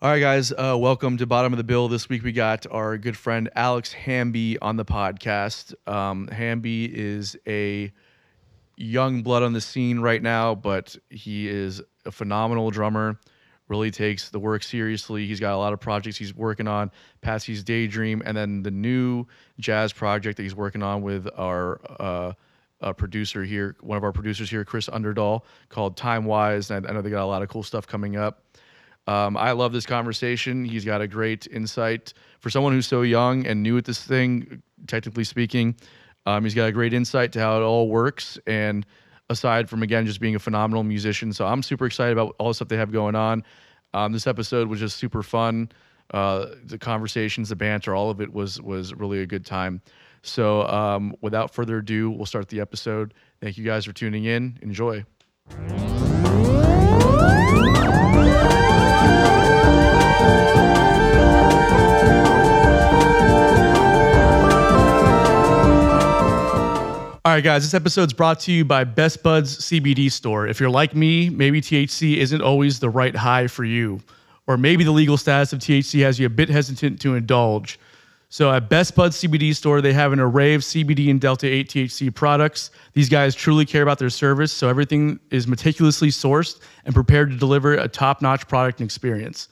All right, guys, uh, welcome to Bottom of the Bill. This week we got our good friend Alex Hamby on the podcast. Um, Hamby is a young blood on the scene right now, but he is a phenomenal drummer. Really takes the work seriously. He's got a lot of projects he's working on. Patsy's Daydream, and then the new jazz project that he's working on with our uh, uh, producer here, one of our producers here, Chris Underdahl, called Time Wise. And I, I know they got a lot of cool stuff coming up. Um, I love this conversation. He's got a great insight for someone who's so young and new at this thing, technically speaking. Um, he's got a great insight to how it all works. And aside from, again, just being a phenomenal musician. So I'm super excited about all the stuff they have going on. Um, this episode was just super fun. Uh, the conversations, the banter, all of it was was really a good time. So um, without further ado, we'll start the episode. Thank you guys for tuning in. Enjoy. All right, guys, this episode's brought to you by Best Buds CBD Store. If you're like me, maybe THC isn't always the right high for you, or maybe the legal status of THC has you a bit hesitant to indulge. So at Best Bud CBD Store, they have an array of CBD and Delta 8 THC products. These guys truly care about their service, so everything is meticulously sourced and prepared to deliver a top-notch product and experience.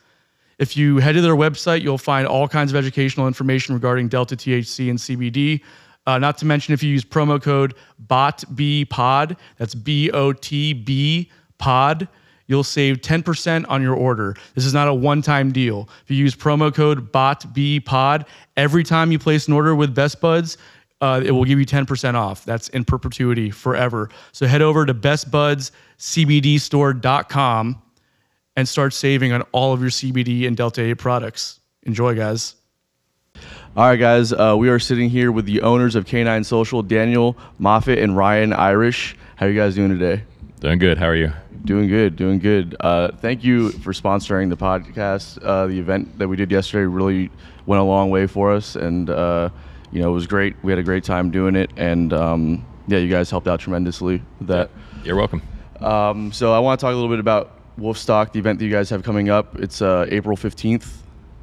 If you head to their website, you'll find all kinds of educational information regarding Delta THC and CBD. Uh, not to mention, if you use promo code BOTBPOD, that's B O T B POD, you'll save 10% on your order. This is not a one time deal. If you use promo code BOTBPOD, every time you place an order with Best Buds, uh, it will give you 10% off. That's in perpetuity forever. So head over to bestbudscbdstore.com and start saving on all of your CBD and Delta 8 products. Enjoy, guys. All right, guys, uh, we are sitting here with the owners of Kanine Social, Daniel Moffat and Ryan Irish. How are you guys doing today? Doing good. How are you? Doing good, doing good. Uh, thank you for sponsoring the podcast. Uh, the event that we did yesterday really went a long way for us, and uh, you know it was great. We had a great time doing it, and um, yeah, you guys helped out tremendously with that. You're welcome. Um, so I want to talk a little bit about Woofstock, the event that you guys have coming up. It's uh, April 15th,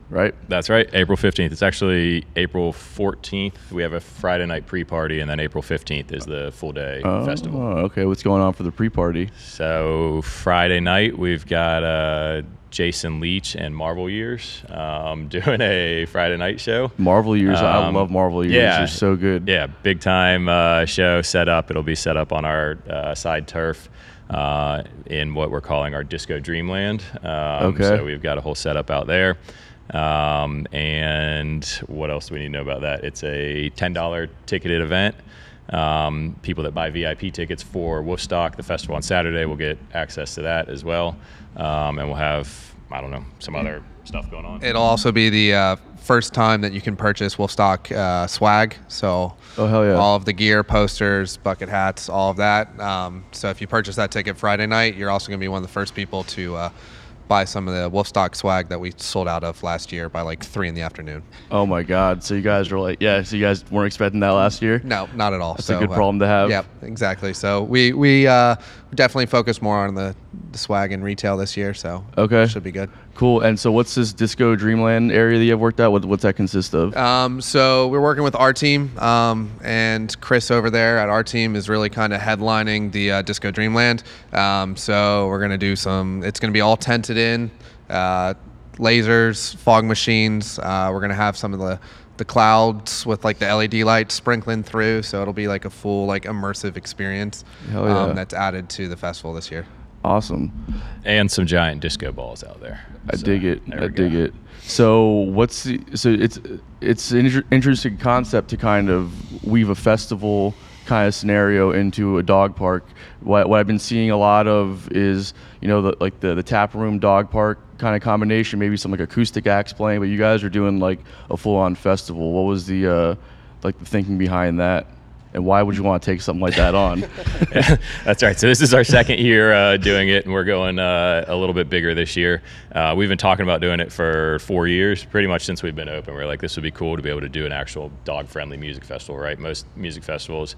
right? That's right. April 15th. It's actually April 14th. We have a Friday night pre party, and then April 15th is the full day festival. Oh, okay. What's going on for the pre-party? So, Friday night, we've got uh, Jason Leach and Marvel Years um, doing a Friday night show. Marvel Years. I Um, love Marvel Years. yeah. They're so good. Yeah, big time uh, show set up. It'll be set up on our uh, side turf uh, in what we're calling our Disco Dreamland. Um, Okay. So we've got a whole setup out there. Um, and what else do we need to know about that? It's a $10 ticketed event. Um, people that buy VIP tickets for Woofstock, the festival on Saturday, will get access to that as well. Um, and we'll have, I don't know, some other stuff going on. It'll also be the uh, first time that you can purchase Woofstock uh, swag. So, Oh, hell yeah. all of the gear, posters, bucket hats, all of that. Um, so, if you purchase that ticket Friday night, you're also going to be one of the first people to uh, buy some of the Woofstock swag that we sold out of last year by like three in the afternoon. Oh my God. So you guys were like, yeah. So you guys weren't expecting that last year. No, not at all. That's a good problem to have. Yep, exactly. So we we uh, definitely focus more on the, the swag and retail this year. So Okay. should be good. Cool. And so what's this Disco Dreamland area that you have worked out? What, what's that consist of? Um, so we're working with our team, um, and Chris over there at our team is really kind of headlining the uh, Disco Dreamland. Um, so we're gonna do some. It's gonna be all tented in, uh, lasers, fog machines. Uh, we're gonna have some of the the clouds with like the LED lights sprinkling through, so it'll be like a full like immersive experience Hell yeah. um, that's added to the festival this year. awesome. and some giant disco balls out there. I So, dig it. I dig go. it. So what's the, so it's it's an inter- interesting concept to kind of weave a festival kind of scenario into a dog park. What, what I've been seeing a lot of is you know the, like the the tap room dog park kind of combination, maybe some like acoustic acts playing, but you guys are doing like a full on festival. What was the uh, like the thinking behind that? And why would you want to take something like that on? That's right. So this is our second year uh, doing it, and we're going uh, a little bit bigger this year. Uh, we've been talking about doing it for four years, pretty much since we've been open. We're like, this would be cool to be able to do an actual dog-friendly music festival, right? Most music festivals,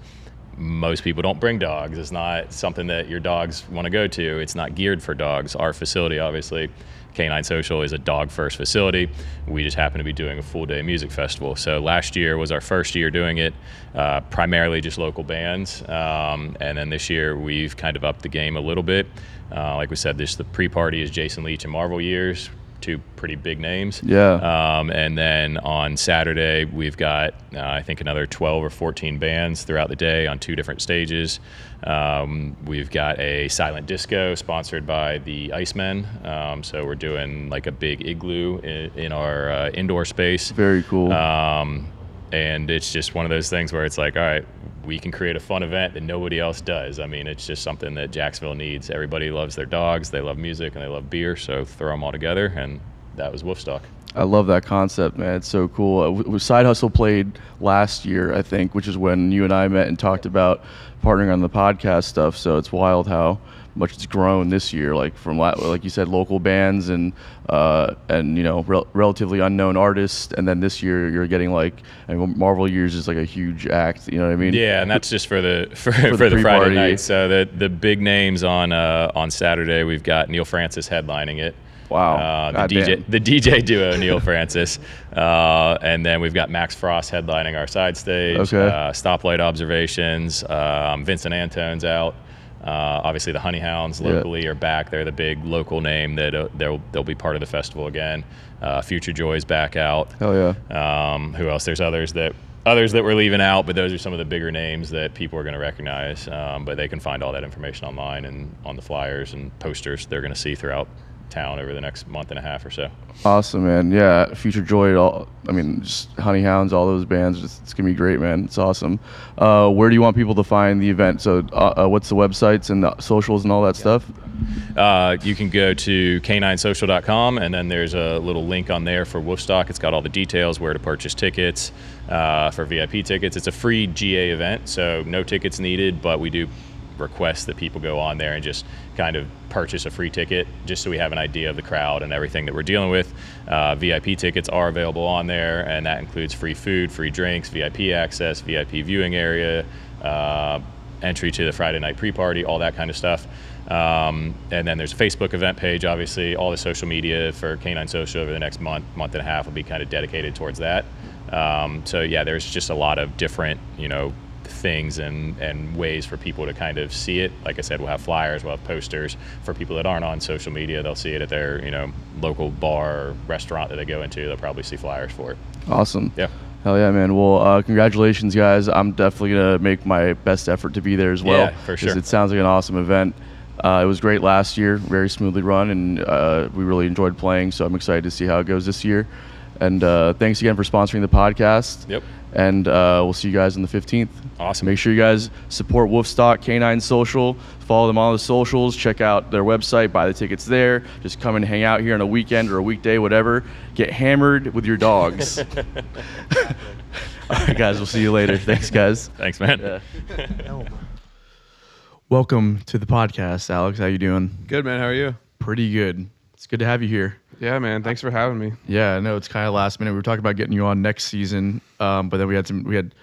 most people don't bring dogs. It's not something that your dogs want to go to. It's not geared for dogs. Our facility, obviously, Kanine Social is a dog first facility. We just happen to be doing a full day music festival. So last year was our first year doing it, uh, primarily just local bands. Um, and then this year we've kind of upped the game a little bit. Uh, like we said, this the pre party is Jason Leach and Marvel Years, two pretty big names. Yeah. Um, and then on Saturday, we've got, uh, I think, another 12 or 14 bands throughout the day on two different stages. Um, we've got a silent disco sponsored by the Icemen. Um, so we're doing like a big igloo in, in our uh, indoor space. Very cool. Um, and it's just one of those things where it's like, all right, we can create a fun event that nobody else does. I mean, it's just something that Jacksonville needs. Everybody loves their dogs, they love music, and they love beer. So throw them all together, and that was Woofstock. I love that concept, man. It's so cool. Uh, Side Hustle played last year, I think, which is when you and I met and talked about partnering on the podcast stuff. So it's wild how much it's grown this year. Like from like you said, local bands and uh, and you know rel- relatively unknown artists, and then this year you're getting like I mean, Marvel Years is like a huge act. You know what I mean? Yeah, and that's just for the for, for, the the, Friday night. So the the big names on uh, on Saturday, we've got Neal Francis headlining it. Wow. Uh, the Goddamn. DJ the DJ duo Neal Francis, uh, and then we've got Max Frost headlining our side stage. Okay. Uh, stoplight observations. Um, Vincent Antone's out. Uh, obviously, the Honey Hounds Yeah. locally are back. They're the big local name that uh, they'll they'll be part of the festival again. Uh, Future Joy's back out. Hell yeah. Um, who else? There's others that others that we're leaving out, but those are some of the bigger names that people are going to recognize. Um, but they can find all that information online and on the flyers and posters they're going to see throughout town over the next month and a half or so. Awesome, man. Yeah, Future Joy. All I mean, just Honey Hounds, all those bands. It's, it's gonna be great, man. It's awesome. Uh, where do you want people to find the event? So, uh, uh, what's the websites and the socials and all that stuff? Uh, you can go to kaninesocial.com and then there's a little link on there for Woofstock. It's got all the details, where to purchase tickets uh, for VIP tickets. It's a free GA event, so no tickets needed, but we do request that people go on there and just kind of purchase a free ticket just so we have an idea of the crowd and everything that we're dealing with. Uh, VIP tickets are available on there, and that includes free food, free drinks, VIP access, VIP viewing area, uh, entry to the Friday night pre party, all that kind of stuff. Um, and then there's a Facebook event page, obviously. All the social media for Kanine Social over the next month, month and a half will be kind of dedicated towards that. Um, so, yeah, there's just a lot of different, you know, things and, and ways for people to kind of see it. Like I said, we'll have flyers, we'll have posters for people that aren't on social media. They'll see it at their, you know, local bar or restaurant that they go into. They'll probably see flyers for it. Awesome. Yeah. Hell yeah, man. Well, uh, congratulations, guys. I'm definitely gonna make my best effort to be there as well. Yeah, for sure. It sounds like an awesome event. Uh, it was great last year, very smoothly run, and uh, we really enjoyed playing. So I'm excited to see how it goes this year. And uh, thanks again for sponsoring the podcast. Yep. And uh, we'll see you guys on the 15th. Awesome. Make sure you guys support Woofstock Kanine Social. Follow them on the socials. Check out their website. Buy the tickets there. Just come and hang out here on a weekend or a weekday, whatever. Get hammered with your dogs. All right, guys. We'll see you later. Thanks, guys. Thanks, man. Yeah. Welcome to the podcast, Alex. How you doing? Good man, how are you? Pretty good. It's good to have you here. Yeah, man. Thanks for having me. Yeah, I know it's kind of last minute. We were talking about getting you on next season, um, but then we had some. We had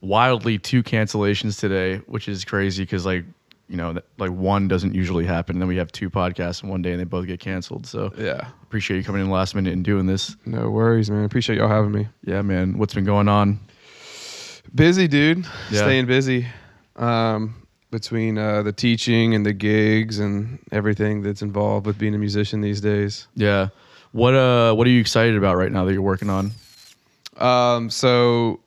wildly two cancellations today, which is crazy because like you know that, like one doesn't usually happen, and then we have two podcasts in one day and they both get canceled. So Yeah. appreciate you coming in last minute and doing this. No worries, man. Appreciate y'all having me. Yeah, man. What's been going on? Busy, dude. Yeah. Staying busy. Um, between uh, the teaching and the gigs and everything that's involved with being a musician these days. Yeah. What uh What are you excited about right now that you're working on? Um, so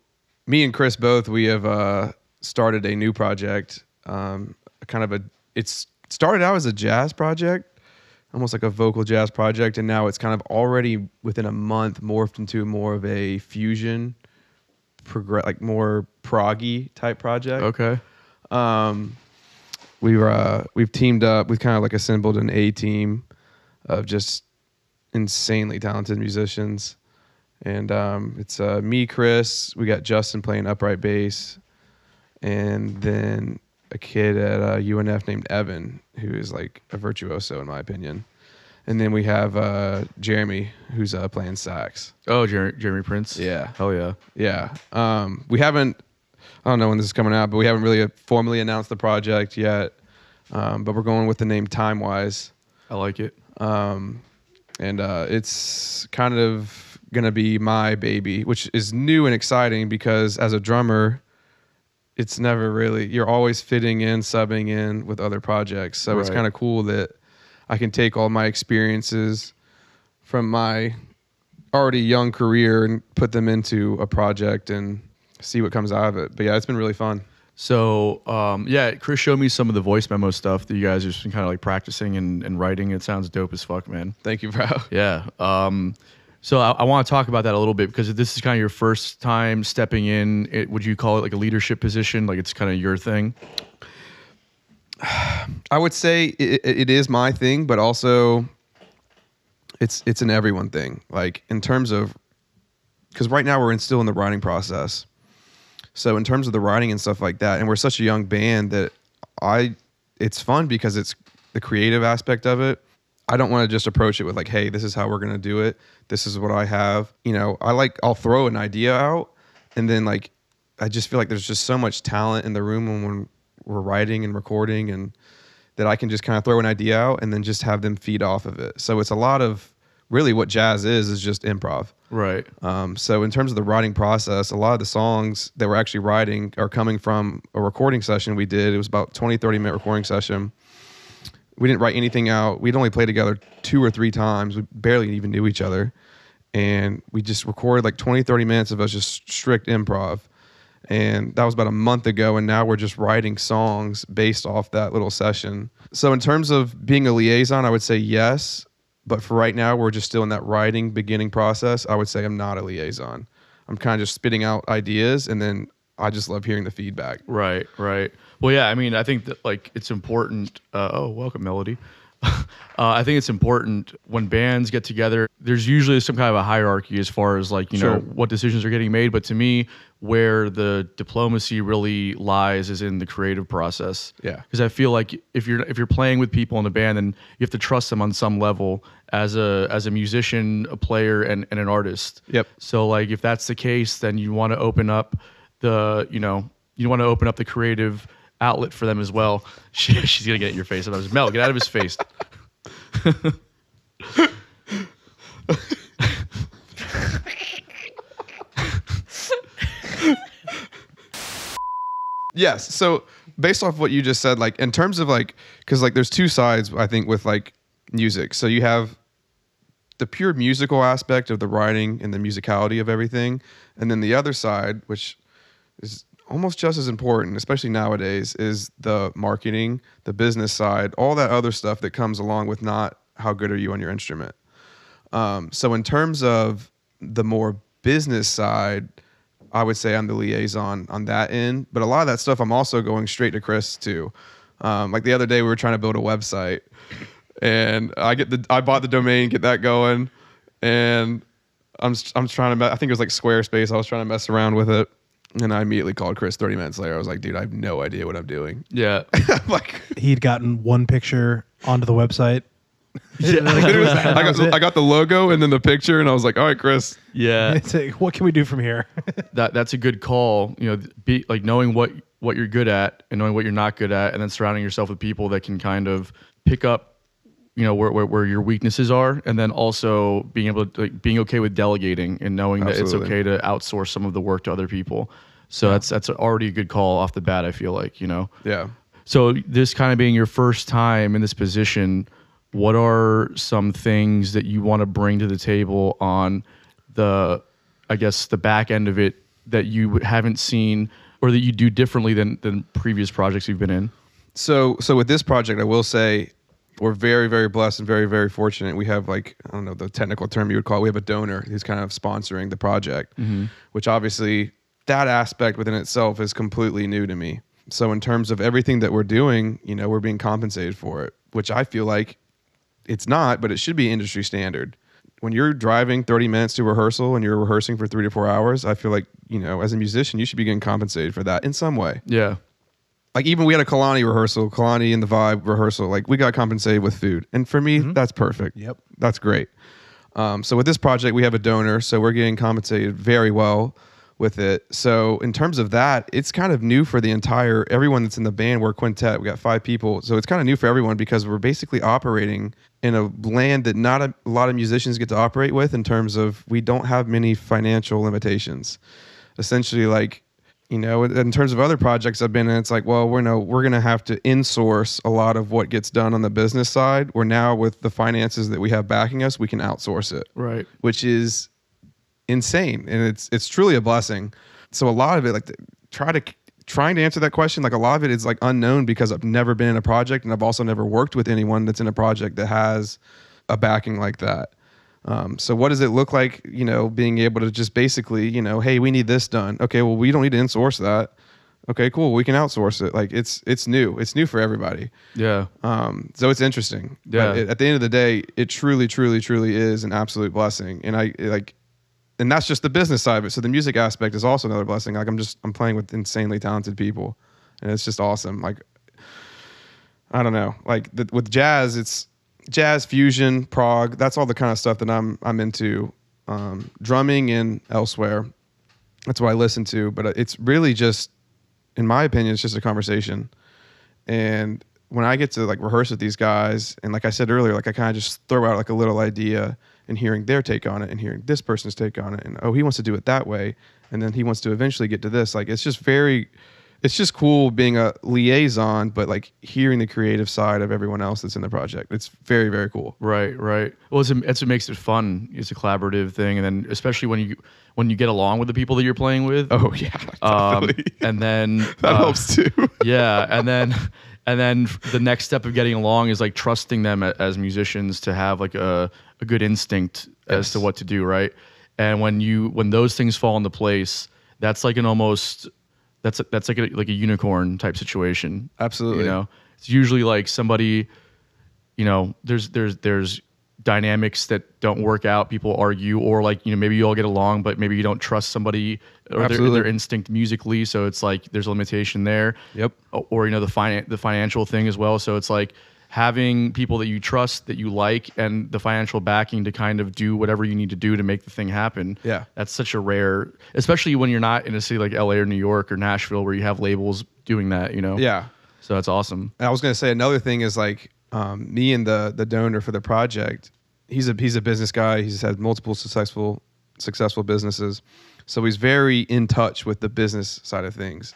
me and Chris both we have uh, started a new project. Um, kind of a it's started out as a jazz project, almost like a vocal jazz project, and now it's kind of already within a month morphed into more of a fusion, progress like more proggy type project. Okay. Um, we've uh, we've teamed up. We've kind of like assembled an A team of just insanely talented musicians, and um, it's uh, me, Chris. We got Justin playing upright bass, and then a kid at uh, UNF named Evan, who is like a virtuoso in my opinion. And then we have uh, Jeremy, who's uh, playing sax. Oh, Jer- Jeremy Prince. Yeah. Hell yeah. Yeah. Um, we haven't, I don't know when this is coming out, but we haven't really formally announced the project yet. Um, but we're going with the name Time Wise. I like it. Um, and uh, it's kind of gonna be my baby, which is new and exciting because as a drummer, it's never really you're always fitting in, subbing in with other projects. So it's kind of cool that I can take all my experiences from my already young career and put them into a project and see what comes out of it. But yeah, it's been really fun. So um, yeah, Chris showed me some of the voice memo stuff that you guys have just been kind of like practicing and, and writing. It sounds dope as fuck, man. Thank you, bro. Yeah. Um, so I, I want to talk about that a little bit because this is kind of your first time stepping in. It, would you call it like a leadership position? Like it's kind of your thing. I would say it, it is my thing, but also it's it's an everyone thing. Like in terms of because right now we're in, still in the writing process. So in terms of the writing and stuff like that, and we're such a young band that I it's fun because it's the creative aspect of it. I don't want to just approach it with like, hey, this is how we're gonna do it. This is what I have. You know, I like I'll throw an idea out and then like I just feel like there's just so much talent in the room when we're, we're writing and recording and that I can just kind of throw an idea out and then just have them feed off of it. So it's a lot of really what jazz is is just improv. Right. Um, so in terms of the writing process, a lot of the songs that we're actually writing are coming from a recording session we did. It was about 20, 30 minute recording session. We didn't write anything out. We'd only played together two or three times. We barely even knew each other. And we just recorded like 20, 30 minutes of us just strict improv. And that was about a month ago. And now we're just writing songs based off that little session. So, in terms of being a liaison, I would say yes. But for right now, we're just still in that writing beginning process. I would say I'm not a liaison. I'm kind of just spitting out ideas and then I just love hearing the feedback. Right, right. Well, yeah, I mean, I think that like it's important. Uh, oh, welcome, Melody. uh, I think it's important when bands get together. There's usually some kind of a hierarchy as far as like you know what decisions are getting made. But to me, where the diplomacy really lies is in the creative process. Yeah. because I feel like if you're if you're playing with people in a band, then you have to trust them on some level as a as a musician, a player, and, and an artist. Yep. So like if that's the case, then you want to open up the you know you want to open up the creative outlet for them as well. She, she's gonna get in your face. And I was Mel, get out of his face. Yes. So based off what you just said, like in terms of like, because like there's two sides I think with like music. So you have the pure musical aspect of the writing and the musicality of everything, and then the other side, which is almost just as important, especially nowadays, is the marketing, the business side, all that other stuff that comes along with not how good are you on your instrument. Um, so in terms of the more business side, I would say I'm the liaison on that end. But a lot of that stuff, I'm also going straight to Chris too. Um, like the other day, we were trying to build a website, and I get the I bought the domain, get that going, and I'm I'm trying to. I think it was like Squarespace. I was trying to mess around with it, and I immediately called Chris 30 minutes later. I was like, dude, I have no idea what I'm doing. Yeah. I'm like, He'd gotten one picture onto the website. yeah. That was- I got. I got the logo and then the picture, and I was like, all right, Chris. yeah. It's like, what can we do from here? That that's a good call. You know, be like knowing what what you're good at and knowing what you're not good at, and then surrounding yourself with people that can kind of pick up, you know, where where, where your weaknesses are, and then also being able to like, being okay with delegating and knowing that it's okay to outsource some of the work to other people. So that's that's already a good call off the bat. I feel like you know. Yeah. So this kind of being your first time in this position, what are some things that you want to bring to the table on the, I guess the back end of it that you haven't seen or that you do differently than than previous projects you've been in? So so with this project, I will say we're very very blessed and very very fortunate. We have like I don't know the technical term you would call. It. We have a donor who's kind of sponsoring the project, mm-hmm. which obviously that aspect within itself is completely new to me. So in terms of everything that we're doing, you know, we're being compensated for it, which I feel like it's not, but it should be industry standard. When you're driving 30 minutes to rehearsal and you're rehearsing for three to four hours, I feel like, you know, as a musician, you should be getting compensated for that in some way Yeah. Like even we had a Kalani rehearsal, Kalani and the Vibe rehearsal. Like we got compensated with food, and for me, that's perfect. Yep. that's great. Um, so with this project, we have a donor, so we're getting compensated very well with it. So in terms of that, it's kind of new for the entire everyone that's in the band. We're a quintet. We got five people, so it's kind of new for everyone because we're basically operating in a land that not a, a lot of musicians get to operate with in terms of we don't have many financial limitations. Essentially, like you know, in terms of other projects I've been in, it's like, well, we're no, we're gonna have to insource a lot of what gets done on the business side. Where now with the finances that we have backing us, we can outsource it, Right. which is insane, and it's it's truly a blessing. So a lot of it, like, try to trying to answer that question, like a lot of it is like unknown because I've never been in a project, and I've also never worked with anyone that's in a project that has a backing like that. Um, so what does it look like, you know, being able to just basically, you know, hey, we need this done. Okay, well, we don't need to insource that. Okay, cool. We can outsource it. Like it's it's new. It's new for everybody. Yeah. Um, so it's interesting. Yeah. But it, at the end of the day, it truly, truly, truly is an absolute blessing. And I like, and that's just the business side of it. So the music aspect is also another blessing. Like I'm just I'm playing with insanely talented people, and it's just awesome. Like I don't know, like the, with jazz, it's jazz fusion, prog. That's all the kind of stuff that I'm I'm into. Um, drumming and elsewhere, that's what I listen to. But it's really just, in my opinion, it's just a conversation. And when I get to like rehearse with these guys, and like I said earlier, like I kind of just throw out like a little idea and hearing their take on it and hearing this person's take on it, and oh, he wants to do it that way, and then he wants to eventually get to this. Like it's just very, it's just cool being a liaison, but like hearing the creative side of everyone else that's in the project. It's very very cool. Right, right. Well, it's, it's what makes it fun. It's a collaborative thing, and then especially when you when you get along with the people that you're playing with. Oh yeah, um, and then that uh, helps too. yeah, and then and then the next step of getting along is like trusting them as musicians to have like a, a good instinct as to what to do, right? And when you when those things fall into place, that's like an almost that's that's like a, like a unicorn type situation. Absolutely. You know, it's usually like somebody, you know, there's there's there's dynamics that don't work out. People argue, or like you know maybe you all get along, but maybe you don't trust somebody or their, their instinct musically. So it's like there's a limitation there. Yep. Or you know the finan- the financial thing as well. So it's like having people that you trust that you like and the financial backing to kind of do whatever you need to do to make the thing happen Yeah. that's such a rare especially when you're not in a city like la or new york or nashville where you have labels doing that you know Yeah. so that's awesome. And I was going to say another thing is like um, me and the the donor for the project. He's a he's a business guy. He's had multiple successful successful businesses, so he's very in touch with the business side of things.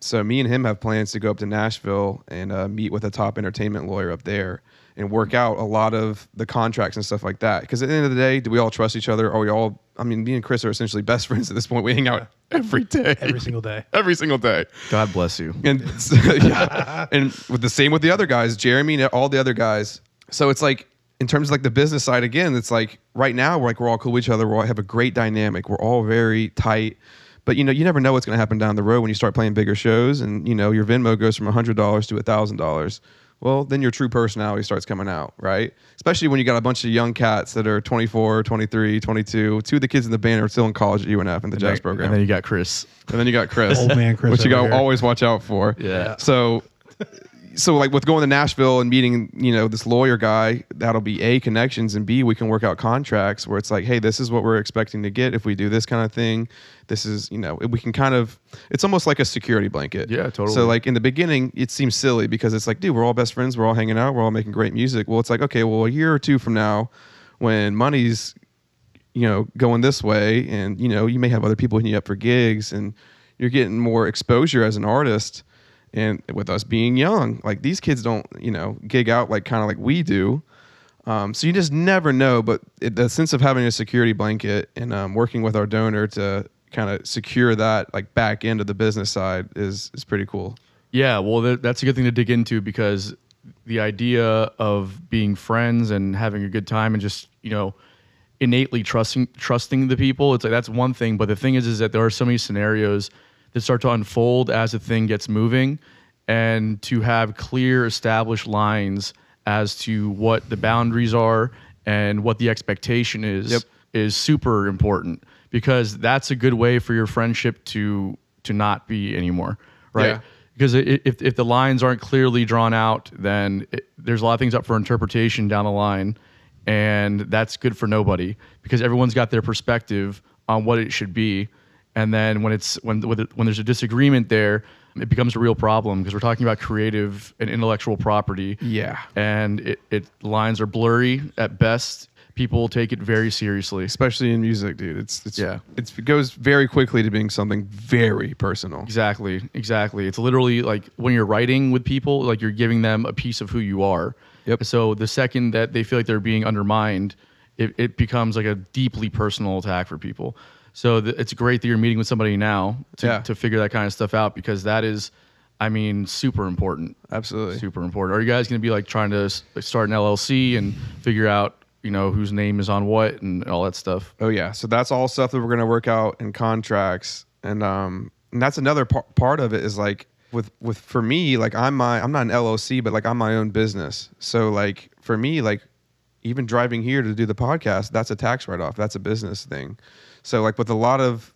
So me and him have plans to go up to Nashville and uh, meet with a top entertainment lawyer up there and work out a lot of the contracts and stuff like that. Because at the end of the day, do we all trust each other? Are we all? I mean, me and Chris are essentially best friends at this point. We hang out every day, Every single day. every single day. God bless you. And yeah, and with the same with the other guys, Jeremy and all the other guys. So it's like in terms of like the business side again, it's like right now we're like we're all cool with each other. We all have a great dynamic. We're all very tight. But you know, you never know what's going to happen down the road when you start playing bigger shows, and you know your Venmo goes from hundred dollars to thousand dollars. Well, then your true personality starts coming out, right? Especially when you got a bunch of young cats that are 24, 23, 22. Two of the kids in the band are still in college at UNF in the jazz program. And then you got Chris. And then you got Chris, Old man Chris which you got to always watch out for. Yeah. So, so like with going to Nashville and meeting, you know, this lawyer guy, that'll be a connections, and b we can work out contracts where it's like, hey, this is what we're expecting to get if we do this kind of thing. This is, you know, we can kind of, it's almost like a security blanket. Yeah, totally. So like in the beginning, it seems silly because it's like, dude, we're all best friends, we're all hanging out, we're all making great music. Well, it's like, okay, well, a year or two from now, when money's you know going this way and you know you may have other people hitting you up for gigs and you're getting more exposure as an artist and with us being young like these kids don't you know gig out like kind of like we do. Um, so you just never know but it, the sense of having a security blanket and um, working with our donor to kind of secure that like back end of the business side is is pretty cool. Yeah, well, th- that's a good thing to dig into because the idea of being friends and having a good time and just you know innately trusting trusting the people it's like that's one thing but the thing is is that there are so many scenarios that start to unfold as the thing gets moving and to have clear established lines as to what the boundaries are and what the expectation is Yep. is super important because that's a good way for your friendship to to not be anymore right Yeah. because if, if the lines aren't clearly drawn out then it, there's a lot of things up for interpretation down the line and that's good for nobody because everyone's got their perspective on what it should be and then when it's when when when there's a disagreement there it becomes a real problem because we're talking about creative and intellectual property. Yeah. and it, it lines are blurry at best. People take it very seriously. especially in music, dude. It's it's Yeah. it's, it goes very quickly to being something very personal. Exactly, exactly. It's literally like when you're writing with people, like you're giving them a piece of who you are. Yep. So the second that they feel like they're being undermined, it, it becomes like a deeply personal attack for people. So th- it's great that you're meeting with somebody now to, Yeah. to figure that kind of stuff out because that is, I mean, super important. Absolutely. Super important. Are you guys going to be like trying to s- start an LLC and figure out, you know, whose name is on what and all that stuff? Oh yeah, so that's all stuff that we're gonna work out in contracts, and um, and that's another par- part of it is like with with for me, like I'm my I'm not an LLC, but like I'm my own business. So like for me, like even driving here to do the podcast, that's a tax write off. That's a business thing. So like with a lot of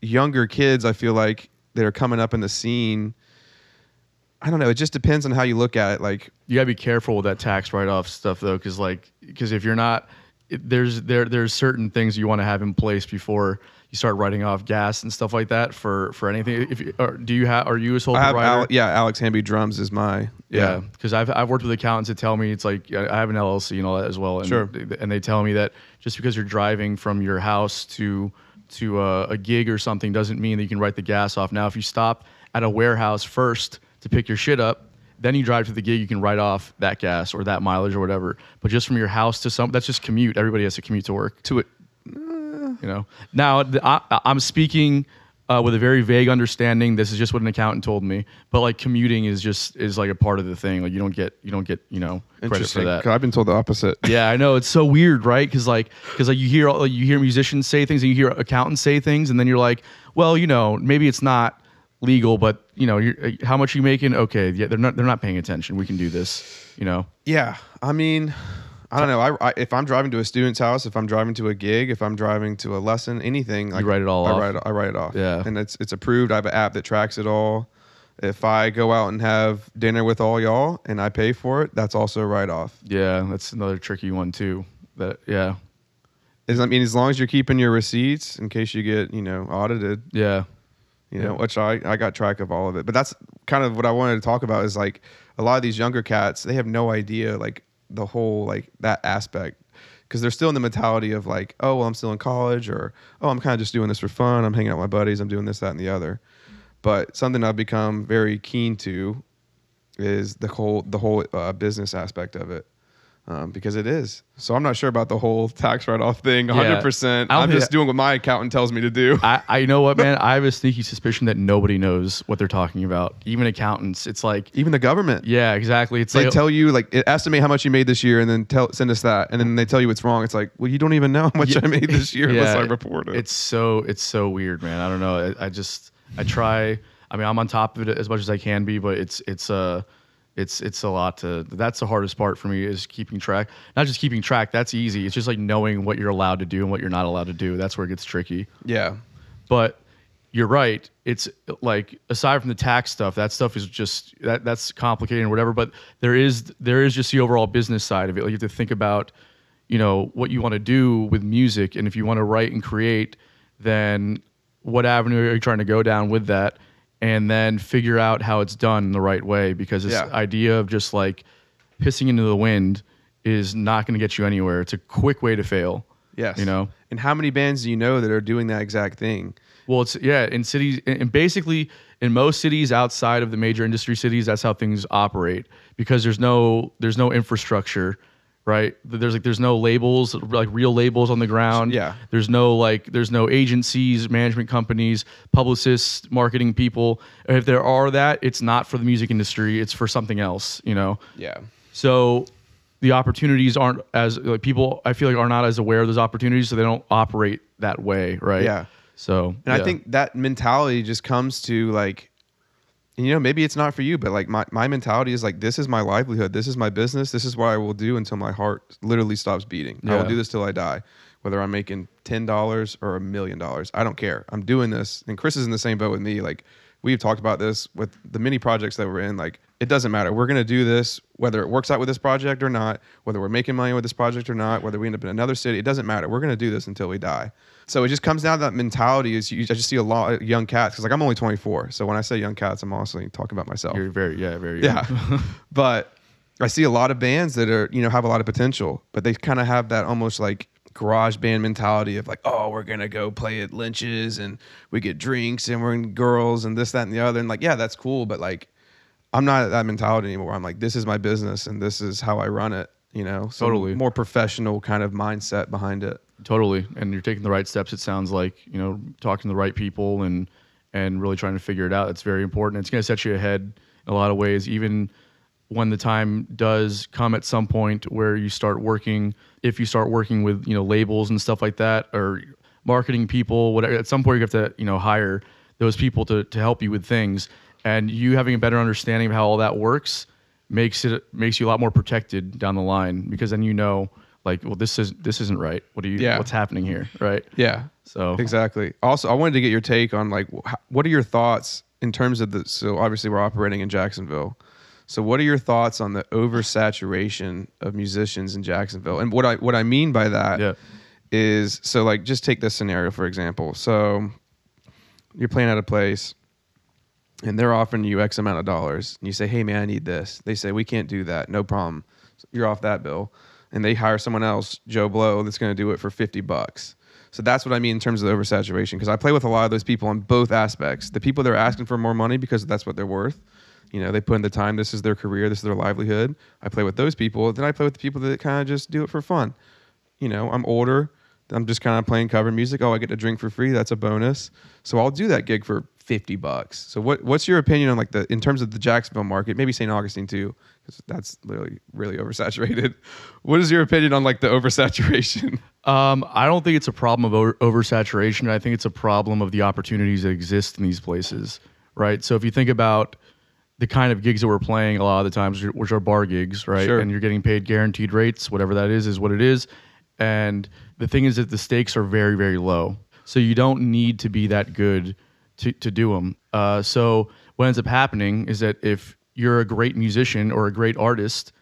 younger kids, I feel like that are coming up in the scene. I don't know. It just depends on how you look at it. Like you gotta be careful with that tax write-off stuff though because like because if you're not there's there there's certain things you want to have in place before you start writing off gas and stuff like that for for anything if you, do you have are you a sole I have, proprietor Al- yeah, Alex Hamby drums is my yeah. Because I've, I've worked with accountants that tell me it's like i have an llc and all that as well. And, Sure. and they tell me that just because you're driving from your house to to a, a gig or something doesn't mean that you can write the gas off. Now if you stop at a warehouse first to pick your shit up then you drive to the gig you can write off that gas or that mileage or whatever. But just from your house to some that's just commute. Everybody has to commute to work. To it. you know? Now the, I, i'm speaking uh, with a very vague understanding this is just what an accountant told me but like commuting is just is like a part of the thing. Like you don't get you don't get you know credit for Interesting. that. 'cause I've been told the opposite. yeah i know. It's so weird right? Because like because like you hear all- you hear musicians say things and you hear accountants say things and then you're like well you know maybe it's not legal but you know you're, uh, how much are you making? Okay yeah they're not they're not paying attention. We can do this you know? Yeah, I mean, I don't know. I, I if I'm driving to a student's house, if I'm driving to a gig, if I'm driving to a lesson, anything, like write it all I off? Write, I write it off. Yeah. and it's it's approved. I have an app that tracks it all. If I go out and have dinner with all y'all and I pay for it, that's also a write off. yeah that's another tricky one too that yeah Is I mean, as long as you're keeping your receipts in case you get you know audited, yeah you know, which I, I got track of all of it. But that's kind of what I wanted to talk about is like a lot of these younger cats, they have no idea like the whole like that aspect because they're still in the mentality of like, oh, well, I'm still in college or oh, I'm kind of just doing this for fun. I'm hanging out with my buddies. I'm doing this, that, and the other. But something I've become very keen to is the whole the whole uh, business aspect of it. Um, because it is. So I'm not sure about the whole tax write-off thing 100%. Yeah, I'm just doing what my accountant tells me to do. I, I you know what, man. I have a sneaky suspicion that nobody knows what they're talking about. Even accountants. It's like, Even the government. yeah, exactly. It's they like, tell you like estimate how much you made this year and then tell send us that and then they tell you it's wrong it's like well you don't even know how much Yeah. i made this year unless i report it It's so it's so weird, man. I don't know. I, I just I try. I mean, I'm on top of it as much as I can be, but it's it's uh it's it's a lot to. That's the hardest part for me is keeping track. Not just keeping track. That's easy. It's just like knowing what you're allowed to do and what you're not allowed to do. That's where it gets tricky. yeah but you're right it's like aside from the tax stuff that stuff is just that that's complicated and whatever but there is there is just the overall business side of it like you have to think about you know what you want to do with music and if you want to write and create then what avenue are you trying to go down with that and then figure out how it's done the right way because this Yeah. idea of just like pissing into the wind is not going to get you anywhere. It's a quick way to fail yes. you know? And how many bands do you know that are doing that exact thing? Well, it's yeah, in cities, and basically in most cities outside of the major industry cities, that's how things operate because there's no there's no infrastructure, right? There's like there's no labels like real labels on the ground. Yeah. There's no like there's no agencies, management companies, publicists, marketing people. If there are that, it's not for the music industry. It's for something else. You know. yeah So the opportunities aren't as like people I feel like are not as aware of those opportunities, so they don't operate that way, right? Yeah. So and i think that mentality just comes to like you know maybe it's not for you but like my, my mentality is like this is my livelihood this is my business this is what i will do until my heart literally stops beating i will do this till i die whether i'm making $10 or a million dollars i don't care i'm doing this and chris is in the same boat with me like we've talked about this with the mini projects that we're in. Like, it doesn't matter. We're gonna do this whether it works out with this project or not, whether we're making money with this project or not, whether we end up in another city. It doesn't matter. We're gonna do this until we die. So it just comes down to that mentality. Is you I just see a lot of young cats because like I'm only 24. So when I say young cats, I'm honestly talking about myself. You're very yeah, very Yeah. but I see a lot of bands that are, you know, have a lot of potential, but they kind of have that almost like garage band mentality of like, oh, we're going to go play at Lynch's and we get drinks and we're in girls and this, that, and the other. And like, yeah, that's cool. But like, I'm not at that mentality anymore. I'm like, this is my business and this is how I run it, you know? So Totally. More professional kind of mindset behind it. Totally, and you're taking the right steps. It sounds like you know talking to the right people and and really trying to figure it out. It's very important. It's going to set you ahead in a lot of ways, even when the time does come at some point where you start working. If you start working with you know labels and stuff like that, or marketing people, whatever. At some point, you have to you know hire those people to to help you with things, and you having a better understanding of how all that works makes it makes you a lot more protected down the line because then you know like well this is this isn't right what do you Yeah. what's happening here right Yeah. so Exactly. Also, I wanted to get your take on like wh- what are your thoughts in terms of the so obviously we're operating in Jacksonville. So what are your thoughts on the oversaturation of musicians in Jacksonville? And what I what I mean by that is Yeah. so like just take this scenario for example. So you're playing at a place and they're offering you X amount of dollars. And you say, hey, man, I need this. They say, we can't do that. No problem. You're off that bill. And they hire someone else, Joe Blow, that's going to do it for 50 bucks. So that's what I mean in terms of the oversaturation. Because I play with a lot of those people on both aspects. The people that are asking for more money because that's what they're worth. You know, they put in the time. This is their career. This is their livelihood. I play with those people. Then I play with the people that kind of just do it for fun. You know, I'm older. I'm just kind of playing cover music. Oh, I get to drink for free. That's a bonus. So I'll do that gig for 50 bucks. So what what's your opinion on like the in terms of the Jacksonville market, maybe St. Augustine too, because that's literally really oversaturated. What is your opinion on like the oversaturation? um i don't think it's a problem of over, oversaturation i think it's a problem of the opportunities that exist in these places right so if you think about the kind of gigs that we're playing a lot of the times which are bar gigs right Sure. and you're getting paid guaranteed rates whatever that is is what it is and the thing is that the stakes are very very low so you don't need to be that good to, to do them uh, so what ends up happening is that if you're a great musician or a great artist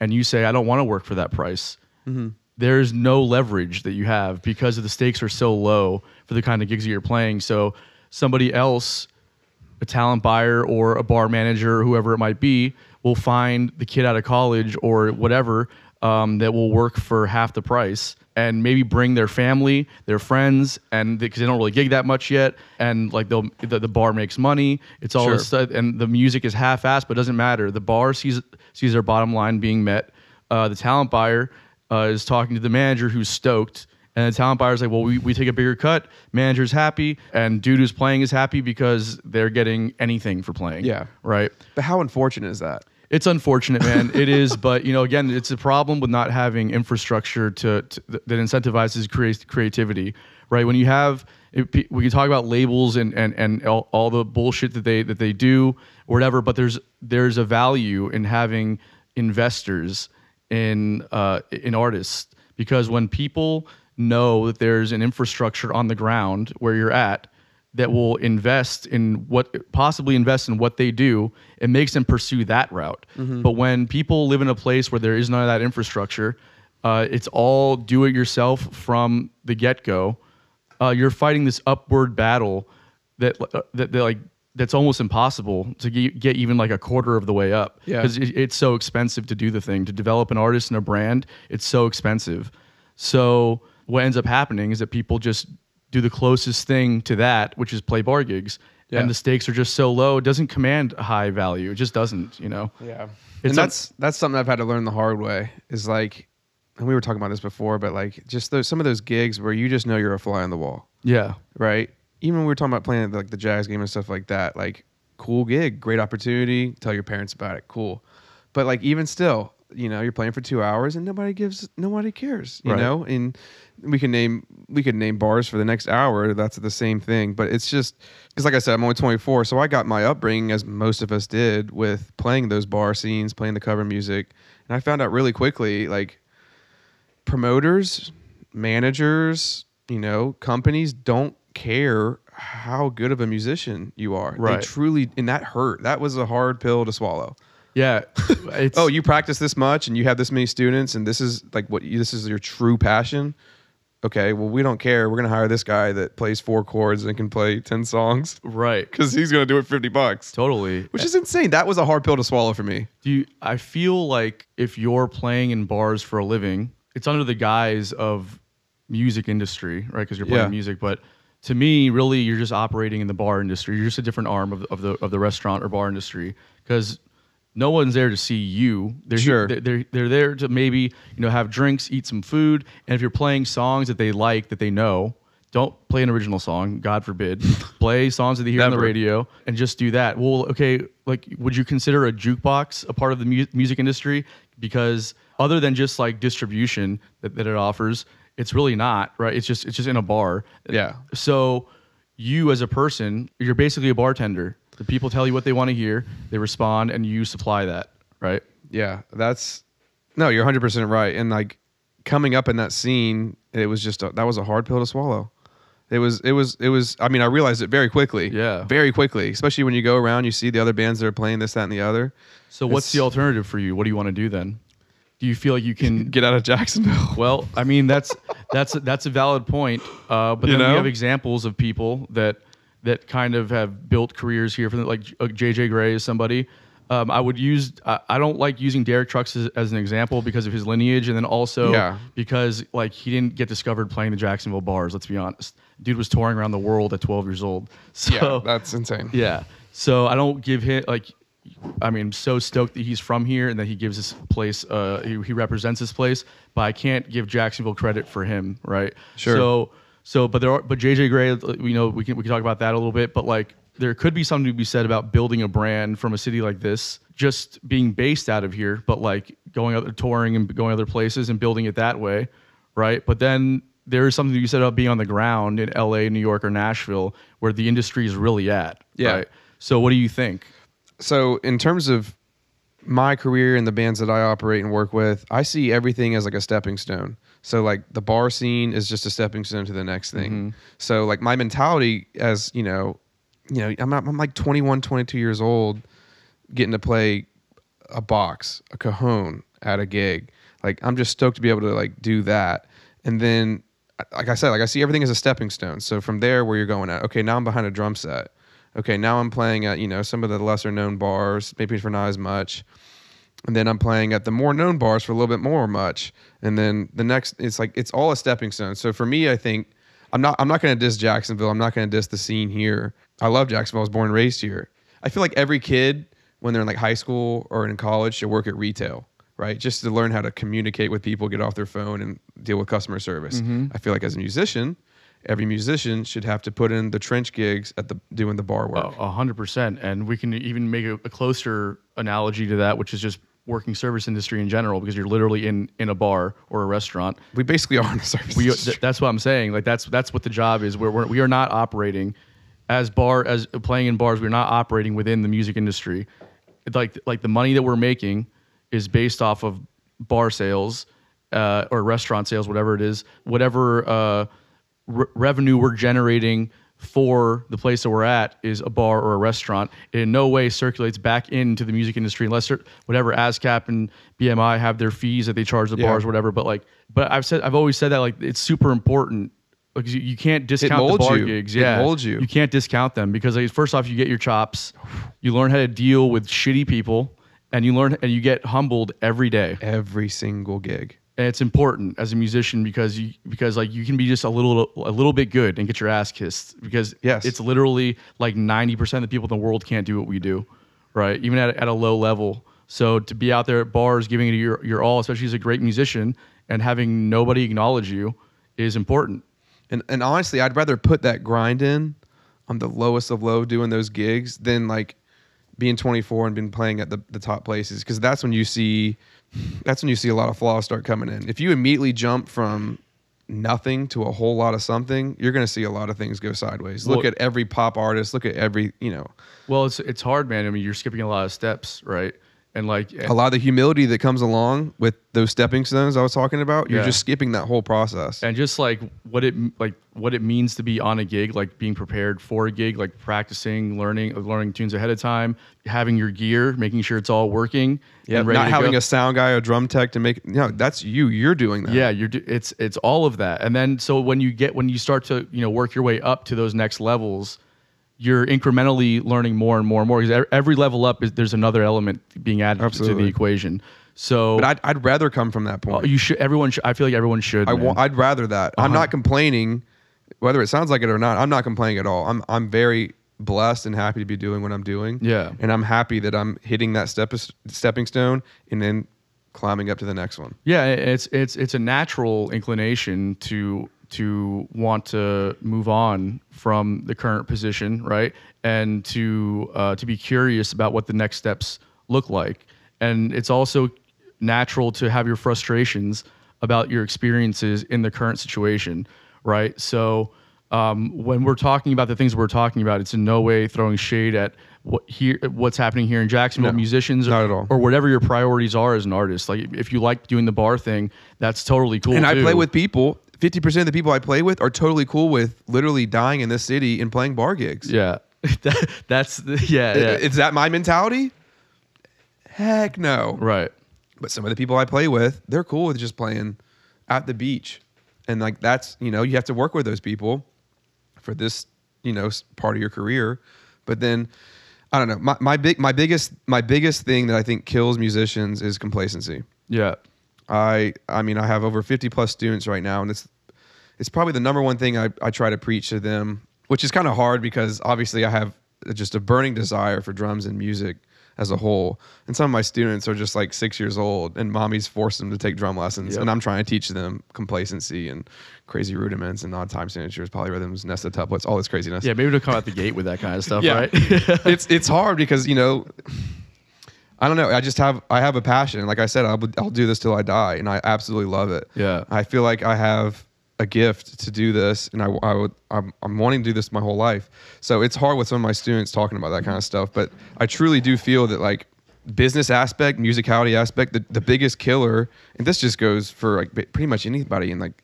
and you say i don't want to work for that price there's no leverage that you have because the stakes are so low for the kind of gigs that you're playing. So somebody else, a talent buyer or a bar manager or whoever it might be, will find the kid out of college or whatever um, that will work for half the price and maybe bring their family, their friends, and because they don't really gig that much yet, and like they'll the, the bar makes money. It's all Sure. this stuff, and the music is half-assed, but it doesn't matter. The bar sees sees their bottom line being met. Uh, the talent buyer uh, is talking to the manager who's stoked, and the talent buyer's like, "Well, we, we take a bigger cut. Manager's happy, and dude who's playing is happy because they're getting anything for playing." Yeah. right. But how unfortunate is that? It's unfortunate, man. it is, but you know, again, it's a problem with not having infrastructure to, to that incentivizes create, creativity, right? When you have, it, we can talk about labels and and and all, all the bullshit that they that they do or whatever, but there's there's a value in having investors in uh, in artists because when people know that there's an infrastructure on the ground where you're at that will invest in what possibly invest in what they do it makes them pursue that route. But when people live in a place where there is none of that infrastructure uh, it's all do it yourself from the get-go uh, you're fighting this upward battle that, uh, that, that like that's almost impossible to get, get even like a quarter of the way up. Yeah. because it, it's so expensive to do the thing. To develop an artist and a brand it's so expensive. So what ends up happening is that people just do the closest thing to that which is play bar gigs Yeah. and the stakes are just so low it doesn't command a high value it just doesn't you know Yeah. It's and un- that's that's something I've had to learn the hard way. Is like, and we were talking about this before, but like just those some of those gigs where you just know you're a fly on the wall, yeah right? Even when we were talking about playing like the jazz game and stuff like that, like cool gig, great opportunity. Tell your parents about it, cool. But like even still, you know, you're playing for two hours and nobody gives, nobody cares, you Right. know. And we can name we could name bars for the next hour. That's the same thing. But it's just because, like I said, I'm only 24, so I got my upbringing as most of us did with playing those bar scenes, playing the cover music, and I found out really quickly, like promoters, managers, you know, companies don't care how good of a musician you are. Right. They truly, and that hurt. That was a hard pill to swallow. Yeah. It's, Oh, you practice this much, and you have this many students, and this is like what you, this is your true passion. Okay, well, we don't care. We're gonna hire this guy that plays four chords and can play ten songs right. because he's gonna do it fifty bucks, Totally. which is insane. That was a hard pill to swallow for me. Do you, I feel like if you're playing in bars for a living, it's under the guise of music industry, right? Because you're playing Yeah. music. But to me, really, you're just operating in the bar industry. You're just a different arm of, of the of the restaurant or bar industry because no one's there to see you. They're Sure. They're, they're they're there to maybe you know have drinks, eat some food, and if you're playing songs that they like that they know. Don't play an original song, God forbid. play songs that they hear on the radio and just do that. Well, okay, like, would you consider a jukebox a part of the mu- music industry? Because other than just like distribution that, that it offers, it's really not, right? It's just it's just in a bar. Yeah. So you as a person, you're basically a bartender. The people tell you what they want to hear, they respond, and you supply that, right? Yeah, that's no, you're 100 percent right. And like coming up in that scene, it was just a, that was a hard pill to swallow. It was it was it was. I mean, I realized it very quickly. Yeah. very quickly. Especially when you go around, you see the other bands that are playing this, that, and the other. So what's the alternative for you? What do you want to do then? Do you feel like you can Get out of Jacksonville. Well, I mean that's that's that's a valid point. Uh, but You then we have examples of people that that kind of have built careers here. From like JJ Grey is somebody. Um, I would use. I, I don't like using Derek Trucks as, as an example because of his lineage, and then also Yeah. because like he didn't get discovered playing the Jacksonville bars. Let's be honest, dude was touring around the world at 12 years old. So yeah, that's insane. yeah. So I don't give him like. I mean, I'm so stoked that he's from here and that he gives this place. Uh, he, he represents this place, but I can't give Jacksonville credit for him, right? Sure. So, so, but there are, but JJ Grey, you know, we can we can talk about that a little bit, but like there could be something to be said about building a brand from a city like this, just being based out of here, but like going out touring and going other places and building it that way, right? But then there is something to be said about being on the ground in LA, New York, or Nashville, where the industry is really at. Yeah. Right? So what do you think? so in terms of my career and the bands that I operate and work with, I see everything as like a stepping stone. So like the bar scene is just a stepping stone to the next thing. Mm-hmm. So like my mentality as, you know, you know, I'm I'm like 21, 22 years old getting to play a box, a cajon at a gig. Like I'm just stoked to be able to like do that. And then like I said, like I see everything as a stepping stone. So from there where you're going at, okay, now I'm behind a drum set. Okay, now I'm playing at, you know, some of the lesser known bars, maybe for not as much. And then I'm playing at the more known bars for a little bit more much. And then the next it's like it's all a stepping stone. So for me, I think I'm not I'm not gonna diss Jacksonville. I'm not gonna diss the scene here. I love Jacksonville. I was born and raised here. I feel like every kid when they're in like high school or in college should work at retail, right? Just to learn how to communicate with people, get off their phone and deal with customer service. Mm-hmm. I feel like as a musician, every musician should have to put in the trench gigs at the doing the bar work. Oh, a hundred percent, and we can even make a, a closer analogy to that, which is just working service industry in general, because you're literally in in a bar or a restaurant. We basically are in the service. We, industry. th- that's what I'm saying. Like that's that's what the job is. We're, we're we are not operating as bar as playing in bars. We're not operating within the music industry. Like like the money that we're making is based off of bar sales uh, or restaurant sales, whatever it is, whatever uh, re- revenue we're generating for the place that we're at is a bar or a restaurant. It in no way circulates back into the music industry unless whatever ASCAP and BMI have their fees that they charge the Yeah. bars, whatever. But like, but I've said I've always said that like it's super important because you, you can't discount the bar you. gigs. It molds you. You can't discount them because like, first off, you get your chops, you learn how to deal with shitty people, and you learn and you get humbled every day every single gig. And it's important as a musician because you because like you can be just a little a little bit good and get your ass kissed because Yes. it's literally like 90% of the people in the world can't do what we do right? Even at, at a low level. So to be out there at bars giving it your, your all especially as a great musician and having nobody acknowledge you is important. And and honestly, I'd rather put that grind in on the lowest of low doing those gigs than like being 24 and been playing at the, the top places because that's when you see that's when you see a lot of flaws start coming in. If you immediately jump from nothing to a whole lot of something, you're going to see a lot of things go sideways. Look Well- at every pop artist, look at every, you know. Well, it's it's hard, man. I mean, you're skipping a lot of steps, right? And like a lot of the humility that comes along with those stepping stones I was talking about, you're Yeah. just skipping that whole process. and just like what it like what it means to be on a gig like being prepared for a gig like practicing learning learning tunes ahead of time having your gear making sure it's all working yeah, and not having go. a sound guy or drum tech to make no, that's you. You're doing that. yeah you're do- it's it's all of that and then so when you get when you start to you know work your way up to those next levels you're incrementally learning more and more and more because every level up is there's another element being added to the equation so But I'd, I'd rather come from that point. you should everyone should, i feel like everyone should I man. want, I'd rather that. I'm Uh-huh. not complaining, whether it sounds like it or not. I'm not complaining at all. I'm I'm very blessed and happy to be doing what I'm doing. Yeah. and I'm happy that I'm hitting that step stepping stone and then climbing up to the next one. Yeah, it's it's it's a natural inclination to to want to move on from the current position, right? And to uh, to be curious about what the next steps look like. And it's also natural to have your frustrations about your experiences in the current situation, right? So um, when we're talking about the things we're talking about, it's in no way throwing shade at what here what's happening here in Jacksonville. No, musicians, not at all. or whatever your priorities are as an artist. Like if you like doing the bar thing, that's totally cool. and I play with people. Fifty percent of the people I play with are totally cool with literally dying in this city and playing bar gigs. yeah. That- that's yeah, yeah. Is that my mentality? Heck no. right. But some of the people I play with, they're cool with just playing at the beach. And like that's, you know, you have to work with those people for this, you know, part of your career. But then I don't know. My, my big my biggest my biggest thing that I think kills musicians is complacency. Yeah. I I mean I have over 50 plus students right now and it's it's probably the number one thing I, I try to preach to them, which is kind of hard because obviously I have just a burning desire for drums and music as a whole. And some of my students are just like six years old and mommy's forced them to take drum lessons. Yep. And I'm trying to teach them complacency and crazy rudiments and odd time signatures, polyrhythms, nested tuplets, all this craziness. Yeah. Maybe to come out the gate with that kind of stuff, Yeah. right? it's it's hard because you know I don't know. I just have I have a passion. Like I said, I'll I'll do this till I die, and I absolutely love it. Yeah. I feel like I have a gift to do this, and I, I would I'm, I'm wanting to do this my whole life. So it's hard with some of my students talking about that kind of stuff. But I truly do feel that like business aspect, musicality aspect, the, the biggest killer, and this just goes for like pretty much anybody in like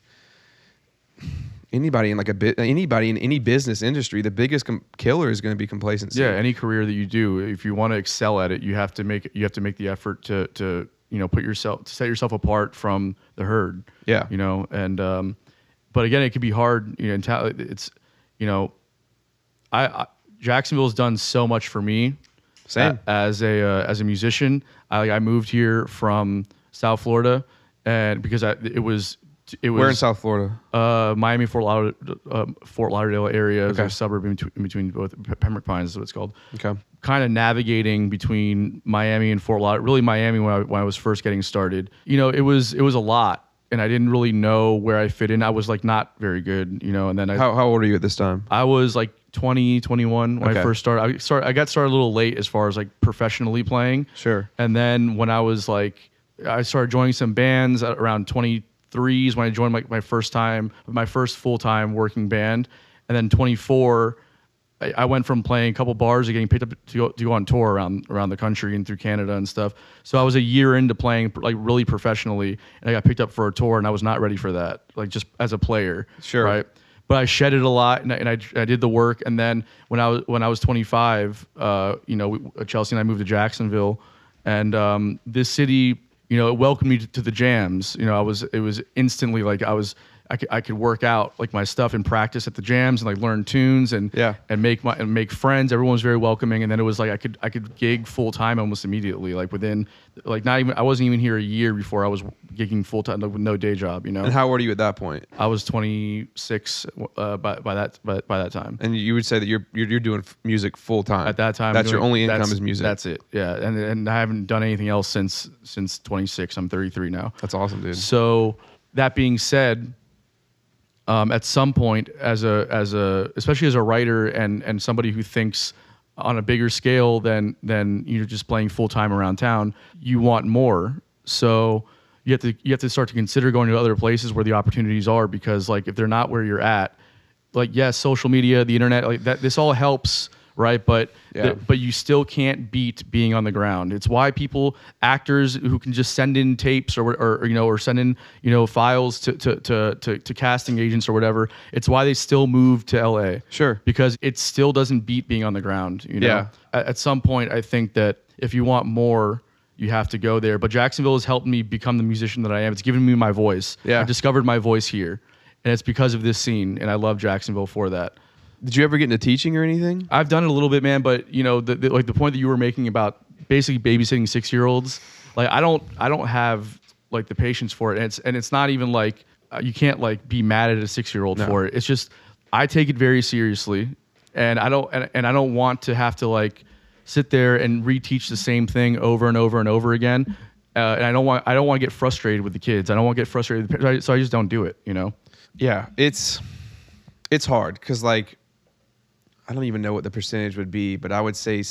anybody in like a bit anybody in any business industry the biggest com- killer is going to be complacency yeah. Any career that you do, if you want to excel at it, you have to make you have to make the effort to to you know put yourself to set yourself apart from the herd. Yeah. You know, and um, but again, it can be hard. You know, it's you know, I, I Jacksonville's done so much for me. Same. as a uh, as a musician. I I moved here from South Florida, and because I it was it was Where in South Florida? uh, Miami Fort Lauderdale, uh, Fort Lauderdale area Okay. a suburb in between, in between both Pembroke Pines is what it's called. Okay. Kind of navigating between Miami and Fort Lauderdale. Really, Miami when I, when I was first getting started. You know, it was it was a lot, and I didn't really know where I fit in. I was like not very good, you know. And then I How, how old are you at this time? I was like 20, 21 when Okay. I first started. I started. I got started a little late as far as like professionally playing. Sure. And then when I was like, I started joining some bands at around 23 is when I joined my, my first time, my first full time working band. And then 24, I, I went from playing a couple bars to getting picked up to go, to go on tour around around the country and through Canada and stuff. So I was a year into playing like really professionally, and I got picked up for a tour, and I was not ready for that, like just as a player. Sure. Right but I shedded a lot and I, and I, I did the work. And then when I was when I was 25, uh, you know, we, Chelsea and I moved to Jacksonville, and um, this city, you know, it welcomed me to, the jams. You know, I was it was instantly like I was. I could, I could work out like my stuff and practice at the jams and like learn tunes and Yeah. and make my and make friends. Everyone was very welcoming, and then it was like I could I could gig full time almost immediately. Like within like not even I wasn't even here a year before I was gigging full time like, with no day job. You know, And how old are you at that point? I was 26 uh, by, by that by, by that time. And you would say that you're you're, you're doing music full time. At that time, that's your only income is music. That's it. Yeah, and and I haven't done anything else since since 26. I'm 33 now. That's awesome, dude. So that being said, um, at some point, as a as a especially as a writer and and somebody who thinks on a bigger scale than than you're just playing full time around town, you want more. So you have to you have to start to consider going to other places where the opportunities are because like if they're not where you're at, like yes, social media, the internet, like that, this all helps right? But Yeah. th- but you still can't beat being on the ground. It's why people, actors who can just send in tapes or, or, or, you know or send in you know files to to, to to to casting agents or whatever. It's why they still move to L.A. Sure. because it still doesn't beat being on the ground. You know, Yeah. at, at some point, I think that if you want more. You have to go there, but Jacksonville has helped me become the musician that I am. It's given me my voice. Yeah. I discovered my voice here, and it's because of this scene, and I love Jacksonville for that. Did you ever get into teaching or anything? I've done it a little bit, man, but you know, the, the, like the point that you were making about basically babysitting six year olds, like I don't, I don't have like the patience for it, and it's and it's not even like uh, you can't like be mad at a six year old No. for it. It's just I take it very seriously, and I don't, and, and I don't want to have to like sit there and reteach the same thing over and over and over again. Uh, and I don't want, I don't want to get frustrated with the kids. I don't want to get frustrated, with the parents, so I just don't do it. You know. Yeah, it's it's hard because like I don't even know what the percentage would be, but I would say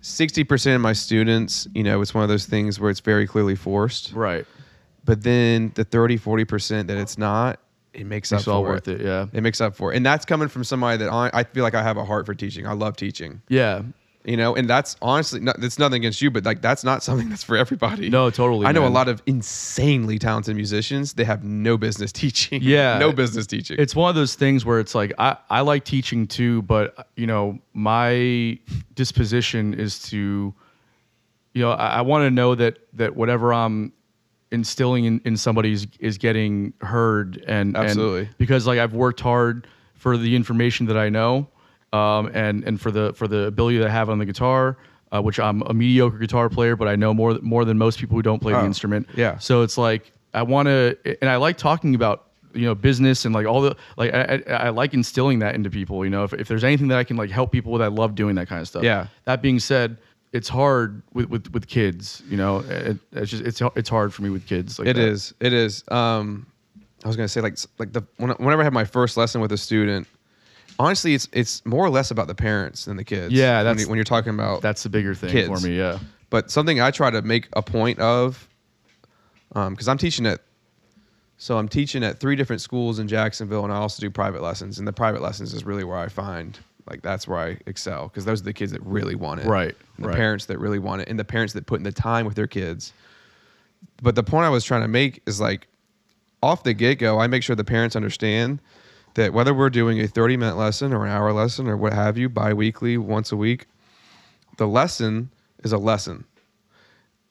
sixty percent of my students, you know, it's one of those things where it's very clearly forced. Right. But then the 30, 40 percent that it's not, it makes, up it all for worth it. Yeah. It makes up for it, and that's coming from somebody that I, I feel like I have a heart for teaching. I love teaching. Yeah. You know, and that's honestly, not, it's nothing against you, but like that's not something that's for everybody. No, totally, I know man. a lot of insanely talented musicians. They have no business teaching. Yeah. no business teaching. It's one of those things where it's like I, I like teaching too, but you know, my disposition is to you know, I, I want to know that that whatever I'm instilling in, in somebody is, is getting heard and and- Absolutely. because like I've worked hard for the information that I know um, and and for the for the ability that I have on the guitar uh, which I'm a mediocre guitar player but I know more more than most people who don't play the Oh, instrument yeah. so it's like I want to, and I like talking about you know business and like all the like I, I, I like instilling that into people. You know, if, if there's anything that I can like help people with, I love doing that kind of stuff. Yeah. That being said, it's hard with with, with kids. You know, it, it's just it's it's hard for me with kids. Like It that. is. It is. Um, I was gonna say like like the when, whenever I have my first lesson with a student, honestly, it's it's more or less about the parents than the kids. Yeah, when, that's- you, when you're talking about That's the bigger thing Kids. for me. Yeah. But something I try to make a point of, um, because I'm teaching at, so I'm teaching at three different schools in Jacksonville, and I also do private lessons. And the private lessons is really where I find like that's where I excel because those are the kids that really want it, Right, the right. parents that really want it, and the parents that put in the time with their kids. But the point I was trying to make is like, off the get go, I make sure the parents understand that whether we're doing a 30 minute lesson or an hour lesson or what have you, bi weekly, once a week, the lesson is a lesson.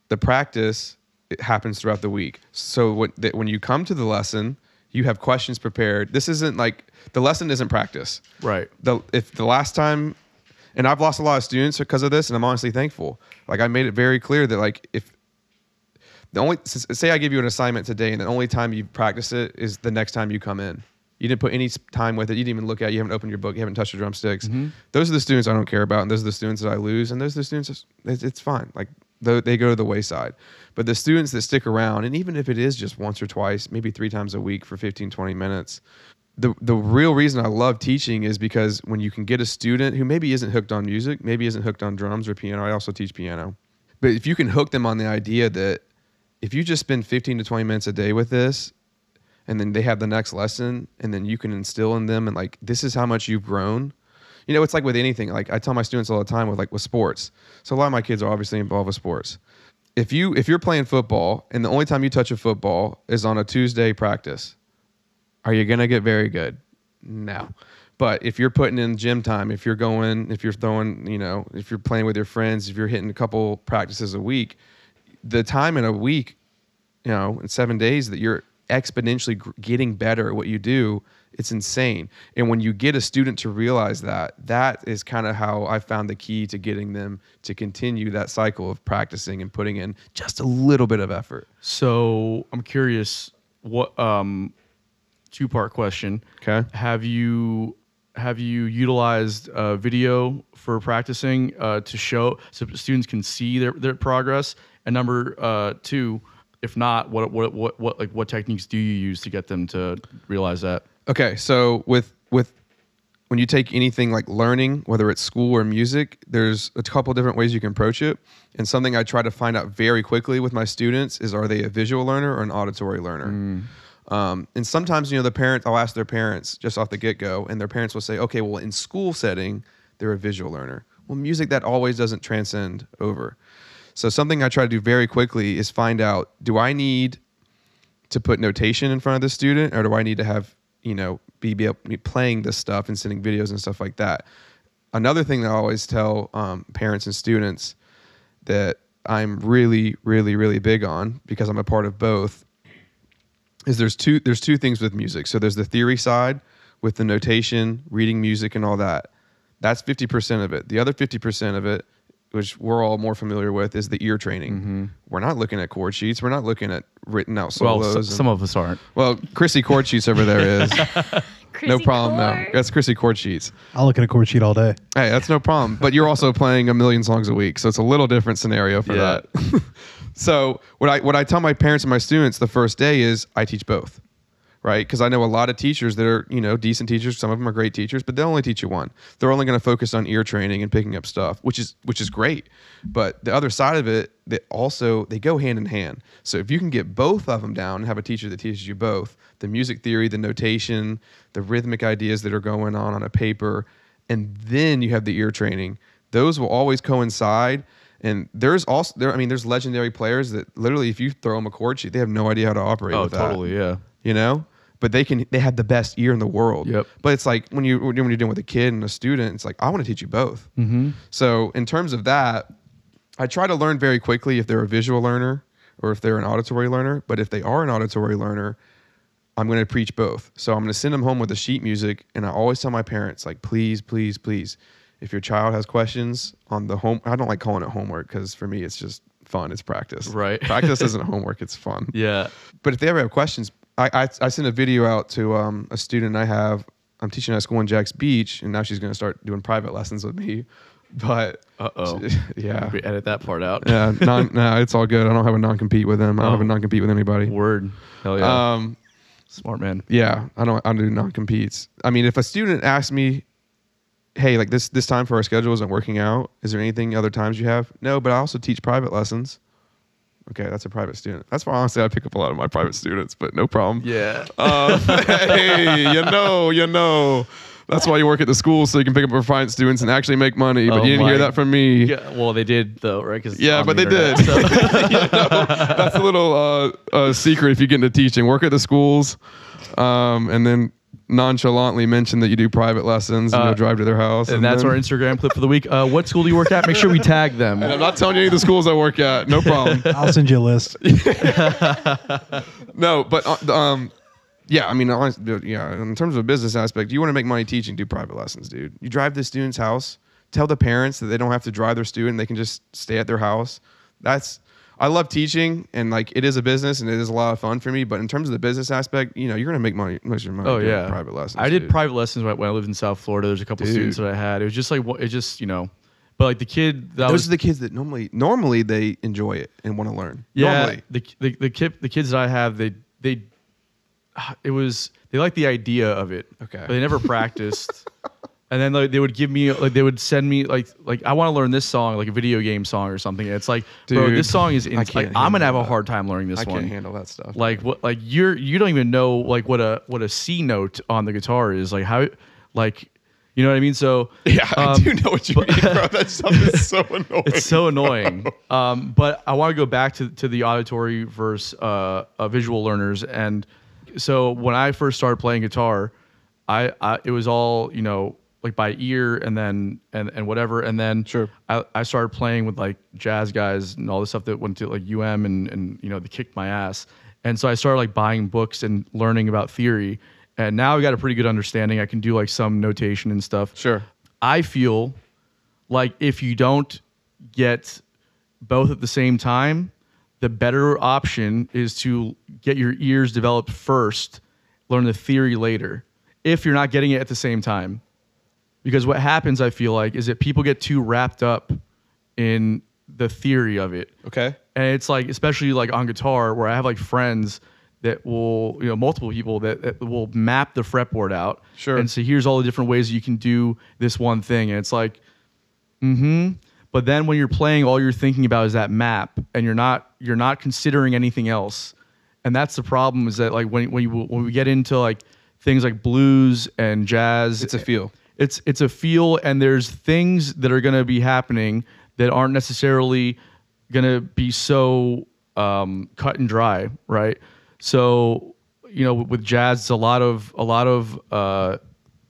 The practice it happens throughout the week. So when, that when you come to the lesson, you have questions prepared. This isn't like the lesson isn't practice. Right. The if the last time, and I've lost a lot of students because of this, and I'm honestly thankful. Like I made it very clear that like if the only say I give you an assignment today, and the only time you practice it is the next time you come in. You didn't put any time with it. You didn't even look at. it. You haven't opened your book. You haven't touched your drumsticks. Mm-hmm. Those are the students I don't care about, and those are the students that I lose. And those are the students. It's, it's fine. Like they go to the wayside. But the students that stick around, and even if it is just once or twice, maybe three times a week for 15, 20 minutes, the the real reason I love teaching is because when you can get a student who maybe isn't hooked on music, maybe isn't hooked on drums or piano. I also teach piano. But if you can hook them on the idea that if you just spend 15 to 20 minutes a day with this and then they have the next lesson and then you can instill in them and like this is how much you've grown. You know it's like with anything like i tell my students all the time with like with sports. So a lot of my kids are obviously involved with sports. If you if you're playing football and the only time you touch a football is on a tuesday practice are you going to get very good? No. But if you're putting in gym time if you're going if you're throwing you know if you're playing with your friends if you're hitting a couple practices a week the time in a week you know, in seven days that you're exponentially getting better at what you do, it's insane. And when you get a student to realize that, that is kind of how I found the key to getting them to continue that cycle of practicing and putting in just a little bit of effort. So I'm curious, what um, two part question. Okay. Have you have you utilized uh, video for practicing uh, to show so students can see their, their progress? And number uh, two, if not, what what what what like what techniques do you use to get them to realize that? Okay, so with with when you take anything like learning, whether it's school or music, there's a couple different ways you can approach it. And something I try to find out very quickly with my students is are they a visual learner or an auditory learner? Um, and sometimes, you know, the parents, I'll ask their parents just off the get go, and their parents will say, okay, well, in school setting, they're a visual learner. Well, music that always doesn't transcend over. So something I try to do very quickly is find out do I need to put notation in front of the student or do I need to have, you know, be, be, be playing this stuff and sending videos and stuff like that. Another thing that I always tell um, parents and students that I'm really, really, really big on because I'm a part of both is there's two there's two things with music. So there's the theory side with the notation, reading music and all that. That's 50% of it. The other 50% of it, which we're all more familiar with, is the ear training. Mm-hmm. We're not looking at chord sheets. We're not looking at written out Well, solos. so, and- some of us aren't. well, Chrissy chord sheets over there is. no Chrissy problem. No, that's Chrissy chord sheets. I'll look at a chord sheet all day. Hey, that's no problem. But you're also playing a million songs a week, so it's a little different scenario for Yeah. that. so what I what I tell my parents and my students the first day is I teach both, right? Because I know a lot of teachers that are you know decent teachers. Some of them are great teachers, but they'll only teach you one. They're only going to focus on ear training and picking up stuff, which is which is great. But the other side of it, that also they go hand in hand. So if you can get both of them down and have a teacher that teaches you both the music theory, the notation, the rhythmic ideas that are going on on a paper, and then you have the ear training. Those will always coincide. And there's also there. I mean, there's legendary players that literally, if you throw them a chord sheet, they have no idea how to operate Oh, with that totally. Yeah. you know but they can they have the best ear in the world Yep. but it's like when you when you're dealing with a kid and a student it's like i want to teach you both Mm-hmm. so in terms of that i try to learn very quickly if they're a visual learner or if they're an auditory learner but if they are an auditory learner i'm going to preach both so i'm going to send them home with the sheet music and i always tell my parents like please please please if your child has questions on the home i don't like calling it homework because for me it's just fun it's practice Right. practice isn't homework it's fun Yeah. but if they ever have questions, I, I, I sent a video out to um, a student I have. I'm teaching at school in Jax Beach, and now she's going to start doing private lessons with me. But Uh-oh. yeah, We edit that part out. yeah, non, no, it's all good. I don't have a non compete with them. I don't have a Oh. non compete with anybody. Word. Hell yeah. Um, Smart man. yeah, I don't. I don't do non competes. I mean, if a student asks me, "Hey, like this this time for our schedule isn't working out. Is there anything other times you have?" No, but I also teach private lessons. Okay, that's a private student. That's why honestly I pick up a lot of my private students, but no problem. Yeah. Uh, hey, you know, you know. That's why you work at the school so you can pick up your private students and actually make money. But Oh you didn't hear that from me. Yeah, well, they did though, right? Cause Yeah, but the they did. so- You know, that's a little uh, uh, secret if you get into teaching. Work at the schools, um, and then nonchalantly mention that you do private lessons and Uh, you'll drive to their house. and that's then- our Instagram clip for the week. Uh, what school do you work at? Make sure we tag them. And I'm not telling you any of the schools I work at. No problem. I'll send you a list. no, but uh, um, yeah, I mean, honest- yeah. In terms of a business aspect, you want to make money teaching, do private lessons, dude. You drive the student's house. Tell the parents that they don't have to drive their student; they can just stay at their house. That's I love teaching, and like it is a business, and it is a lot of fun for me. But in terms of the business aspect, you know, you're gonna make money, most of your money. Oh yeah, private lessons. I did dude. private lessons when I- lived in South Florida. There's a couple Dude. students that I had. It was just like it just you know, but like the kid that Those was are the kids that normally normally they enjoy it and want to learn. yeah Normally. the the the kid the kids that I have they they it was they like the idea of it. Okay. but they never practiced. And then like they would give me like they would send me like like I want to learn this song like a video game song or something. And it's like bro, Dude, this song is I in, like I'm gonna have a hard time learning this I one. I can't handle that stuff. like what like you're you don't even know like what a what a C note on the guitar is like how like you know what I mean so yeah, I um, do know what you mean, bro. That stuff is so annoying. it's so annoying um, but I want to go back to to the auditory versus uh, uh, visual learners and so when I first started playing guitar I, I it was all you know like by ear and then and and whatever and then Sure. I, I started playing with like jazz guys and all the stuff that went to like UM and and you know they kicked my ass and so I started like buying books and learning about theory and now I got a pretty good understanding I can do like some notation and stuff Sure. I feel like if you don't get both at the same time, the better option is to get your ears developed first, learn the theory later. If you're not getting it at the same time. Because what happens, I feel like, is that people get too wrapped up in the theory of it Okay. and it's like especially like on guitar where i have like friends that will you know multiple people that, that will map the fretboard out Sure. and so here's all the different ways you can do this one thing and it's like mm-hmm but then when you're playing all you're thinking about is that map and you're not you're not considering anything else and that's the problem is that like when, when, you, when we get into like things like blues and jazz It's a feel. It's it's a feel and there's things that are going to be happening that aren't necessarily going to be so um, cut and dry right so you know with jazz it's a lot of a lot of uh,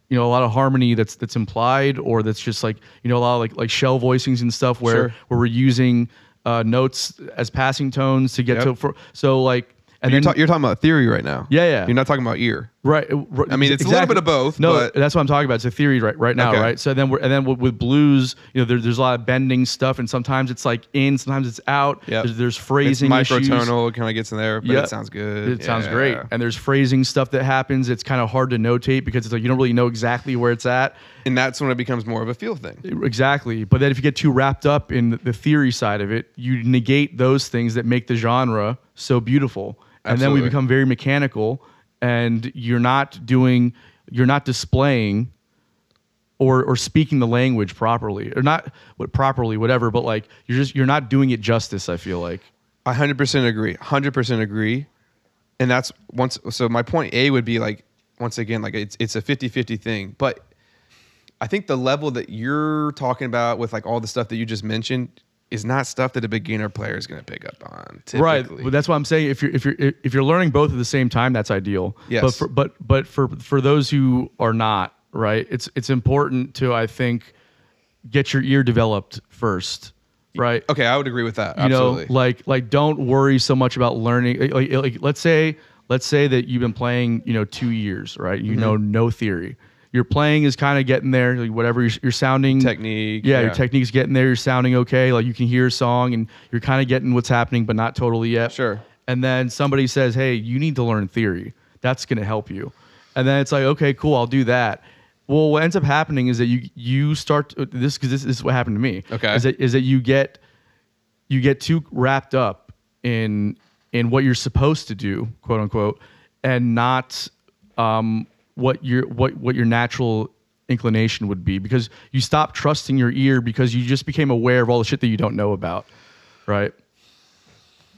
you know a lot of harmony that's that's implied or that's just like you know a lot of like like shell voicings and stuff where Sure. where we're using uh, notes as passing tones to get Yep. to for, so like and you're, then ta- you're talking about theory right now. Yeah, yeah. You're not talking about ear. Right. uh, I mean, it's a little bit of both, No, but- that's what I'm talking about. It's a theory right right now, Okay. right? So then we're and then with, blues, you know, there, there's a lot of bending stuff, and sometimes it's like in, sometimes it's out. Yep. There's, there's It's phrasing issues. microtonal, kind of gets in there, but Yeah. it sounds good. It sounds great. And there's phrasing stuff that happens. It's kind of hard to notate because it's like you don't really know exactly where it's at. And that's when it becomes more of a feel thing. Exactly. But then if you get too wrapped up in the theory side of it, you negate those things that make the genre so beautiful. And then we become very mechanical and you're not doing you're not displaying or or speaking the language properly or not what properly whatever but like you're just you're not doing it justice I feel like. I 100% agree. 100% agree. And that's once so my point A would be like once again like it's it's a 50-50 thing, but I think the level that you're talking about with like all the stuff that you just mentioned is not stuff that a beginner player is going to pick up on. Right, but that's why I'm saying. If you're if you're if you're learning both at the same time, that's ideal. Yes. But for, but but for for those who are not, right, it's it's important to I think get your ear developed first, right? Okay, I would agree with that. You Absolutely. know, like like don't worry so much about learning. Like, like, let's say let's say that you've been playing, you know, two years, right? You know Mm-hmm. no theory. Your playing is kind of getting there. Like whatever you're, you're sounding Technique, Yeah, yeah. your technique's getting there. You're sounding okay. Like you can hear a song and you're kind of getting what's happening, but not totally yet. Sure. And then somebody says, "Hey, you need to learn theory. That's going to help you." And then it's like, "Okay, cool, I'll do that." Well, what ends up happening is that you you start to, this because this, this is what happened to me. Okay. Is that is that you get you get too wrapped up in in what you're supposed to do, quote unquote, and not um, what your what what your natural inclination would be because you stop trusting your ear because you just became aware of all the shit that you don't know about, right?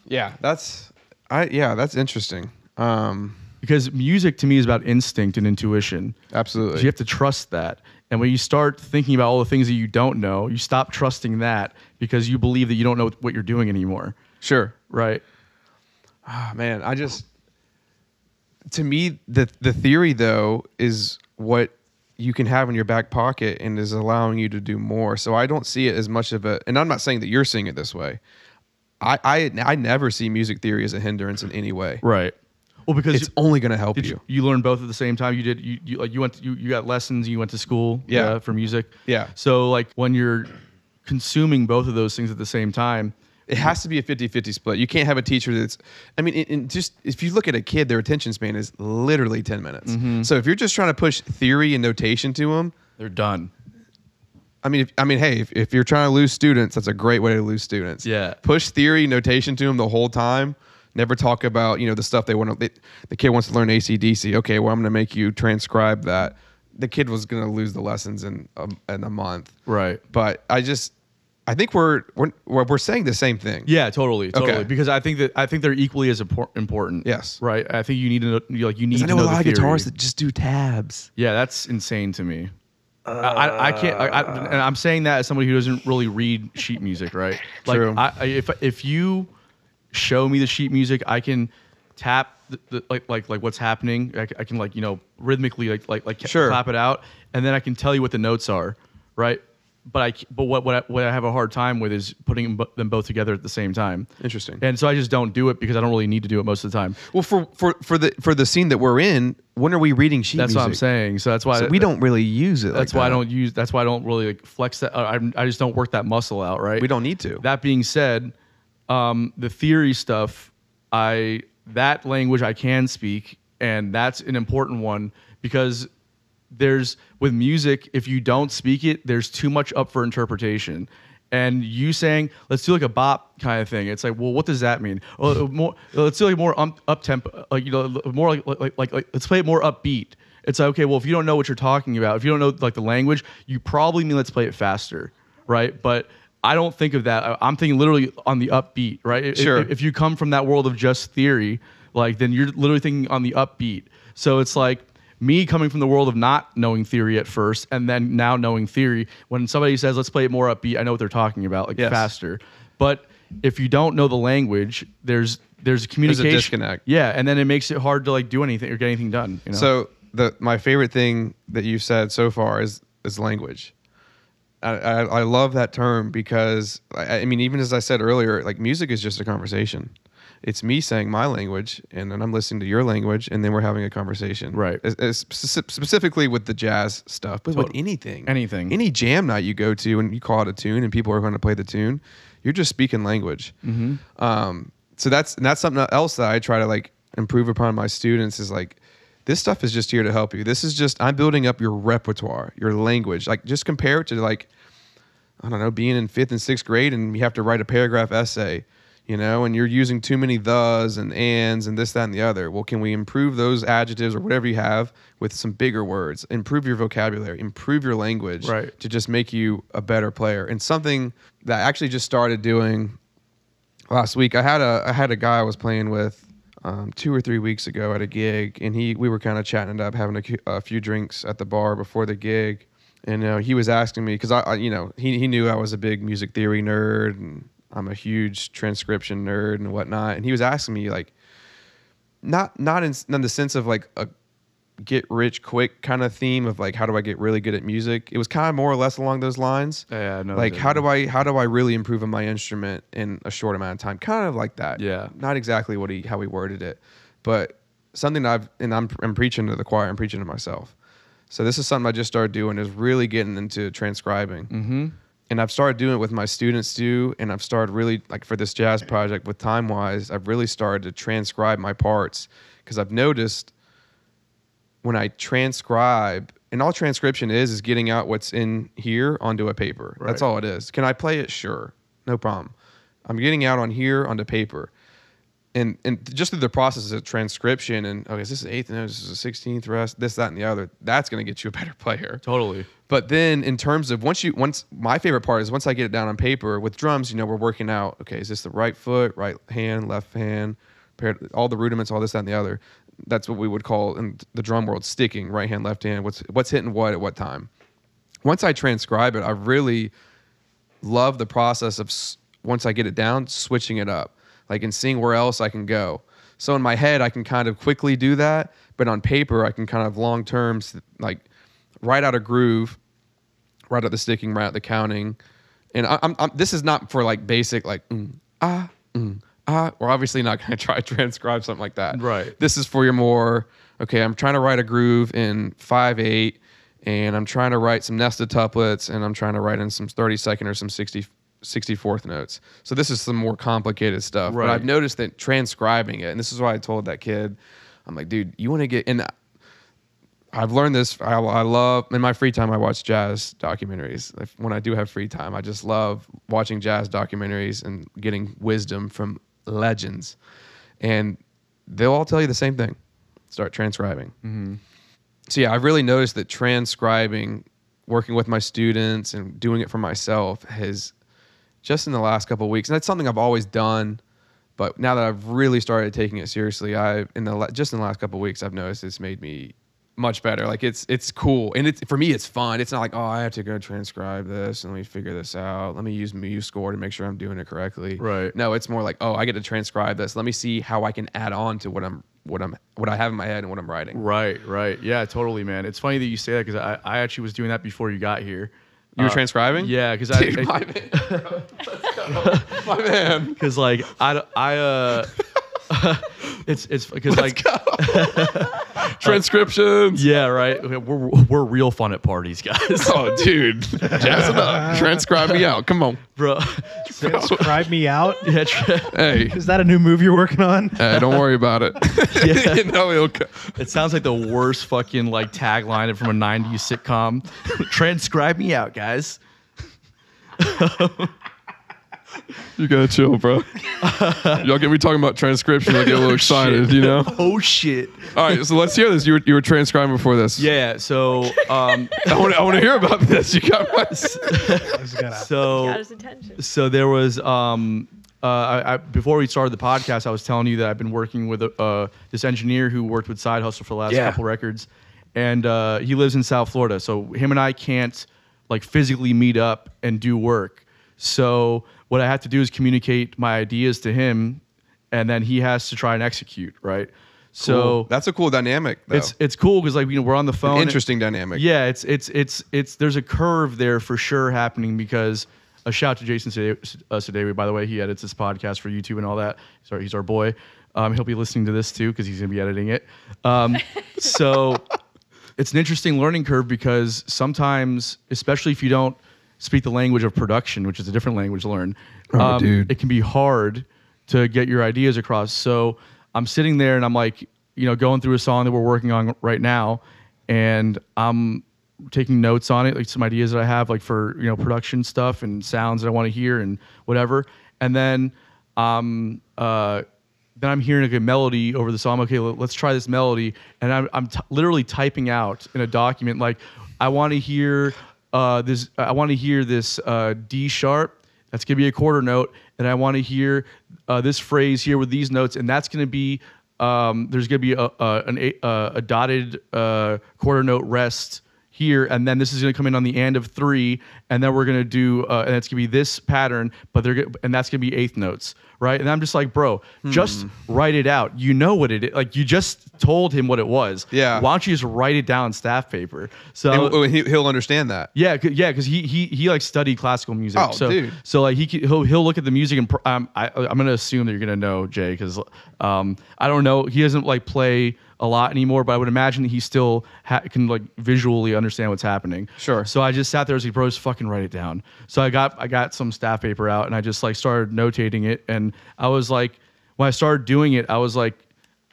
yeah, that's I yeah, that's interesting. Um Because music to me is about instinct and intuition. absolutely. So you have to trust that. And when you start thinking about all the things that you don't know, you stop trusting that because you believe that you don't know what you're doing anymore, sure. right? Ah, man, I just to me the the theory though is what you can have in your back pocket and is allowing you to do more. So I don't see it as much of a and I'm not saying that you're seeing it this way. I I, I never see music theory as a hindrance in any way. Right. Well, because It's only going to help you. you, you learn both at the same time? You did. You, you like you went. To, you you got lessons. You went to school. Yeah. uh, for music. Yeah. So like when you're consuming both of those things at the same time, It has to be a 50-50 split. You can't have a teacher that's I mean, it, it just if you look at a kid, their attention span is literally 10 minutes. Mm-hmm. So if you're just trying to push theory and notation to them, they're done. I mean, if, I mean, hey, if, if you're trying to lose students, that's a great way to lose students. Yeah. Push theory, notation to them the whole time. Never talk about you know the stuff they want to. They, the kid wants to learn ACDC. Okay, well I'm going to make you transcribe that. The kid was going to lose the lessons in a, in a month. Right. But I just, I think we're we're we're saying the same thing. Yeah, totally, totally. Okay. Because I think that I think they're equally as important. Yes. Right. I think you need to know, like you need I to know know a lot the of guitarists that just do tabs. Yeah, that's insane to me. I, I, I can't. I, I, and I'm saying that as somebody who doesn't really read sheet music, right? Like, True. I, I, if if you show me the sheet music, I can tap the, the, like like like what's happening. I can like you know rhythmically like like like Sure. clap it out, and then I can tell you what the notes are, right? But I but what what I, what I have a hard time with is putting them both together at the same time. Interesting. And so I just don't do it because I don't really need to do it most of the time. Well, for for for the for the scene that we're in, when are we reading sheet That's music? what I'm saying. So that's why So we don't really use it. That's like why I don't use. That's why I don't really like flex that. Uh, I, I just don't work that muscle out. Right. We don't need to. That being said, um, the theory stuff, I that language I can speak, and that's an important one because there's with music, if you don't speak it, there's too much up for interpretation. And you saying, let's do like a bop kind of thing. It's like, well, what does that mean? Well, more, let's do like more um, up tempo, like you know, more like, like like like let's play it more upbeat. It's like, okay, well, if you don't know what you're talking about, if you don't know like the language, you probably mean let's play it faster, right? But I don't think of that. I'm thinking literally on the upbeat, right? Sure. If, if you come from that world of just theory, like then you're literally thinking on the upbeat. So it's like me coming from the world of not knowing theory at first and then now knowing theory, when somebody says let's play it more upbeat, I know what they're talking about, like Yes. faster. But if you don't know the language, there's there's a communication disconnect. Yeah, and then it makes it hard to like do anything or get anything done. You know? So the my favorite thing that you've said so far is is language. I, I, I love that term because I, I mean even as I said earlier, like music is just a conversation. It's me saying my language and then I'm listening to your language and then we're having a conversation. Right. As, as speci- specifically with the jazz stuff, but with anything, Anything. any jam night you go to and you call it a tune and people are going to play the tune, you're just speaking language. Mm-hmm. Um, so that's and that's something else that I try to like improve upon my students is like this stuff is just here to help you. This is just I'm building up your repertoire, your language. Like just compare it to like I don't know, being in fifth and sixth grade and you have to write a paragraph essay, you know, and you're using too many thes and ands and this, that, and the other. Well, can we improve those adjectives or whatever you have with some bigger words? Improve your vocabulary, improve your language Right. to just make you a better player. And something that I actually just started doing last week. I had a I had a guy I was playing with um, two or three weeks ago at a gig, and he we were kind of chatting it up, having a, a few drinks at the bar before the gig, and uh, he was asking me because I, I you know he he knew I was a big music theory nerd and I'm a huge transcription nerd and whatnot, and he was asking me like not not in, in the sense of like a get rich quick kind of theme of like how do I get really good at music. It was kind of more or less along those lines. Yeah, know Like how do I how do I really improve on my instrument in a short amount of time? Kind of like that. Yeah. Not exactly what he how he worded it, but something that I've and I'm I'm preaching to the choir. I'm preaching to myself. So this is something I just started doing is really getting into transcribing. mm-hmm. And I've started doing it with my students too. And I've started really like for this jazz project with Time Wise, I've really started to transcribe my parts because I've noticed when I transcribe, and all transcription is is getting out what's in here onto a paper. That's all it is. Can I play it? Sure, no problem. I'm getting out on here onto paper, and and just through the process of transcription and okay, is this an eighth note? This is a sixteenth rest. This, that, and the other. That's going to get you a better player. Totally. But then in terms of once you once my favorite part is once I get it down on paper with drums, you know, we're working out, okay, is this the right foot, right hand, left hand, paired, all the rudiments, all this, that, and the other. That's what we would call in the drum world sticking, right hand, left hand, what's what's hitting what at what time. Once I transcribe it, I really love the process of once I get it down, switching it up, like and seeing where else I can go. So in my head, I can kind of quickly do that, but on paper, I can kind of long term, s- like write out a groove, write out the sticking, write out the counting, and I, I'm, I'm this is not for like basic like mm, ah mm, ah. We're obviously not going to try to transcribe something like that. Right. This is for your more okay. I'm trying to write a groove in five eight, and I'm trying to write some nested tuplets, and I'm trying to write in some 30 second or some 60 64th notes. So this is some more complicated stuff. But I've noticed that transcribing it, and this is why I told that kid, I'm like, dude, you want to get in. I've learned this. I, I love in my free time. I watch jazz documentaries. If, when I do have free time, I just love watching jazz documentaries and getting wisdom from legends. And they'll all tell you the same thing: start transcribing. Mm-hmm. So yeah, I've really noticed that transcribing, working with my students and doing it for myself has just in the last couple of weeks, and that's something I've always done. But now that I've really started taking it seriously, I in the just in the last couple of weeks, I've noticed it's made me much better. Like it's it's cool, and it's for me, it's fun. It's not like oh, I have to go transcribe this and let me figure this out. Let me use MuseScore to make sure I'm doing it correctly. Right. No, it's more like oh, I get to transcribe this. Let me see how I can add on to what I'm what I'm what I have in my head and what I'm writing. Right, right. Yeah, totally, man. It's funny that you say that because I, I actually was doing that before you got here. You were Uh, transcribing? Yeah, because I, Dude, my man. bro. Let's go. my man. because like I, I uh, it's it's because like Transcriptions. yeah, right. We're we're real fun at parties, guys, Oh, dude. Jazz it up. Transcribe me out. Come on. bro. Transcribe me out. Yeah, tra- Hey. Is that a new move you're working on? Hey, don't worry about it. Yeah. you know he'll co- it sounds like the worst fucking like tagline from a '90s sitcom. Transcribe me out, guys. You gotta chill, bro. Y'all get me talking about transcription. I get a little excited, you know? Oh shit. All right, so let's hear this. You were, you were transcribing before this. Yeah. So um, I want to I wanna hear about this. You got my. This so Got his attention. so there was um uh, I, I, before we started the podcast, I was telling you that I've been working with uh, this engineer who worked with Side Hustle for the last Yeah. couple records, and uh, he lives in South Florida. So him and I can't like physically meet up and do work. So what I have to do is communicate my ideas to him, and then he has to try and execute. Right. So Cool. that's a cool dynamic. Though. it's it's cool because like you know we're on the phone. interesting dynamic. Yeah, it's it's it's it's there's a curve there for sure happening because a shout out to Jason Sade- uh, by the way, he edits this podcast for YouTube and all that. Sorry, he's our boy. Um, he'll be listening to this too because he's gonna be editing it. Um, so it's an interesting learning curve because sometimes, especially if you don't speak the language of production, which is a different language to learn, um, Oh, dude. it can be hard to get your ideas across. So I'm sitting there and I'm like, you know, going through a song that we're working on right now, and I'm taking notes on it, like some ideas that I have, like for you know production stuff and sounds that I want to hear and whatever. And then, um, uh, then I'm hearing a good melody over the song. Okay, let- let's try this melody, and I'm I'm t- literally typing out in a document like, I want to hear uh, this. I want to hear this uh, D sharp. That's gonna be a quarter note, and I want to hear uh, this phrase here with these notes, and that's gonna be um, there's gonna be a a, an, a, a dotted uh, quarter note rest here, and then this is to come in on the end of three, and then we're to do, uh, and it's to be this pattern, but they're, gonna, and that's to be eighth notes, right? And I'm just like, bro, just Hmm. write it out. You know what it is. Like you just told him what it was. Yeah. Why don't you just write it down on staff paper? So And he, he'll understand that. yeah, yeah, because he he he like studied classical music. Oh, so, dude. So like he he'll he'll look at the music and pr- um, I I'm gonna assume that you're gonna know Jay because um I don't know he doesn't like play a lot anymore, but I would imagine that he still ha- can like visually understand what's happening. Sure. So I just sat there as he bro, just fucking write it down. So I got I got some staff paper out and I just like started notating it and I was like when I started doing it I was like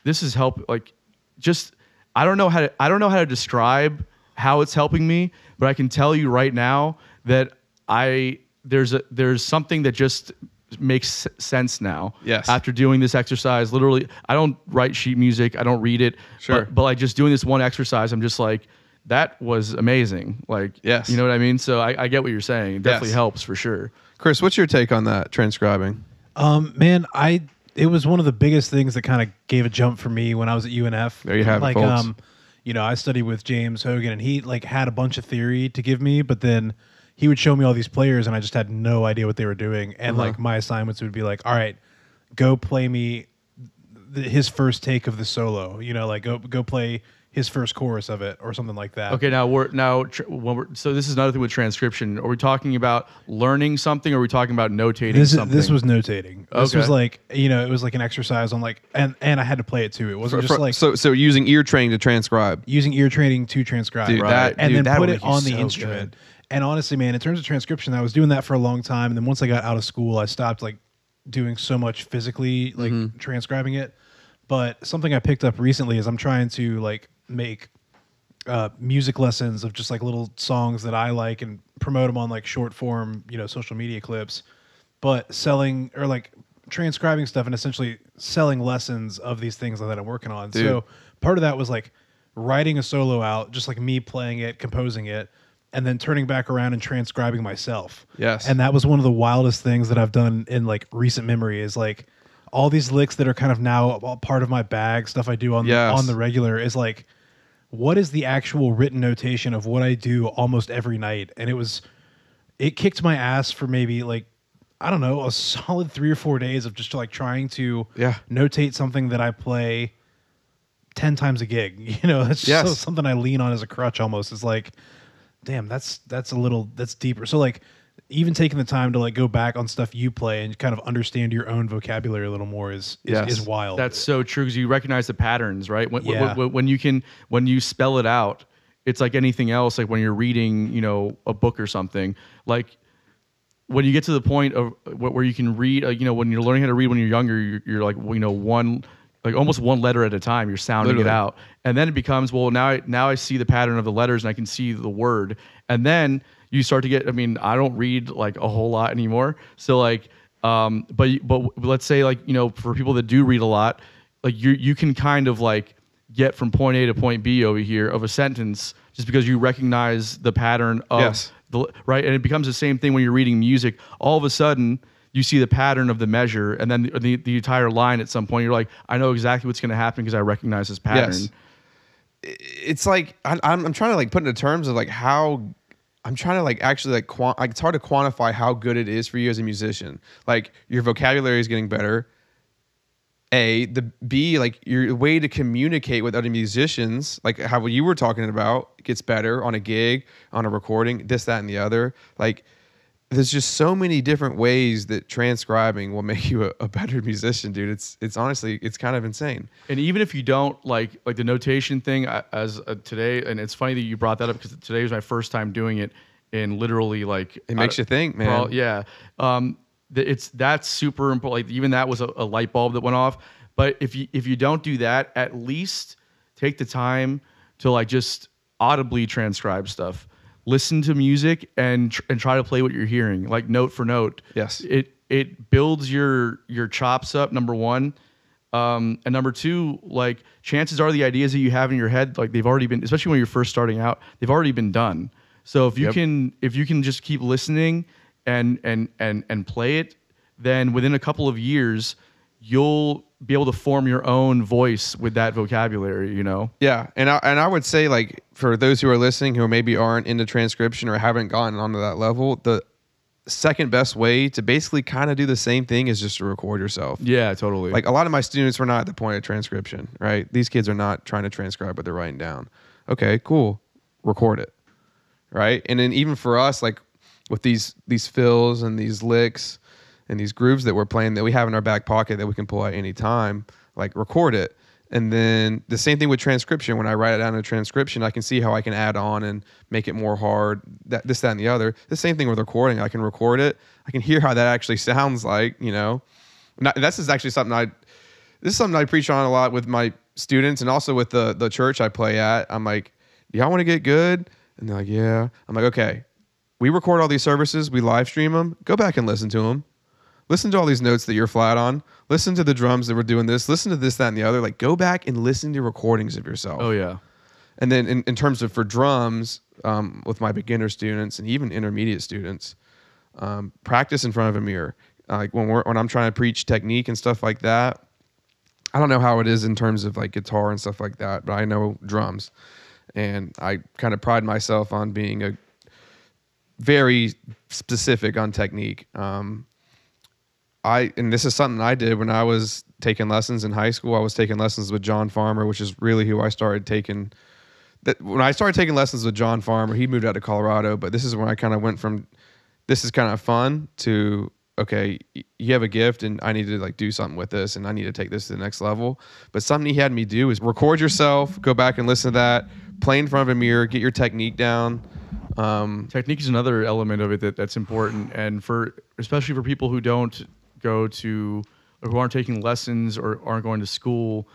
this is help like just I don't know how to I don't know how to describe how it's helping me, but I can tell you right now that I there's a there's something that just makes sense now. Yes. After doing this exercise, literally, I don't write sheet music. I don't read it. Sure. But, but like just doing this one exercise, I'm just like, that was amazing. Like, Yes. You know what I mean? So I, I get what you're saying. It definitely Yes. helps for sure. Chris, what's your take on that transcribing? Um, man, I it was one of the biggest things that kind of gave a jump for me when I was at UNF. There you have it, like, folks. um, you know, I studied with James Hogan, and he like had a bunch of theory to give me, but then he would show me all these players, and I just had no idea what they were doing. And Uh-huh. like my assignments would be like, all right, go play me th- his first take of the solo. You know, like go go play his first chorus of it or something like that. Okay, now we're now tr- when we're, so this is another thing with transcription. Are we talking about learning something, or are we talking about notating This is, something? this was notating. This Okay. was like you know it was like an exercise on like and and I had to play it too. It wasn't just For- like so, so using ear training to transcribe. using ear training to transcribe Dude, Right. that, and dude, then that put would it make you on the so instrument. good. And honestly, man, in terms of transcription, I was doing that for a long time. And then once I got out of school, I stopped like doing so much physically, like Mm-hmm. transcribing it. But something I picked up recently is I'm trying to like make uh, music lessons of just like little songs that I like and promote them on like short form, you know, social media clips. But selling or like transcribing stuff and essentially selling lessons of these things that I'm working on. Dude. So part of that was like writing a solo out, just like me playing it, composing it, and then turning back around and transcribing myself. Yes. And that was one of the wildest things that I've done in like recent memory is like all these licks that are kind of now part of my bag, stuff I do on Yes. on the regular is like what is the actual written notation of what I do almost every night? And it was it kicked my ass for maybe like I don't know, a solid 3 or 4 days of just like trying to Yeah. notate something that I play 10 times a gig. You know, it's just Yes. something I lean on as a crutch almost. It's like damn, that's that's a little that's deeper. So like even taking the time to like go back on stuff you play and kind of understand your own vocabulary a little more is is, Yes. is wild. That's so true because you recognize the patterns, right? When, Yeah. when, when you can, when you spell it out, it's like anything else. Like when you're reading, you know, a book or something. Like when you get to the point of where you can read, uh, you know, when you're learning how to read when you're younger, you're, you're like, you know, one, like almost one letter at a time. You're sounding Literally. it out, and then it becomes, well, now I now I see the pattern of the letters and I can see the word, and then you start to get. I mean, I don't read like a whole lot anymore, so like. Um, but but let's say like you know for people that do read a lot, like you you can kind of like get from point A to point B over here of a sentence just because you recognize the pattern of Yes. the right, and it becomes the same thing when you're reading music. All of a sudden, you see the pattern of the measure, and then the, the, the entire line. At some point, you're like, I know exactly what's going to happen because I recognize this pattern. Yes. it's like I, I'm, I'm trying to like put into terms of like how I'm trying to like actually like, quan- like it's hard to quantify how good it is for you as a musician. Like your vocabulary is getting better. A the B like your way to communicate with other musicians, like how you were talking about, gets better on a gig, on a recording, this, that, and the other. Like there's just so many different ways that transcribing will make you a, a better musician, dude. It's it's honestly it's kind of insane. And even if you don't like like the notation thing, as uh, today, and it's funny that you brought that up because today was my first time doing it, and literally like It makes I- you think, man. Well, yeah, um, it's that's super important. Like even that was a, a light bulb that went off. But if you if you don't do that, at least take the time to like just audibly transcribe stuff. Listen to music and tr- and try to play what you're hearing, like note for note. Yes. it it builds your your chops up. Number one, um, and number two, like chances are the ideas that you have in your head, like they've already been, especially when you're first starting out, they've already been done. So if you Yep. can, if you can just keep listening and and and and play it, then within a couple of years, you'll be able to form your own voice with that vocabulary. You know. Yeah, and I, and I would say like for those who are listening who maybe aren't into transcription or haven't gotten onto that level, the second best way to basically kind of do the same thing is just to record yourself. Yeah, totally. Like a lot of my students were not at the point of transcription, right? These kids are not trying to transcribe what they're writing down. Okay, cool. Record it. Right? And then even for us, like with these these fills and these licks and these grooves that we're playing that we have in our back pocket that we can pull at any time, like record it. And then the same thing with transcription. When I write it down in a transcription, I can see how I can add on and make it more hard, that this, that, and the other. The same thing with recording. I can record it. I can hear how that actually sounds like, you know. Not, this is actually something I this is something I preach on a lot with my students and also with the the church I play at. I'm like, do y'all want to get good? And they're like, yeah. I'm like, okay. We record all these services, we live stream them. Go back and listen to them. Listen to all these notes that you're flat on. Listen to the drums that we're doing this. Listen to this, that, and the other. Like, go back and listen to recordings of yourself. oh yeah. And then in, in terms of for drums, um, with my beginner students and even intermediate students, um, practice in front of a mirror. Like when we're when I'm trying to preach technique and stuff like that. I don't know how it is in terms of like guitar and stuff like that, but I know drums, and I kind of pride myself on being a very specific on technique. Um, I and this is something I did when I was taking lessons in high school. I was taking lessons with John Farmer, which is really who I started taking. That when I started taking lessons with John Farmer, he moved out to Colorado, but this is when I kind of went from this is kind of fun to okay, you have a gift and I need to like do something with this and I need to take this to the next level. But something he had me do is record yourself, go back and listen to that, play in front of a mirror, get your technique down. Um, Technique is another element of it that, that's important, and for especially for people who don't go to or who aren't taking lessons or aren't going to school.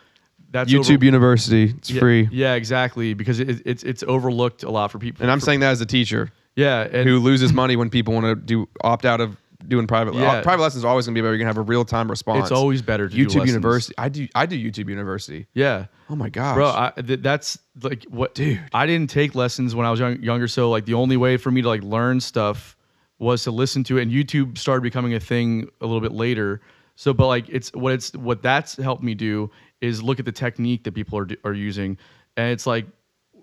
That's YouTube over- University, it's yeah, free. Yeah, exactly, because it, it's it's overlooked a lot for people. And I'm for- saying that as a teacher. yeah, and who loses money when people want to do opt out of doing private. Yeah. Uh, private lessons are always going to be better. You're going to have a real time response. it's always better to do YouTube. University. I do. I do YouTube University. Yeah, Oh my gosh, bro, I, th- that's like what, Dude. I didn't take lessons when I was young, younger, so like the only way for me to like learn stuff was to listen to it. And YouTube started becoming a thing a little bit later. So, but like it's what it's what that's helped me do is look at the technique that people are are using, and it's like,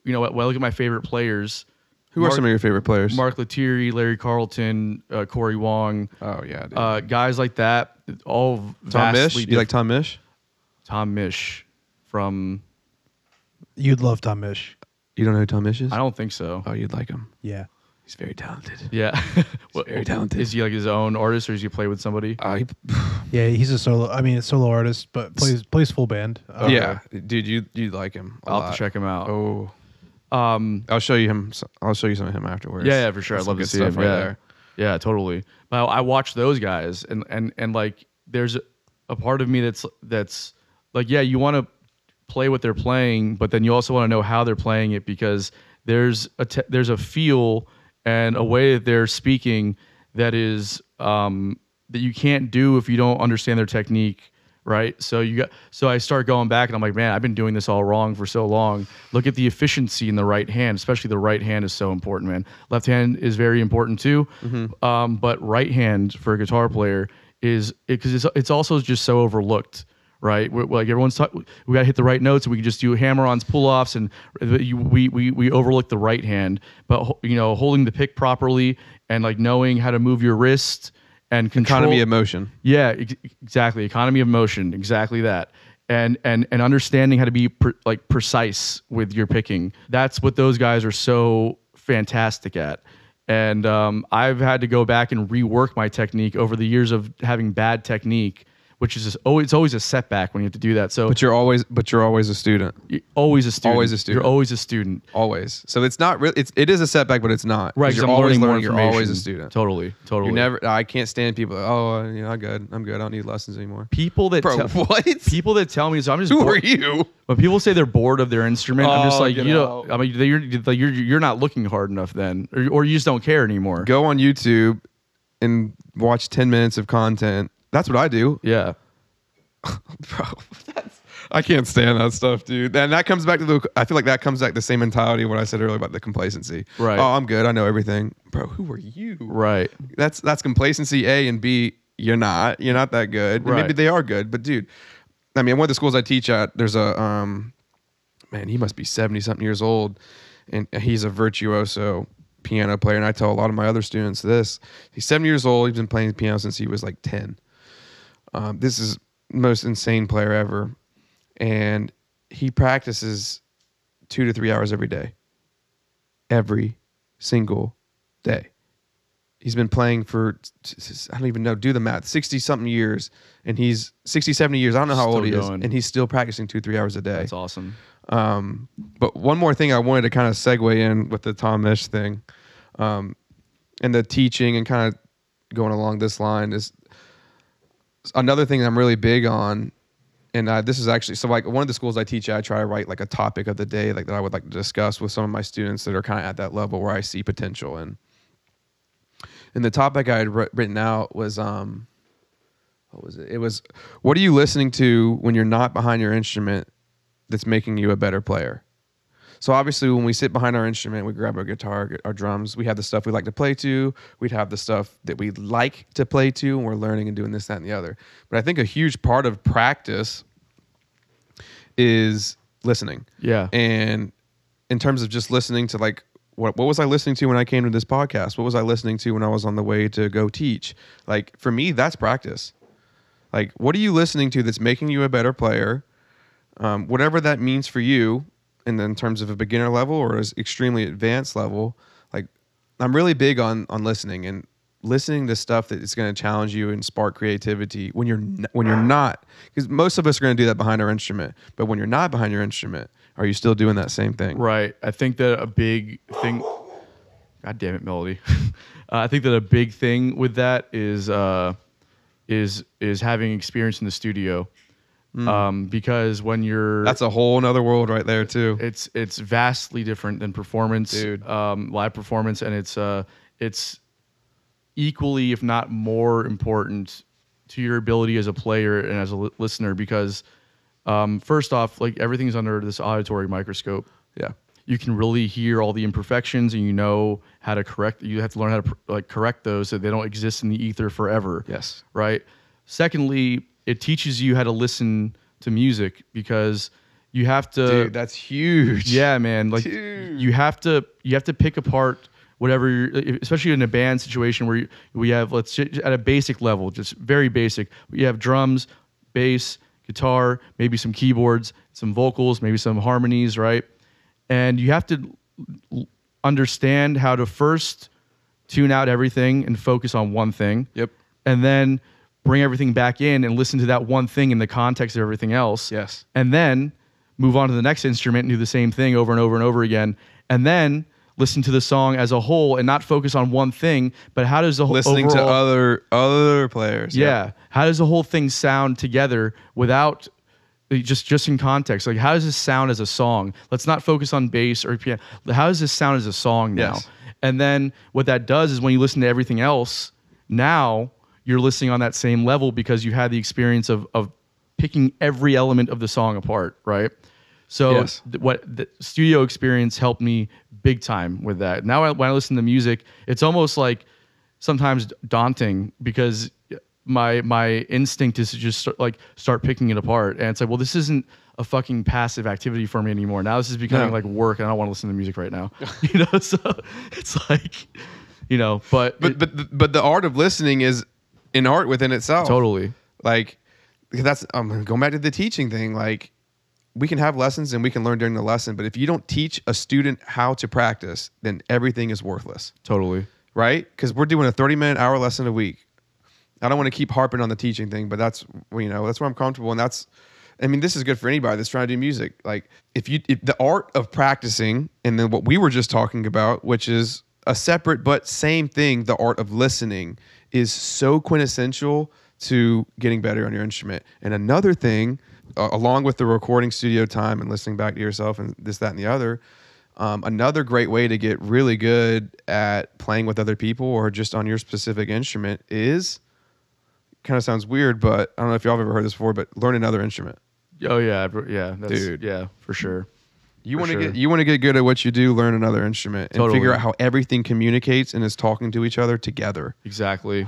you know, when I look at my favorite players. who are some of your favorite players? Mark Lettieri, Larry Carlton, uh, Corey Wong, Oh yeah, dude. uh, guys like that. All Tom Misch. vastly You like Tom Misch? Tom Misch from? You'd love Tom Misch. You don't know who Tom Misch is? I don't think so. Oh, you'd like him. Yeah. He's very talented. Yeah, What- very talented. Is he like his own artist, or does he play with somebody? Uh, he, Yeah, he's a solo. I mean, a solo artist, but plays plays full band. Uh, Yeah, dude, you you like him. a I'll have to check him out. Oh, Um, I'll show you him. I'll show you some of him afterwards. yeah, yeah, for sure. I'd Some love to good see stuff him. right yeah, there. yeah, totally. But I, I watch those guys, and and and like, there's a part of me that's that's like, yeah, you want to play what they're playing, but then you also want to know how they're playing it because there's a te- there's a feel and a way that they're speaking that is um, that you can't do if you don't understand their technique right? So you got so i start going back and i'm like man i've been doing this all wrong for so long. Look at the efficiency in the right hand especially the right hand is so important man. Left hand is very important too um, but right hand for a guitar player is because it's, it's also just so overlooked right? We're, like everyone's talk, we got to hit the right notes, and we can just do hammer-ons, pull-offs, and you, we we we overlook the right hand. But you know, holding the pick properly and like knowing how to move your wrist and control Economy of motion. yeah, ex- exactly. Economy of motion, exactly that. And and and understanding how to be pre- like precise with your picking. That's what those guys are so fantastic at. And um, I've had to go back and rework my technique over the years of having bad technique, which is just always it's always a setback when you have to do that. So But you're always but you're always a student. you're always a student. Always a student. You're always a student. Always. So it's not really it's it is a setback, but it's not. Right. You're I'm always learning. You're always a student. Totally. Totally. You never. I can't stand people. Oh, uh, you know, I'm good. I'm good. I don't need lessons anymore. people that Bro, tell- what? people that tell me so I'm just Who bored- are you? When people say they're bored of their instrument, I'm just Oh, like, you know. I mean, you're, you're you're not looking hard enough then, or, or you just don't care anymore. Go on YouTube and watch 10 minutes of content. That's what I do. Yeah, Bro, that's, I can't stand that stuff, dude. And that comes back to the. I feel like that comes back to the same mentality of what I said earlier about the complacency. Right. Oh, I'm good. I know everything, bro. Who are you? right. That's that's complacency. A and B. You're not. You're not that good. And Maybe they are good, but dude, I mean, one of the schools I teach at, there's a um, man. He must be 70 something years old, and he's a virtuoso piano player. And I tell a lot of my other students this. He's 70 years old. He's been playing piano since he was like 10. Um, this is most insane player ever, and he practices two to three hours every day. Every single day. He's been playing for I don't even know, do the math, 60 something years and he's 60 70 years. I don't know how Still old he is and he's still practicing 2 3 hours a day. That's awesome. Um, but one more thing I wanted to kind of segue in with the Tom Misch thing, um, and the teaching and kind of going along this line is another thing I'm really big on. And uh, this is actually so like one of the schools I teach at, I try to write like a topic of the day like that I would like to discuss with some of my students that are kind of at that level where I see potential and And the topic I had written out was um, what was it? It was what are you listening to when you're not behind your instrument that's making you a better player. So obviously, when we sit behind our instrument, we grab our guitar, our drums. We have the stuff we like to play to. We'd have the stuff that we like to play to, and we're learning and doing this, that, and the other. But I think a huge part of practice is listening. Yeah. And in terms of just listening to like what what was I listening to when I came to this podcast? What was I listening to when I was on the way to go teach? Like for me, that's practice. Like what are you listening to that's making you a better player? Um, whatever that means for you, and in terms of a beginner level or as extremely advanced level, like I'm really big on on listening and listening to stuff that is going to challenge you and spark creativity when you're when you're not because most of us are going to do that behind our instrument but when you're not behind your instrument are you still doing that same thing Right. I think that a big thing. God damn it, Melody. uh, I think that a big thing with that is uh, is is having experience in the studio, um, because when you're that's a whole nother world right there too it's it's vastly different than performance, Dude. Um, live performance, and it's uh it's equally, if not more, important to your ability as a player and as a li- listener because um, first off, like everything's under this auditory microscope. yeah You can really hear all the imperfections, and you know how to correct. You have to learn how to like correct those so they don't exist in the ether forever Yes. right? Secondly, it teaches you how to listen to music because you have to dude that's huge yeah, man. Like Dude. you have to you have to pick apart whatever, you're, especially in a band situation where you, we have let's say at a basic level, just very basic. You have drums, bass, guitar, maybe some keyboards, some vocals, maybe some harmonies, right? And you have to understand how to first tune out everything and focus on one thing yep and then bring everything back in and listen to that one thing in the context of everything else. Yes. And then move on to the next instrument and do the same thing over and over and over again. And then listen to the song as a whole and not focus on one thing, but how does the whole listening to other other players yeah. How does the whole thing sound together without just just in context? Like how does this sound as a song? Let's not focus on bass or piano. How does this sound as a song now? Yes. And then what that does is when you listen to everything else, now you're listening on that same level because you had the experience of of picking every element of the song apart, right? So Yes. th- what the studio experience helped me big time with that. Now I, when I listen to music, it's almost like sometimes daunting because my my instinct is to just start, like start picking it apart, and it's like, well, this isn't a fucking passive activity for me anymore. Now this is becoming No. like work, and I don't want to listen to music right now. you know, so it's like, you know, but But it- but the, but the art of listening is an art within itself. totally, Like that's um, going back to the teaching thing. Like we can have lessons and we can learn during the lesson, but if you don't teach a student how to practice, then everything is worthless, totally. right? Because we're doing a thirty minute hour lesson a week. I don't want to keep harping on the teaching thing, but that's you know that's where I'm comfortable, and that's. I mean, this is good for anybody that's trying to do music. Like, if you if the art of practicing, and then what we were just talking about, which is a separate but same thing, the art of listening, is so quintessential to getting better on your instrument. And another thing, uh, along with the recording studio time and listening back to yourself and this, that, and the other, um, another great way to get really good at playing with other people or just on your specific instrument is kind of sounds weird, but I don't know if y'all have ever heard this before, but learn another instrument. Oh yeah, yeah, that's, Dude. yeah, for sure. You want to sure. get you want to get good at what you do, learn another instrument and figure out how everything communicates and is talking to each other together. Exactly.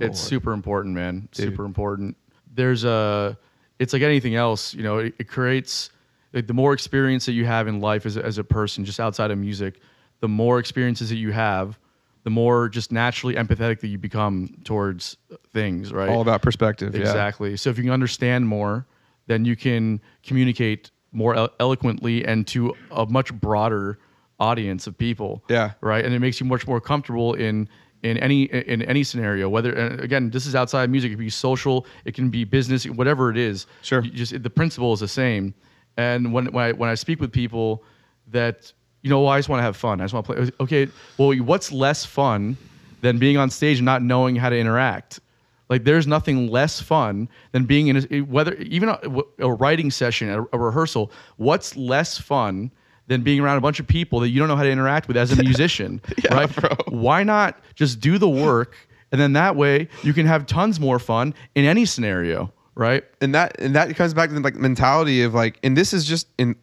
It's super important, man. Dude. Super important. There's a. It's like anything else. You know, it, it creates like the more experience that you have in life as a, as a person, just outside of music, the more experiences that you have, the more just naturally empathetic that you become towards things. Right. All about perspective. Yeah. Exactly. So if you can understand more, then you can communicate more elo- eloquently and to a much broader audience of people. Yeah. Right. And it makes you much more comfortable in in any in any scenario. Whether again, this is outside of music. It can be social. It can be business. Whatever it is. Sure. You just the principle is the same. And when when I, when I speak with people that you know, well, I just want to have fun. I just want to play. Okay. Well, what's less fun than being on stage and not knowing how to interact? Like there's nothing less fun than being in a, whether even a, a writing session, a, a rehearsal. What's less fun than being around a bunch of people that you don't know how to interact with as a musician, right? bro. Why not just do the work and then that way you can have tons more fun in any scenario, right? and that and that comes back to the like mentality of like and this is just in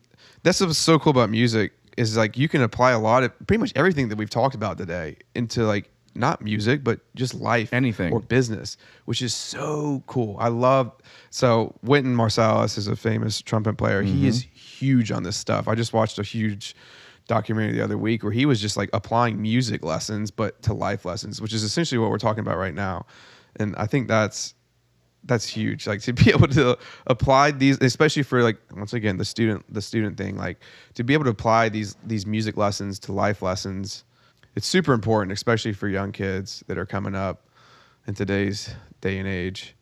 that's what's so cool about music is like you can apply a lot of pretty much everything that we've talked about today into like not music but just life Anything. or business which is so cool. I love so Wynton marsalis is a famous trumpet player. He mm-hmm. is huge on this stuff. I just watched a huge documentary the other week where he was just like applying music lessons but to life lessons which is essentially what we're talking about right now. And i think that's that's huge. Like to be able to apply these especially for like once again the student the student thing like to be able to apply these these music lessons to life lessons it's super important especially for young kids that are coming up in today's day and age.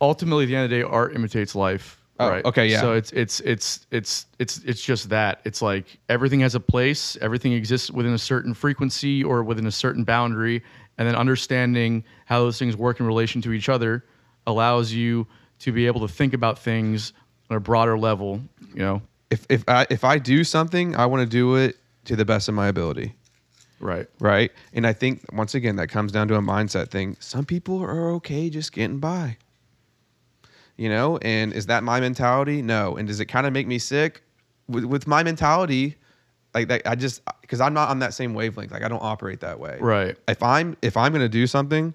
Ultimately at the end of the day art imitates life Oh, right? okay, yeah. so it's it's it's it's it's it's just that. It's like everything has a place everything exists within a certain frequency or within a certain boundary and then understanding how those things work in relation to each other allows you to be able to think about things on a broader level you know? If if i if i do something i want to do it to the best of my ability right. Right? And i think once again that comes down to a mindset thing. Some people are okay just getting by. You know? And is that my mentality? No. And does it kind of make me sick? With, with my mentality like that i just because i'm not on that same wavelength. Like i don't operate that way. Right. if i'm if i'm gonna do something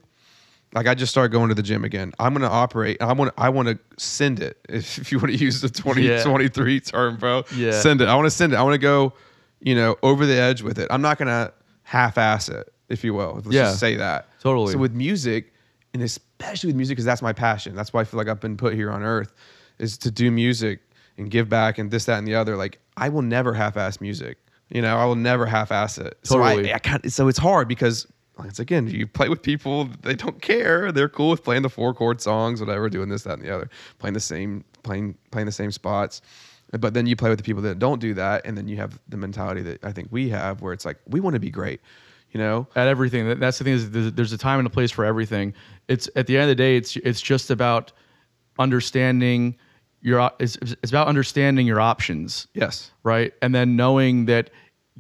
like i just started going to the gym again. I'm gonna operate i want i want to send it. If, if you want to use the 2023 term bro. Yeah. send it. I want to send it. I want to go you know over the edge with it. I'm not gonna half-ass it if you will. Let's Yeah. just say that. Totally. so with music and especially with music because that's my passion. That's why i feel like i've been put here on earth is to do music and give back and this that and the other. Like i will never half-ass music you know? I will never half-ass it. Totally. so I, I can't, so it's hard because once again you play with people they don't care. They're cool with playing the four chord songs whatever doing this that and the other playing the same playing playing the same spots but then you play with the people that don't do that and then you have the mentality that i think we have where it's like we want to be great you know at everything. That's the thing is there's, there's a time and a place for everything. It's at the end of the day, it's it's just about understanding your it's, it's about understanding your options, yes right? And then knowing that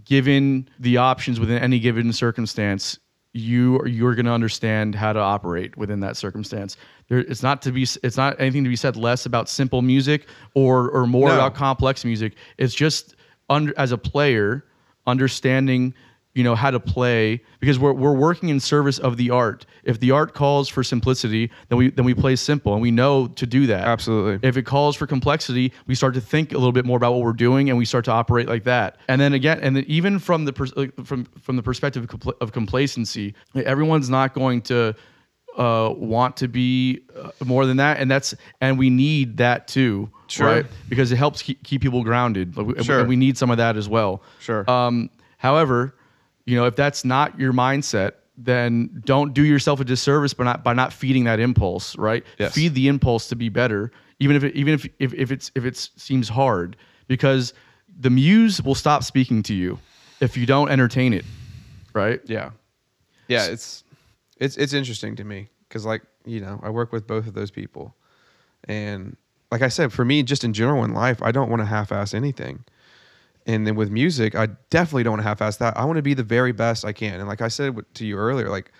given the options within any given circumstance, you are, you're going to understand how to operate within that circumstance. There, it's not to be it's not anything to be said less about simple music or or more No. about complex music. It's just under as a player understanding you know how to play because we're, we're working in service of the art if the art calls for simplicity then we then we play simple and we know to do that Absolutely. if it calls for complexity we start to think a little bit more about what we're doing and we start to operate like that and then again and then even from the pers- like, from from the perspective of, compl- of complacency everyone's not going to uh, want to be uh, more than that and that's and we need that too Sure. right because it helps keep, keep people grounded Like, we- Sure. we need some of that as well Sure. um, however, you know, if that's not your mindset, then don't do yourself a disservice by not by not feeding that impulse, right? Yes. Feed the impulse to be better, even if it, even if, if if it's if it seems hard, because the muse will stop speaking to you if you don't entertain it, right? Yeah, yeah. It's it's it's interesting to me because like you know I work with both of those people, and like I said, for me, just in general in life, I don't want to half-ass anything. And then with music, I definitely don't want to half-ass that. I want to be the very best I can. And like I said to you earlier, like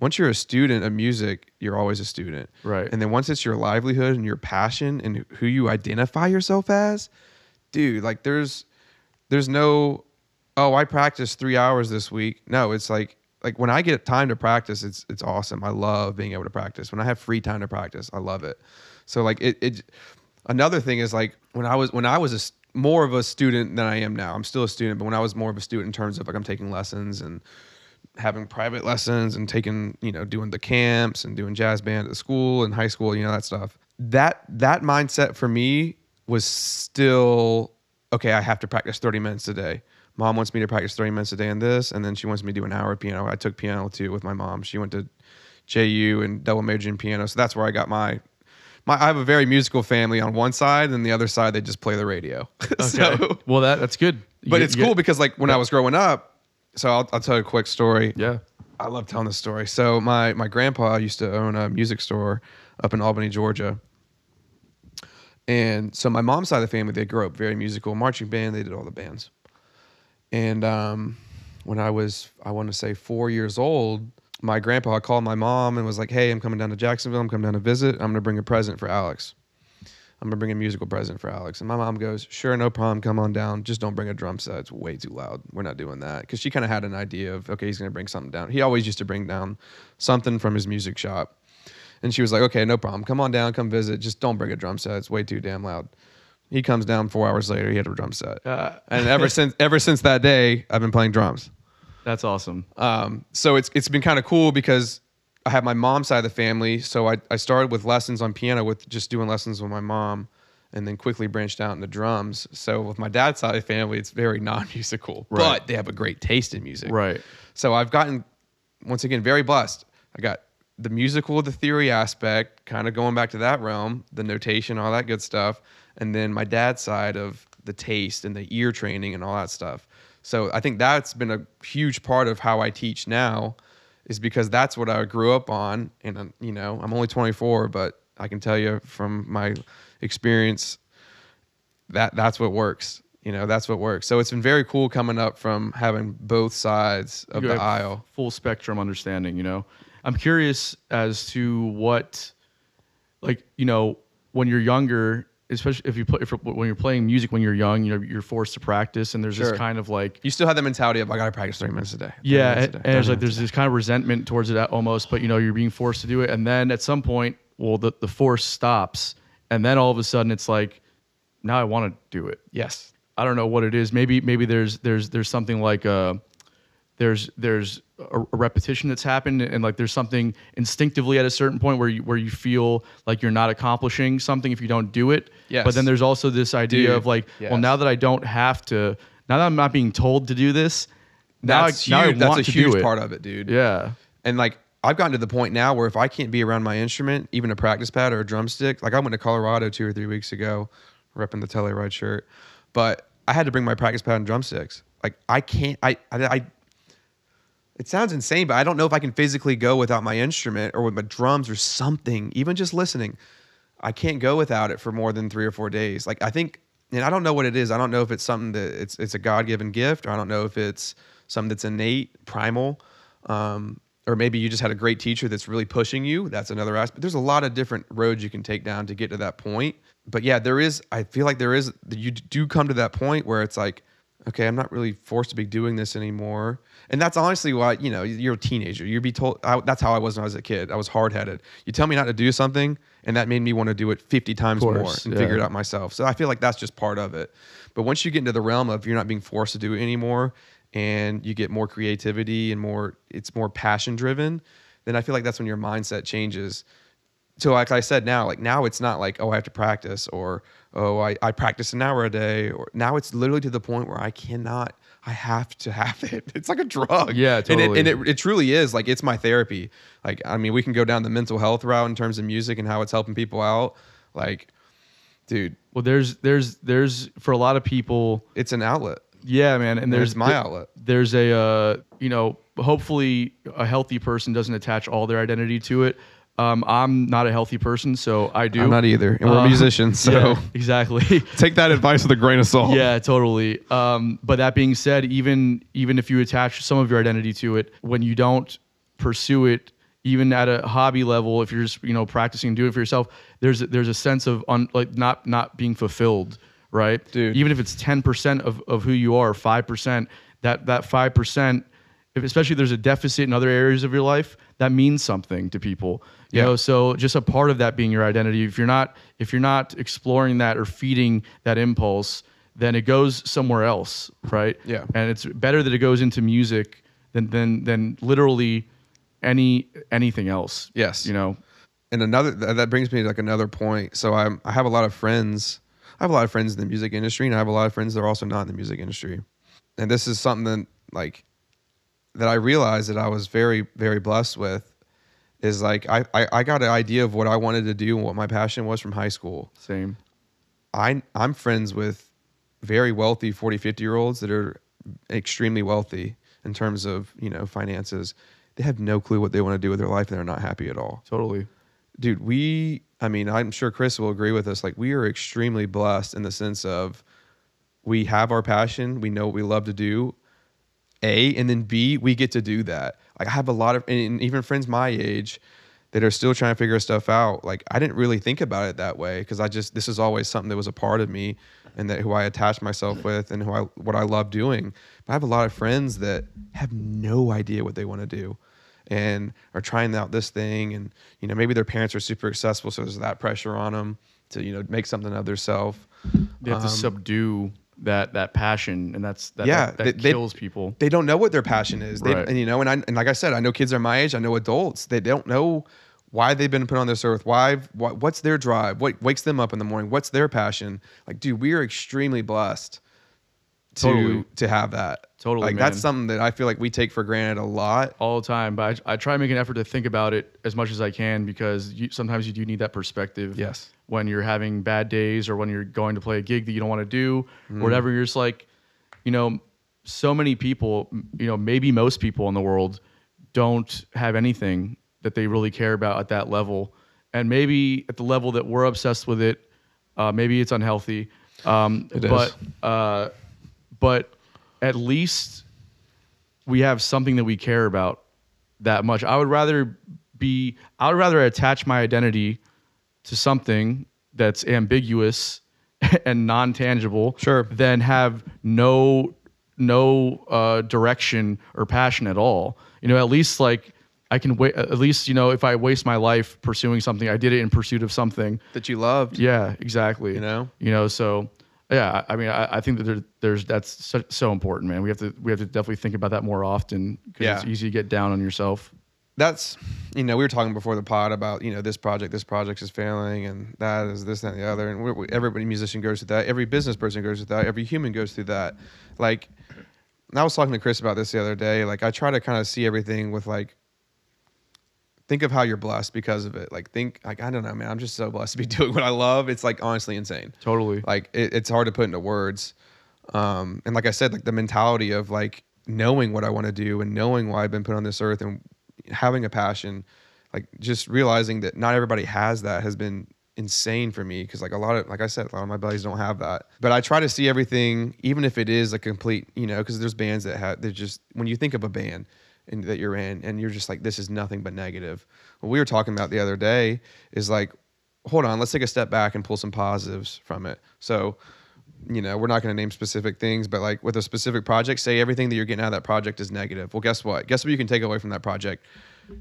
once you're a student of music, you're always a student. Right. And then once it's your livelihood and your passion and who you identify yourself as, dude, like there's there's no oh, I practiced 3 hours this week. No, it's like like when I get time to practice, it's it's awesome. I love being able to practice. When I have free time to practice, I love it. So like it it another thing is like when I was when I was a more of a student than I am now. I'm still a student, but when I was more of a student in terms of like I'm taking lessons and having private lessons and taking, you know, doing the camps and doing jazz band at school and high school, you know, that stuff. That that mindset for me was still okay, I have to practice 30 minutes a day. Mom wants me to practice 30 minutes a day in this, and then she wants me to do an hour of piano. I took piano too with my mom. She went to JU and double major in piano. So that's where I got my my I have a very musical family on one side, and the other side they just play the radio. so well, that that's good. But get- it's you cool because like when I was growing up, so I'll, I'll tell you a quick story. yeah, I love telling this story. So my my grandpa used to own a music store up in Albany, Georgia. And so my mom's side of the family, they grew up very musical, marching band. They did all the bands. And um, when I was, I want to say four years old, my grandpa called my mom and was like, "Hey, I'm coming down to Jacksonville. I'm coming down to visit. I'm gonna bring a present for Alex. I'm gonna bring a musical present for Alex." And my mom goes, "Sure, no problem. Come on down. Just don't bring a drum set. It's way too loud. We're not doing that." Because she kind of had an idea of, okay, he's gonna bring something down. He always used to bring down something from his music shop. And she was like, "Okay, no problem. Come on down. Come visit. Just don't bring a drum set. It's way too damn loud." He comes down four hours later. He had a drum set. Uh, and ever since ever since that day, I've been playing drums. That's awesome. Um, so it's it's been kind of cool because I have my mom's side of the family. So I, I started with lessons on piano with just doing lessons with my mom and then quickly branched out into drums. So with my dad's side of the family, it's very non-musical, Right. but they have a great taste in music. Right. So I've gotten, once again, very blessed. I got the musical, the theory aspect, kind of going back to that realm, the notation, all that good stuff, and then my dad's side of the taste and the ear training and all that stuff. So I think that's been a huge part of how I teach now, is because that's what I grew up on. And um, you know, I'm only 24, but I can tell you from my experience that that's what works. You know, that's what works. So it's been very cool coming up from having both sides of You the aisle. full spectrum understanding you know i'm curious as to what like you know when you're younger especially if you play if, when you're playing music when you're young you know you're forced to practice and there's Sure. this kind of like You still have the mentality of I gotta practice 30 minutes a day. yeah and, a day, and there's like there's this kind of resentment towards it almost but you know you're being forced to do it and then at some point well the, the force stops and then all of a sudden it's like now i want to do it. Yes. I don't know what it is. Maybe maybe there's there's there's something like uh there's there's a, a repetition that's happened and like there's something instinctively at a certain point where you where you feel like you're not accomplishing something if you don't do it. Yes. But then there's also this idea Dude, of like, well, now that I don't have to, now that I'm not being told to do this, now That's I, now I huge. That's want a to huge do it. part of it, dude. Yeah. And like I've gotten to the point now where if I can't be around my instrument, even a practice pad or a drumstick, like I went to Colorado two or three weeks ago, repping the Telluride shirt, but I had to bring my practice pad and drumsticks. Like I can't. I, I I. It sounds insane, but I don't know if I can physically go without my instrument or with my drums or something. Even just listening, I can't go without it for more than three or four days. Like I think, and I don't know what it is. I don't know if it's something that it's it's a God given gift, or I don't know if it's something that's innate, primal, um, or maybe you just had a great teacher that's really pushing you. That's another aspect. There's a lot of different roads you can take down to get to that point. But yeah, there is. I feel like there is. You do come to that point where it's like, okay, I'm not really forced to be doing this anymore. And that's honestly why, you know, you're a teenager. You'd be told, I, that's how I was when I was a kid. I was hard headed. You tell me not to do something, and that made me want to do it 50 times more and yeah. figure it out myself. So I feel like that's just part of it. But once you get into the realm of you're not being forced to do it anymore and you get more creativity and more, it's more passion driven, then I feel like that's when your mindset changes so like I said now, like now it's not like, oh, I have to practice or oh, I, I practice an hour a day. Or now it's literally to the point where I cannot, I have to have it. It's like a drug. Yeah, And, totally. it, and it, it truly is. Like it's my therapy. Like, I mean, we can go down the mental health route in terms of music and how it's helping people out. Like, dude, Well, there's there's there's for a lot of people, it's an outlet. yeah, man, and there's There's my outlet. There's a uh, you know, hopefully a healthy person doesn't attach all their identity to it. Um, I'm not a healthy person, so I do. I'm not either. And we're Uh, musicians. So yeah, exactly. take that advice with a grain of salt. yeah, totally. Um, but that being said, even even if you attach some of your identity to it, when you don't pursue it, even at a hobby level, if you're just you know practicing, and doing it for yourself, there's a, there's a sense of un, like not not being fulfilled, right? Dude. Even if it's ten percent of of who you are, five percent, that that five percent, if especially if there's a deficit in other areas of your life, that means something to people. You Yeah. know, so just a part of that being your identity. If you're not if you're not exploring that or feeding that impulse, then it goes somewhere else, right? Yeah. And it's better that it goes into music than than than literally any anything else. Yes. You know. and another that brings me to like another point. So I'm I have a lot of friends. I have a lot of friends in the music industry, and I have a lot of friends that are also not in the music industry. And this is something that like that I realized that I was very very blessed with is like I, I I got an idea of what I wanted to do and what my passion was from high school. Same. I I'm friends with very wealthy 40 50 year olds that are extremely wealthy in terms of you know finances. They have no clue what they want to do with their life, and they're not happy at all Totally. dude we i mean i'm sure chris will agree with us like we are extremely blessed in the sense of we have our passion we know what we love to do a and then b we get to do that. Like i have a lot of and even friends my age that are still trying to figure stuff out like i didn't really think about it that way because i just this is always something that was a part of me and that who i attached myself mm-hmm. with and who i what i love doing. But i have a lot of friends that have no idea what they want to do and are trying out this thing and you know maybe their parents are super successful so there's that pressure on them to you know make something of themselves They have to um, subdue that that passion, and that's that. Yeah, that, that they- kills people. they don't know what their passion is they, Right. and you know and, I, and like i said i know kids are my age i know adults they don't know why they've been put on this earth why what, what's their drive what wakes them up in the morning what's their passion like dude we are extremely blessed Totally. to have that Totally, like that's something that i feel like we take for granted a lot all the time, but I, I try and make an effort to think about it as much as I can because you, sometimes you do need that perspective. Yes. When you're having bad days or when you're going to play a gig that you don't want to do, Mm-hmm. or whatever, you're just like, you know, so many people, m- you know, maybe most people in the world don't have anything that they really care about at that level. And maybe at the level that we're obsessed with it, uh, maybe it's unhealthy. Um, It is. but, uh, but at least we have something that we care about that much. I would rather be I would rather attach my identity to something that's ambiguous and non-tangible Sure. than have no no uh, direction or passion at all. You know, at least like I can wait at least, you know, if I waste my life pursuing something, I did it in pursuit of something. that you loved Yeah, exactly. You know? you know. So yeah, I mean, I, I think that there, there's that's so, so important, man. We have to we have to definitely think about that more often because it's easy to get down on yourself. that's you know we were talking before the pod about you know this project this project is failing and that is this that and the other and we everybody musician goes through that every business person goes through that every human goes through that like i was talking to chris about this the other day like i try to kind of see everything with like think of how you're blessed because of it. Like think like i don't know man i'm just so blessed to be doing what i love. It's like honestly insane. Totally. like it, it's hard to put into words. Um and like i said like the mentality of like knowing what i want to do and knowing why i've been put on this earth and having a passion like just realizing that not everybody has that has been insane for me because like a lot of like i said a lot of my buddies don't have that. But i try to see everything even if it is a complete you know because there's bands that have they're just when you think of a band and that you're in and you're just like this is nothing but negative what we were talking about the other day is like hold on let's take a step back and pull some positives from it so you know, we're not going to name specific things, but like with a specific project, say everything that you're getting out of that project is negative. Well, guess what? Guess what you can take away from that project?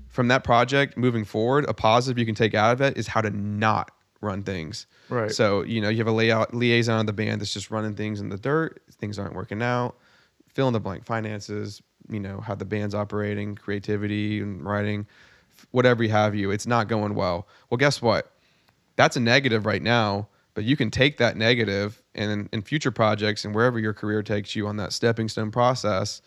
From that project moving forward, a positive you can take out of it is how to not run things. Right. So, you know, you have a layout liaison of the band that's just running things in the dirt, things aren't working out, fill in the blank finances, you know, how the band's operating, creativity and writing, whatever you have you, it's not going well. Well, guess what? That's a negative right now, but you can take that negative and in, future projects and wherever your career takes you on that stepping stone process,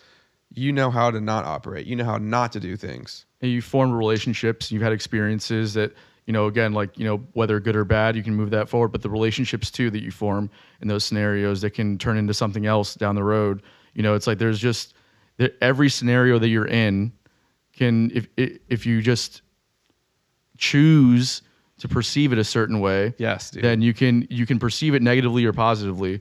you know how to not operate. You know how not to do things. and you formed relationships you've had experiences that you know again like you know whether good or bad you can move that forward but the relationships too that you form in those scenarios that can turn into something else down the road you know it's like there's just there, every scenario that you're in can if if you just choose to perceive it a certain way Yes, dude. then you can you can perceive it negatively or positively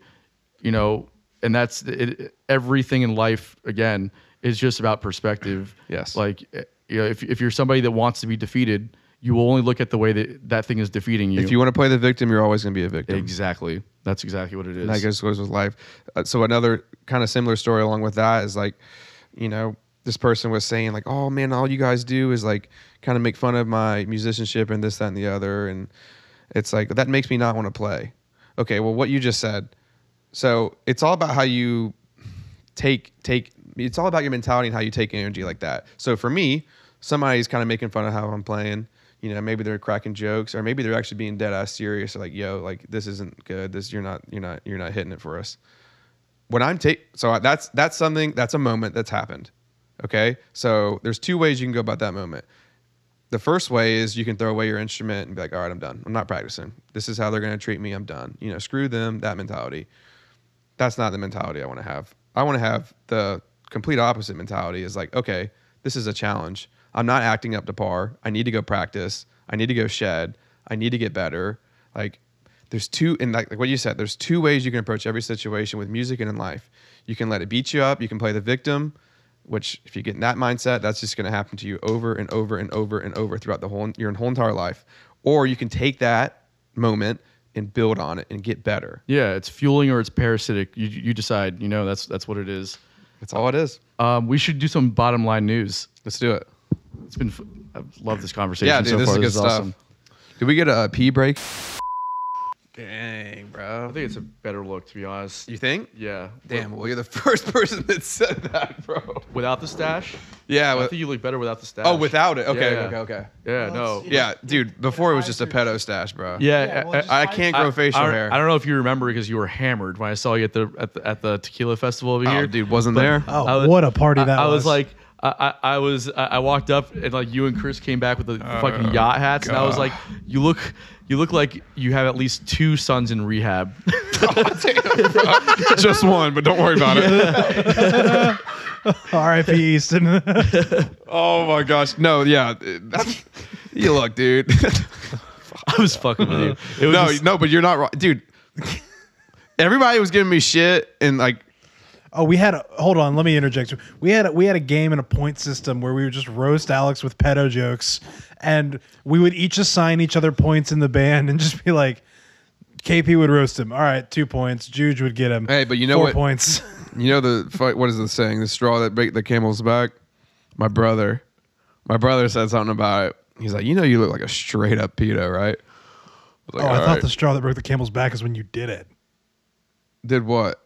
you know and that's it, everything in life again is just about perspective Yes. like eh, you know if, if you're somebody that wants to be defeated you will only look at the way that that thing is defeating you If you want to play the victim, you're always going to be a victim. exactly that's exactly what it is And that goes, goes with life. Uh, so another kind of similar story along with that is like, you know, this person was saying like, oh man, all you guys do is like kind of make fun of my musicianship and this, that, and the other, and it's like that makes me not want to play. Okay, well, what you just said. So it's all about how you take take. It's all about your mentality and how you take energy like that. So for me, somebody's kind of making fun of how I'm playing. You know, maybe they're cracking jokes, or maybe they're actually being dead ass serious. Like, yo, like this isn't good. This you're not you're not you're not hitting it for us. When I'm take so that's that's something that's a moment that's happened. Okay, so there's two ways you can go about that moment. The first way is you can throw away your instrument and be like, all right, I'm done. I'm not practicing. This is how they're going to treat me. I'm done. You know, screw them. That mentality. That's not the mentality I want to have. I want to have the complete opposite mentality. Is like, okay, this is a challenge. I'm not acting up to par. I need to go practice. I need to go shed. I need to get better. Like, there's two, and like, like what you said, there's two ways you can approach every situation with music and in life. You can let it beat you up. You can play the victim, which if you get in that mindset, that's just going to happen to you over and over and over and over throughout the whole your whole entire life. Or you can take that moment and build on it and get better. yeah it's fueling or it's parasitic you you decide you know that's that's what it is That's all it is. um, we should do some bottom line news Let's do it. it's been f- i love this conversation Yeah, dude, so this far. is good this is stuff. awesome Did we get a pee break? Dang, bro. i think it's a better look to be honest You think? yeah Damn, well, you're the first person that said that, bro. without the stash Yeah. i with- think you look better without the stash oh, without it. Okay, Yeah. okay, okay. yeah no Yeah, dude. Before it was just a pedo stash, bro. yeah, Yeah, well, I- just I hide- can't grow I- facial I, don't- hair. I don't know if you remember because you were hammered when I saw you at the at the, at the tequila festival over Oh, here. dude, wasn't But there? Oh, I was- what a party I, that I was was. like, I, I, I was, I I walked up and like you and Chris came back with the oh, fucking yacht hats, and I was like, you look, you look like you have at least two sons in rehab. Oh, just one, but don't worry about it. R.I.P. Easton. Oh my gosh, no, yeah. That's, you look, dude. I was fucking with you. It was no, just- no, but you're not wrong, dude. Everybody was giving me shit, and like, oh, we had. A, hold on, let me interject. We had a, we had a game and a point system where we would just roast Alex with pedo jokes, and we would each assign each other points in the band, and just be like. KP would roast him. All right, two points. Juge would get him. Hey, but you know four what- points. you know the fight. What is the saying? The straw that break the camel's back. My brother, my brother said something about it. He's like, you know, you look like a straight up pedo, right? I was Oh, I thought right." the straw that broke the camel's back is when you did it. did what?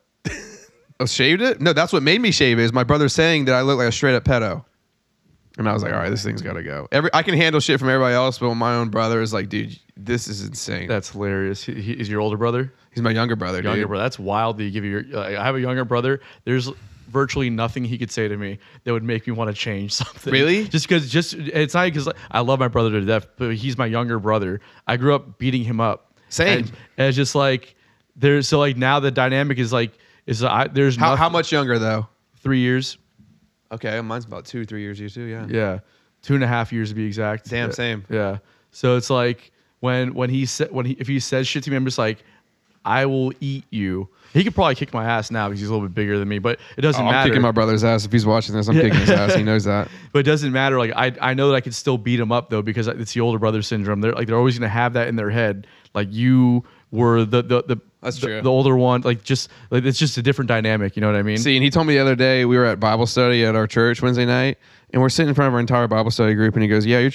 I shaved it? No, that's what made me shave it. Is my brother saying that I look like a straight up pedo. And I was like, all right, this thing's got to go. Every I can handle shit from everybody else, but my own brother is like, dude, this is insane. that's hilarious. He, he is your older brother. He's my younger brother, Younger dude. brother. That's wild that you give your. I have a younger brother. There's virtually nothing he could say to me that would make me want to change something. Really? Just because, just it's not because I love my brother to death, but he's my younger brother. I grew up beating him up. Same. And, and it's just like there's so like now the dynamic is like is I, there's How, nothing- how much younger though? three years. Okay, mine's about two, three years. You too, yeah. Yeah, two and a half years to be exact. Damn, Yeah. same. Yeah. So it's like when when he said when he if he says shit to me, I'm just like, I will eat you. He could probably kick my ass now because he's a little bit bigger than me, but it doesn't Oh, I'm matter. kicking my brother's ass if he's watching this. I'm kicking his ass. He knows that. but it doesn't matter. Like I, I know that I could still beat him up though because it's the older brother syndrome. They're like they're always gonna have that in their head. Like you were the the, the That's the, true. the older one, like just like it's just a different dynamic. You know what I mean? See, and he told me the other day we were at Bible study at our church Wednesday night, and we're sitting in front of our entire Bible study group, and he goes, "Yeah, you're."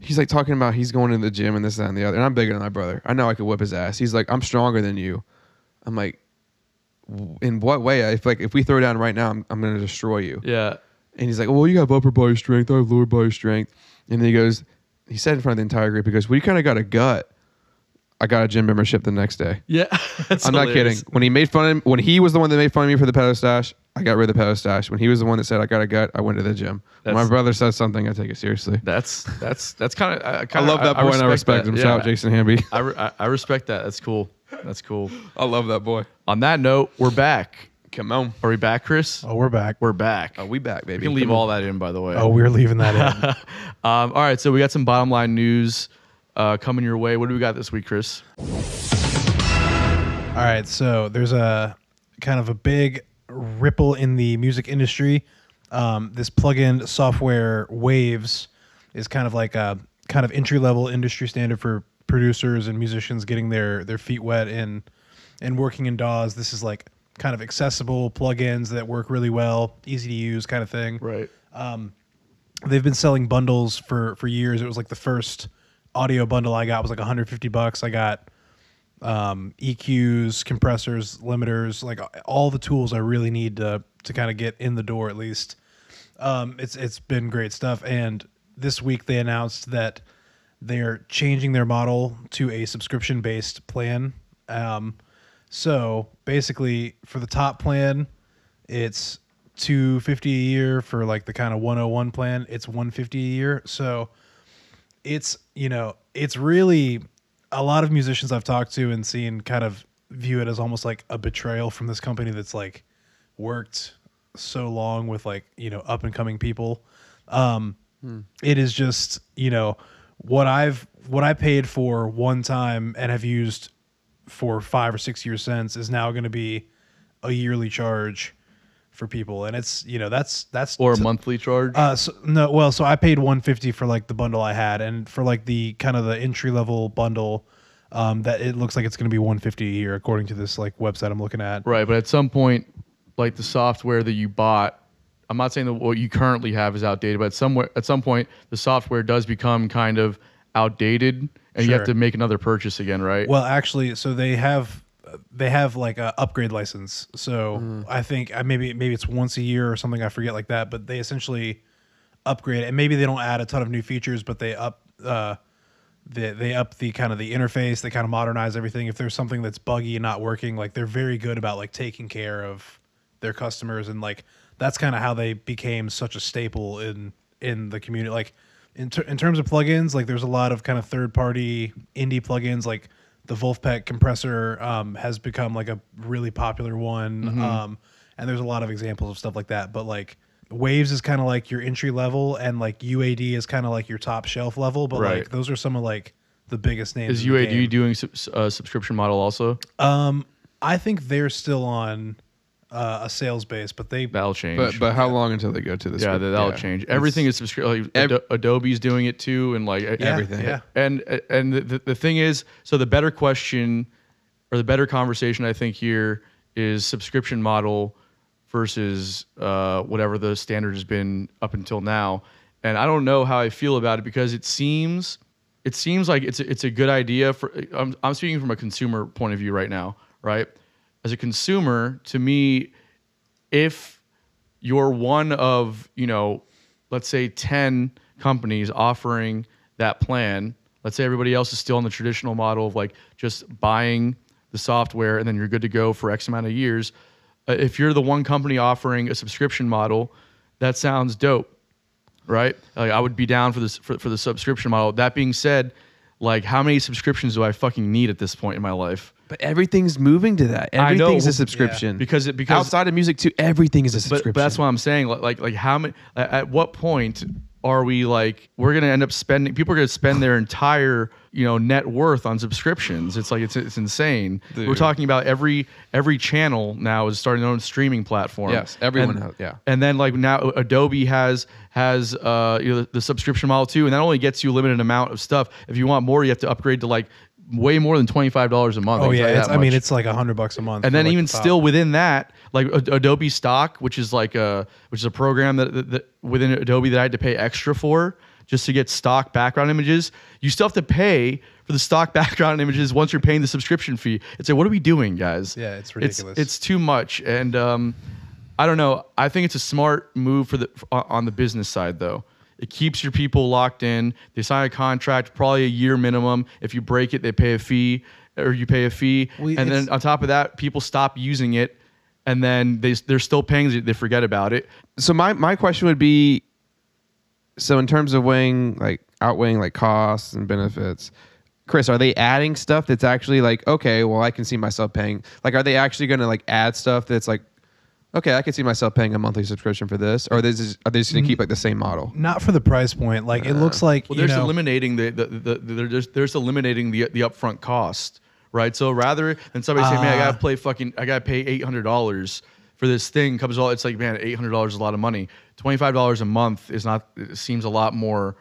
He's like talking about he's going to the gym and this, that, and the other. And I'm bigger than my brother. I know I could whip his ass. He's like, "I'm stronger than you." I'm like, "In what way? If like if we throw down right now, I'm, I'm going to destroy you." yeah. And he's like, "Well, you have upper body strength. I have lower body strength." And then he goes, he said in front of the entire group, he goes, "Well, you kind of got a gut." I got a gym membership the next day. Yeah. I'm not kidding. When he made fun of when he was the one that made fun of me for the pedo stash, I got rid of the pedo stash. When he was the one that said I got a gut, I went to the gym. When my That's- brother says something, I take it seriously. That's that's that's kind of I, I love that boy and I respect that. him. Yeah. Shout out Jason Hamby. I, re- I I respect that. That's cool. That's cool. I love that boy. On that note, we're back. Come on. Are we back, Chris? Oh, we're back. We're back. Oh, we back, we baby. can leave Come on. all that in, by the way. Oh, we're leaving that in. Um, all right, so we got some bottom line news uh, coming your way. What do we got this week, Chris? All right, so there's a kind of a big ripple in the music industry. Um, this plugin software Waves is kind of like a kind of entry level industry standard for producers and musicians getting their their feet wet in and working in DAWs. This is like kind of accessible plugins that work really well, easy to use kind of thing Right. Um, they've been selling bundles for for years. It was like the first audio bundle I got was like 150 bucks. I got um, EQs, compressors, limiters, like all the tools I really need to to kind of get in the door at least. Um, it's it's been great stuff. And this week they announced that they're changing their model to a subscription based plan. Um, so basically, for the top plan, it's 250 a year. For like the kind of 101 plan, it's 150 a year. So it's you know it's really a lot of musicians I've talked to and seen kind of view it as almost like a betrayal from this company that's like worked so long with like you know up and coming people. Um, It is just you know what I've what I paid for one time and have used for five or six years since is now going to be a yearly charge for people, and it's you know that's that's Or a monthly charge? uh, so, no, well, so I paid 150 for like the bundle I had, and for like the kind of the entry level bundle, um, that it looks like it's going to be 150 a year according to this like website I'm looking at. right, but at some point, like the software that you bought, I'm not saying that what you currently have is outdated, but at somewhere at some point, the software does become kind of outdated, and you have to make another purchase again, right? Well, actually, so they have they have like a upgrade license. So I think I maybe maybe it's once a year or something. I forget like that, but they essentially upgrade. And maybe they don't add a ton of new features, but they up uh, they they up the kind of the interface. They kind of modernize everything. If there's something that's buggy and not working, like they're very good about like taking care of their customers and like that's kind of how they became such a staple in in the community. Like in ter- in terms of plugins, like there's a lot of kind of third party indie plugins like the Wolfpack compressor um, has become like a really popular one. Um, and there's a lot of examples of stuff like that. But like Waves is kind of like your entry level, and like UAD is kind of like your top shelf level. But Right. like those are some of like the biggest names. is UAD doing a subscription model also? Um, I think they're still on uh, a sales base, but they That'll change. But but how long until they go to this? yeah, that, that'll change. Everything is subscription. Like, Ev- Ado- Adobe's doing it too, and like yeah, everything. Yeah, and and the, the, the thing is so the better question or the better conversation i think here is subscription model versus uh, whatever the standard has been up until now and i don't know how i feel about it because it seems it seems like it's a, it's a good idea for I'm, I'm speaking from a consumer point of view right now right as a consumer to me if you're one of you know let's say 10 companies offering that plan let's say everybody else is still in the traditional model of like just buying the software and then you're good to go for x amount of years uh, if you're the one company offering a subscription model that sounds dope right? Like i would be down for this for, for the subscription model. That being said like how many subscriptions do i fucking need at this point in my life But everything's moving to that. I know, Everything's a subscription. because it because outside of music too, everything is a but, subscription. but that's what I'm saying. Like, like, like how many? At at what point are we like we're gonna end up spending? People are gonna spend their entire you know net worth on subscriptions. It's like it's it's insane. We're Dude. talking about every every channel now is starting their own streaming platform. Yes, everyone And- has- yeah. And then like now Adobe has has uh you know the, the subscription model too, and that only gets you a limited amount of stuff. If you want more, you have to upgrade to like way more than twenty five dollars a month. Oh yeah, it's, I mean it's like a hundred bucks a month. and then like, even the still within that, like Adobe Stock, which is like a which is a program that, that, that within Adobe that I had to pay extra for just to get stock background images. You still have to pay for the stock background images once you're paying the subscription fee. It's like, what are we doing, guys? Yeah, it's ridiculous. It's, too much, and um, I don't know. I think it's a smart move for the on the business side though. It keeps your people locked in. They sign a contract, probably a year minimum. If you break it, they pay a fee, or you pay a fee. Well, and then on top of that, people stop using it, and then they they're still paying. They forget about it. so my my question would be so in terms of weighing like outweighing like costs and benefits chris are they adding stuff that's actually like okay well i can see myself paying like are they actually going to like add stuff that's like okay i can see myself paying a monthly subscription for this or are they just, are they just going to keep like the same model not for the price point. Like it looks like Well, you there's know, eliminating the, the, the, the they're just there's eliminating the the upfront cost, right? So rather than somebody saying, "Man, I Ah. gotta play fucking, I gotta pay eight hundred dollars for this thing," comes all it's like, man, eight hundred dollars is a lot of money. Twenty five dollars a month is not. It seems a lot more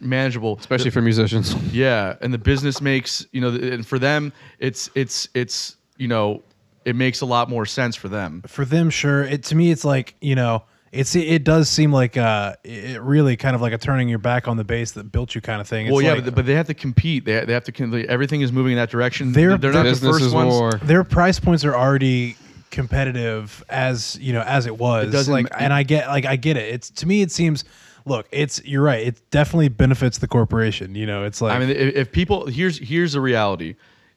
manageable, especially for musicians yeah, and the business makes you know, th- and for them, it's it's it's you know, it makes a lot more sense for them. for them, sure. It to me, it's like you know, it's it does seem like uh, it really kind of like a turning your back on the base that built you kind of thing. It's well, yeah, like- but, but they have to compete. They, they have to. con- Everything is moving in that direction. They're- they're not the first is ones. war their price points are already competitive as you know as it was doesn't like ma- and i get like i get it it's to me it seems look it's you're right it definitely benefits the corporation you know it's like I mean, if, if people here's here's the reality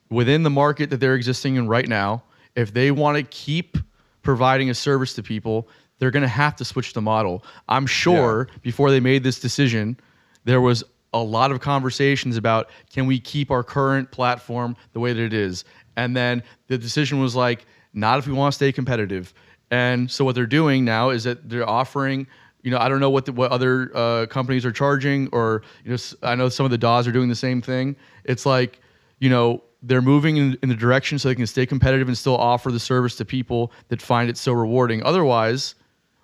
within the market that they're existing in right now, if they want to keep providing a service to people, they're going to have to switch the model. I'm sure before they made this decision, there was a lot of conversations about can we keep our current platform the way that it is, and then the decision was like, not if we want to stay competitive. And so what they're doing now is that they're offering you know, I don't know what the, what other uh, companies are charging, or you know, I know some of the DAWs are doing the same thing. It's like, you know, they're moving in, in the direction so they can stay competitive and still offer the service to people that find it so rewarding. Otherwise,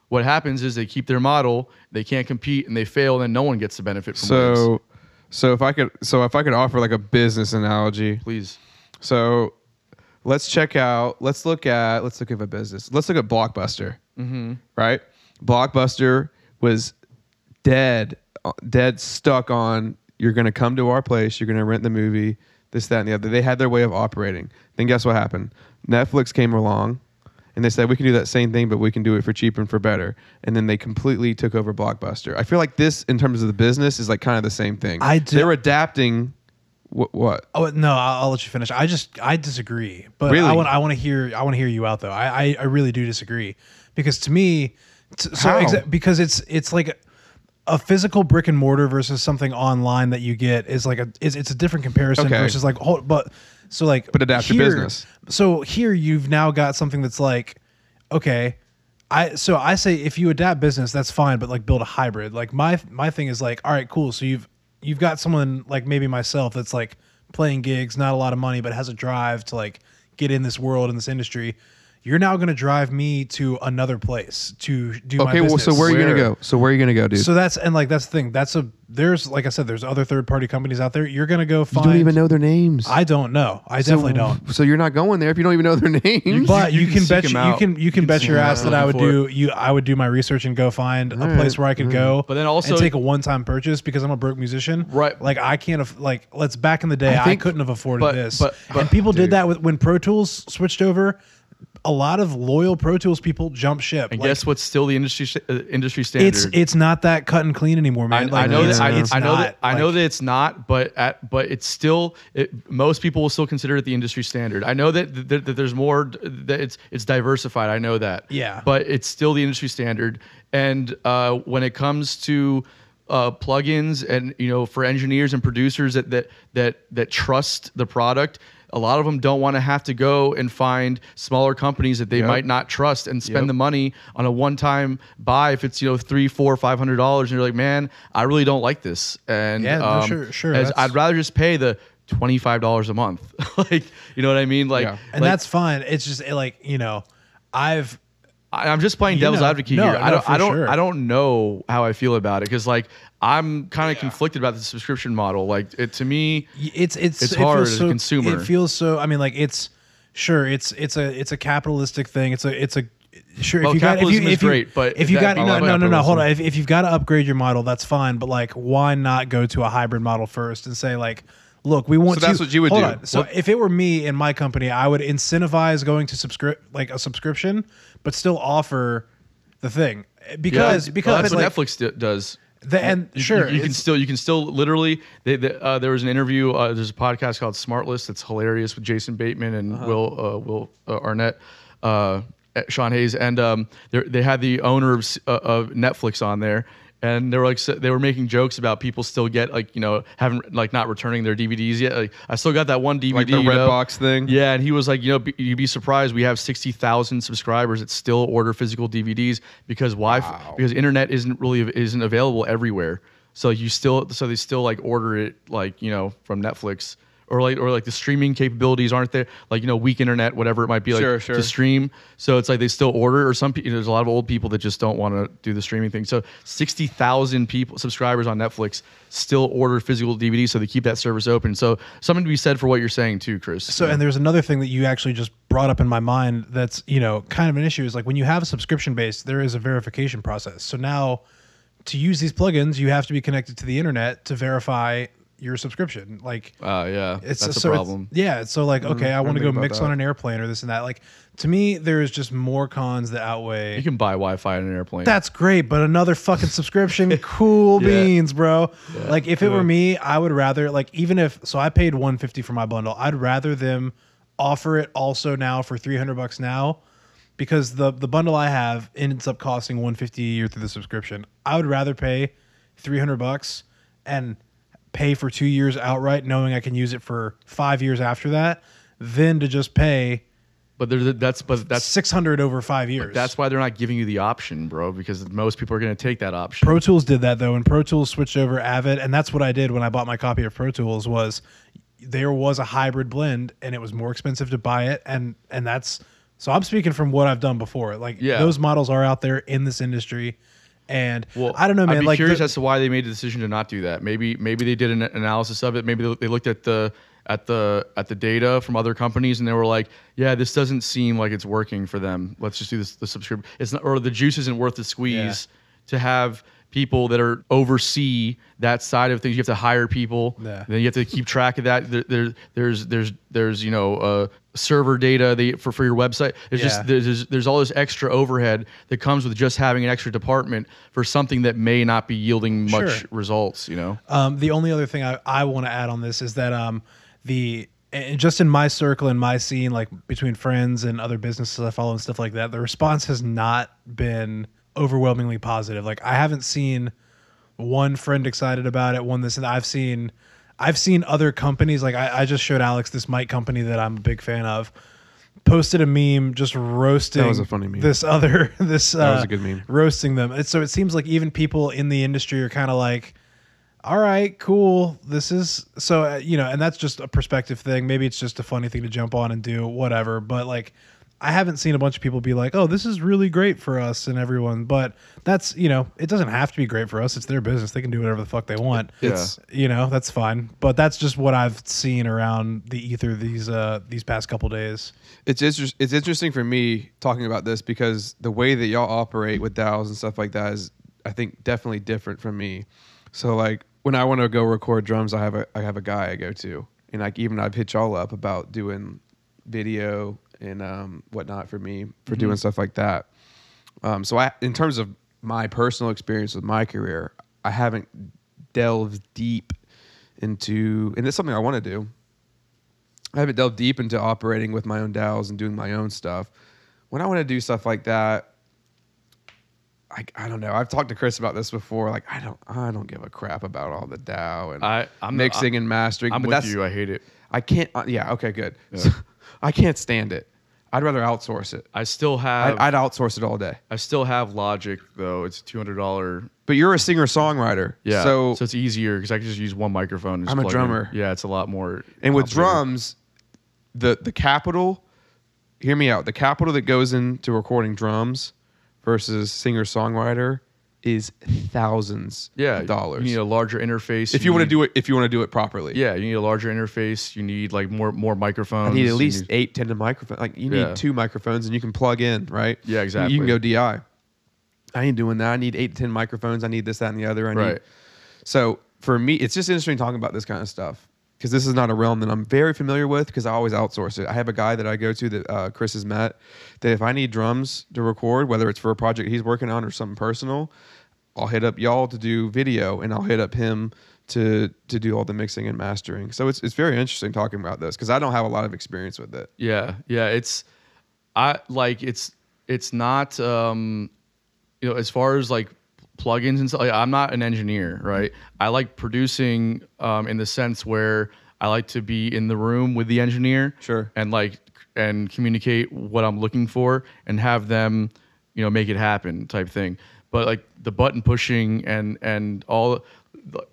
what happens is they keep their model, they can't compete, and they fail, and then no one gets the benefit from so so if i could so if i could offer like a business analogy Please, So let's check out. Let's look at. Let's look at a business. Let's look at Blockbuster. Mm-hmm. Right. Blockbuster was dead, uh, dead stuck on. You're going to come to our place. You're going to rent the movie. This, that, and the other. They had their way of operating. Then guess what happened? Netflix came along, and they said we can do that same thing, but we can do it for cheap and for better. And then they completely took over Blockbuster. I feel like this, in terms of the business, is like kind of the same thing. I do- They're adapting. What? What? Oh no, I'll, I'll let you finish. I just I disagree, but Really? I want I want to hear I want to hear you out though. I, I I really do disagree because to me, t- so exa- because it's it's like a, physical brick and mortar versus something online that you get is like a it's, it's a different comparison Okay. versus like hold but so like But adapt to here- business. So here you've now got something that's like okay. I so I say if you adapt business, that's fine, but like build a hybrid. Like my my thing is like, all right, cool. So you've you've got someone like maybe myself that's like playing gigs, not a lot of money, but has a drive to like get in this world in this industry. You're now going to drive me to another place to do my Okay, well, business. so where are you gonna go? So where are you gonna go, dude? So that's and like that's the thing. That's a there's like I said, there's other third party companies out there. You're gonna go you find. don't even know their names. I don't know. I So- definitely don't. So you're not going there if you don't even know their names. But you you, can can, bet you, you can you You can can bet seek your ass that I would looking do you I would do my research and go find a place where I could mm-hmm. go. But then also- and take a one time purchase because I'm a broke musician. Right. Like I can't aff- like let's back in the day I I, couldn't have afforded but- this. but- but- and people dude. did that with when Pro Tools switched over. A lot of loyal Pro Tools people jump ship. and Like, guess what's still the industry st- uh, industry standard? It's it's not that cut and clean anymore, I, man. I Like, know that I, it's I know not. that I know that it's not, but at but it's still it, most people will still consider it the industry standard. I know that, that, that there's more that it's it's diversified. I know that. Yeah. But it's still the industry standard. And uh, when it comes to uh, plugins and you know for engineers and producers that that that that trust the product. A lot of them don't want to have to go and find smaller companies that they Yep. might not trust and spend Yep. the money on a one-time buy if it's you know three, four, five hundred dollars, and you're like, man, I really don't like this, and Yeah, no, um, sure, sure, as- I'd rather just pay the twenty-five dollars a month, like you know what I mean, like, Yeah. and like- that's fine. It's just it, like you know, I've I, I'm just playing You devil's know. advocate No, here. no, I don't. I don't. sure. I don't know how I feel about it because like I'm kind of conflicted about the subscription model. Like it to me, it's it's It's it hard feels as a so, consumer. It feels so. I mean, like it's sure it's it's a it's a capitalistic thing. It's a it's a sure. Well, if you got if capitalism you, is if you, great, but if you got no no no no hold on. If, if you've got to upgrade your model, that's fine. But like, why not go to a hybrid model first and say like. Look, we want So that's to. what you would hold do. on. So if it were me in my company, I would incentivize going to subscribe like a subscription, but still offer the thing because Yeah, because well, that's like, Netflix d- does. the, and You- sure you, you can still you can still literally. They, they, uh, there was an interview. Uh, there's a podcast called SmartLess that's hilarious with Jason Bateman and Uh-huh. Will uh, Will uh, Arnett, uh, Sean Hayes, and um, they they had the owner of, uh, of Netflix on there. And they were like, they were making jokes about people still get like, you know, haven't like not returning their DVDs yet. Like, I still got that one DVD. Like the you red know? box thing? Yeah, and he was like, you know, be, you'd be surprised. We have sixty thousand subscribers that still order physical DVDs because why? Because internet isn't really isn't available everywhere. So you still, so they still like order it like you know from Netflix or like or like the streaming capabilities aren't there. Like you know, weak internet, whatever it might be, like Sure, sure. to stream. So it's like they still order, or some people. There's a lot of old people that just don't want to do the streaming thing. So sixty thousand people subscribers on Netflix still order physical DVDs, so they keep that service open. So something to be said for what you're saying too, Chris. So, and there's another thing that you actually just brought up in my mind that's, you know, kind of an issue is like when you have a subscription base, there is a verification process. So now to use these plugins, you have to be connected to the internet to verify your subscription. Like, Uh, yeah, it's that's a so it's- problem. yeah. So like, okay, I want to go mix that. on an airplane or this and that. Like, to me, there is just more cons that outweigh. You can buy Wi-Fi on an airplane. That's great, but another fucking subscription, cool Yeah. beans, bro. Like if it were me, I would rather like even if so I paid 150 for my bundle, I'd rather them offer it also now for 300 bucks now because the the bundle I have ends up costing 150 a year through the subscription. I would rather pay 300 bucks and pay for 2 years outright knowing I can use it for 5 years after that than to just pay but there's that's but that's 600 over 5 years. that's why they're not giving you the option, bro. Because most people are going to take that option. Pro Tools did that though, and Pro Tools switched over Avid, and that's what I did when I bought my copy of Pro Tools. Was there was a hybrid blend, and it was more expensive to buy it, and and that's so I'm speaking from what I've done before. Like Yeah. those models are out there in this industry, and Well, I don't know, man. I'd be like curious the- as to why they made the decision to not do that. Maybe maybe they did an analysis of it. Maybe they, they looked at the at the at the data from other companies and they were like, yeah, this doesn't seem like it's working for them. Let's just do this the subscription. It's not or the juice isn't worth the squeeze to have people that are oversee that side of things. You have to hire people. Yeah. Then you have to keep track of that. There, there there's there's there's you know uh, server data they, for for your website. There's Yeah. just there's, there's all this extra overhead that comes with just having an extra department for something that may not be yielding much Sure. results. You know. Um, the only other thing I, I want to add on this is that um, the and just in my circle in my scene, like between friends and other businesses I follow and stuff like that, the response has not been overwhelmingly positive. Like I haven't seen one friend excited about it, one this and I've seen I've seen other companies like I, I just showed Alex this mic company that I'm a big fan of. Posted a meme just roasting. That was a funny meme. This other this uh, That was a good meme. roasting them. And so it seems like even people in the industry are kind of like, all right, cool. This is so uh, you know, and that's just a perspective thing. Maybe it's just a funny thing to jump on and do whatever. But like, I haven't seen a bunch of people be like, "Oh, this is really great for us and everyone." But that's you know, it doesn't have to be great for us. It's their business. They can do whatever the fuck they want. It's- you know, that's fine. But that's just what I've seen around the ether these uh these past couple days. it's inter- it's interesting for me talking about this because the way that y'all operate with DAWs and stuff like that is, I think, definitely different from me. So like when I want to go record drums, I have a I have a guy I go to, and like even I've hit y'all up about doing video and um, whatnot for me for doing stuff like that. Um, so I, in terms of my personal experience with my career, I haven't delved deep into, and it's something I want to do. I haven't delved deep into operating with my own DAWs and doing my own stuff. When I want to do stuff like that, I, I don't know. I've talked to Chris about this before. Like I don't I don't give a crap about all the DAW and I- I'm- mixing I- and mastering. I'm but with that's, you. I hate it. I can't. Uh, yeah. Okay. Good. I can't stand it. I'd rather outsource it. I still have I'd, I'd outsource it all day. I still have Logic though. It's two hundred dollar. But you're a singer songwriter. Yeah. So, So, it's easier because I can just use one microphone. And just I'm a drummer. Yeah, it's a lot more. and with drums, the the capital. Hear me out. The capital that goes into recording drums versus singer songwriter is thousands Yeah, of dollars. You need a larger interface. if you want to do it, if you want to do it properly, Yeah, you need a larger interface. You need like more more microphones. I need at least eight, ten microphones. Like you need Yeah. two microphones, and you can plug in, right? Yeah, exactly. You can go DI. I ain't doing that. I need eight to ten microphones. I need this, that, and the other. I need. Right. So for me, it's just interesting talking about this kind of stuff because this is not a realm that I'm very familiar with because I always outsource it. I have a guy that I go to that uh, Chris has met that if I need drums to record, whether it's for a project he's working on or something personal, I'll hit up y'all to do video and I'll hit up him to to do all the mixing and mastering. So it's it's very interesting talking about this because I don't have a lot of experience with it. Yeah, yeah. It's I like it's it's not um you know as far as like plugins and stuff. Like, I'm not an engineer, right? I like producing um in the sense where I like to be in the room with the engineer, Sure. and like and communicate what I'm looking for and have them you know make it happen type thing. But like the button pushing and and all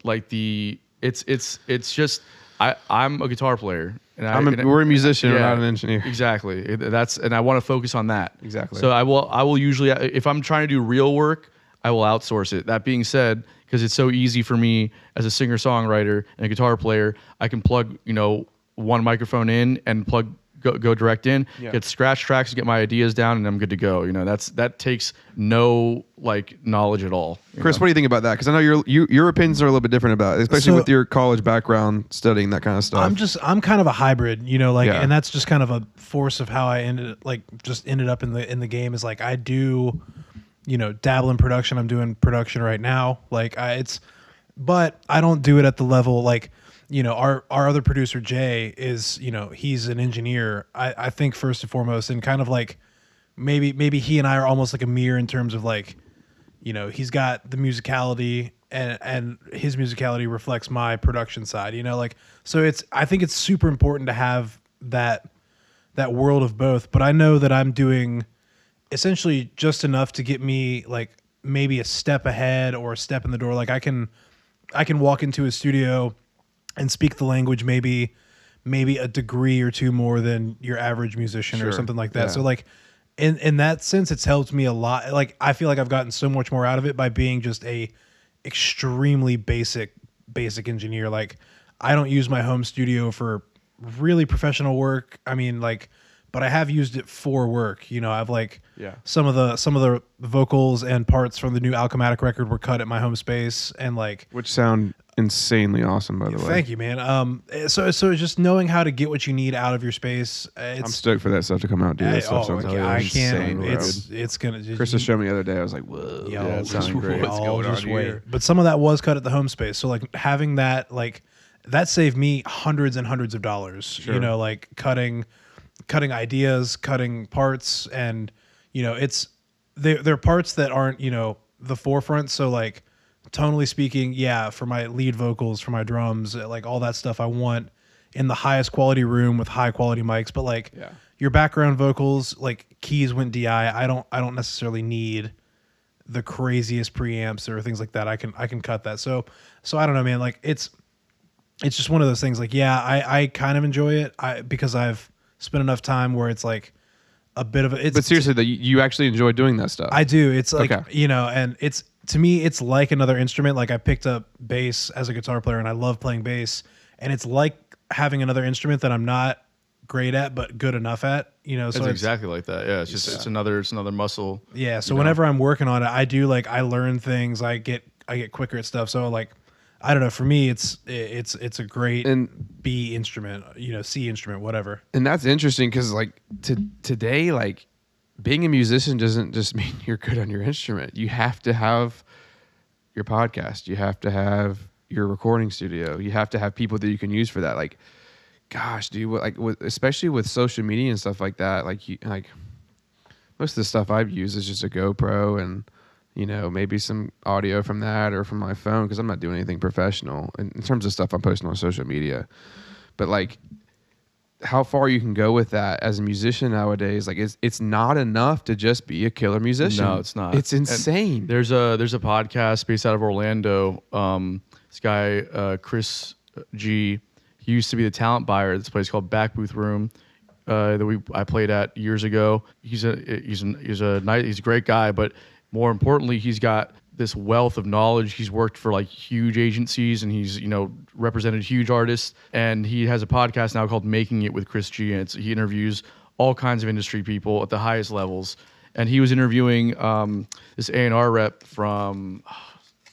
like the it's it's it's just I I'm a guitar player and I, I'm a, and we're a musician, we're yeah, not an engineer. Exactly. That's and I want to focus on that. Exactly. So I will I will usually if I'm trying to do real work, I will outsource it. That being said, because it's so easy for me as a singer songwriter and a guitar player, I can plug you know one microphone in and plug go, go direct in, Yeah. get scratch tracks, get my ideas down, and I'm good to go. You know that's that takes no like knowledge at all. Chris, know? what do you think about that? Because I know your you, your opinions are a little bit different about it, especially So- with your college background studying that kind of stuff. I'm just I'm kind of a hybrid, you know, like Yeah. and that's just kind of a force of how I ended like just ended up in the in the game is like I do you know, dabble in production. I'm doing production right now. Like I it's but I don't do it at the level like you know, our our other producer Jay is, you know, he's an engineer. I, I think first and foremost and kind of like maybe maybe he and I are almost like a mirror in terms of like you know he's got the musicality and and his musicality reflects my production side you know like so it's i think it's super important to have that that world of both but i know that i'm doing essentially just enough to get me like maybe a step ahead or a step in the door. Like i can i can walk into a studio and speak the language maybe maybe a degree or two more than your average musician or something like that. Yeah. so like in in that sense it's helped me a lot. Like i feel like i've gotten so much more out of it by being just a extremely basic basic engineer. Like i don't use my home studio for really professional work. I mean like but i have used it for work you know i've like Yeah. some of the some of the vocals and parts from the new alchematic record were cut at my home space and like which sound insanely awesome, by the way. thank you man um so so it's just knowing how to get what you need out of your space it's I'm stoked for that stuff to come out, dude. That I, stuff oh, sounds okay, I insane, can't. It's it's gonna. Chris was showing me the other day. I was like, whoa, Yo, yeah, it just, great. What's going on just wait. here? But some of that was cut at the home space. So like having that like that saved me hundreds and hundreds of dollars. You know, like cutting cutting ideas, cutting parts, and you know, it's they're they're parts that aren't, you know, the forefront. So like tonally speaking, yeah, for my lead vocals, for my drums, uh, like all that stuff I want in the highest quality room with high quality mics. But like Yeah. your background vocals, like keys went DI. I don't I don't necessarily need the craziest preamps or things like that. I can I can cut that. So so I don't know, man. Like it's it's just one of those things. Like yeah, I I kind of enjoy it. I because I've spent enough time where it's like a bit of a. It's, But seriously, that you you actually enjoy doing that stuff. I do. It's like Okay. you know, and it's to me, it's like another instrument. Like I picked up bass as a guitar player, and I love playing bass. And it's like having another instrument that I'm not great at, but good enough at. You know, so It's it's, exactly like that. Yeah, it's just it's another it's another muscle. yeah. So you know? whenever I'm working on it, I do like I learn things. I get I get quicker at stuff. So like I don't know. For me, it's it's it's a great And- B instrument. You know, C instrument, whatever. and that's interesting because like to today like being a musician doesn't just mean you're good on your instrument you have to have your podcast you have to have your recording studio you have to have people that you can use for that like gosh dude what, like with, especially with social media and stuff like that like you like most of the stuff i've used is just a gopro and you know maybe some audio from that or from my phone because i'm not doing anything professional in, in terms of stuff i'm posting on social media but like how far you can go with that as a musician nowadays. Like it's it's not enough to just be a killer musician. No, it's not. It's And insane. There's a there's a podcast based out of Orlando. Um, this guy uh, Chris G. He used to be the talent buyer at this place called Back Booth Room. uh, that we I played at years ago. He's a he's a he's a nice he's a great guy, but more importantly, he's got this wealth of knowledge. He's worked for like huge agencies and he's you know represented huge artists. And he has a podcast now called Making It with Chris G. And he interviews all kinds of industry people at the highest levels. And he was interviewing um, this A and R rep from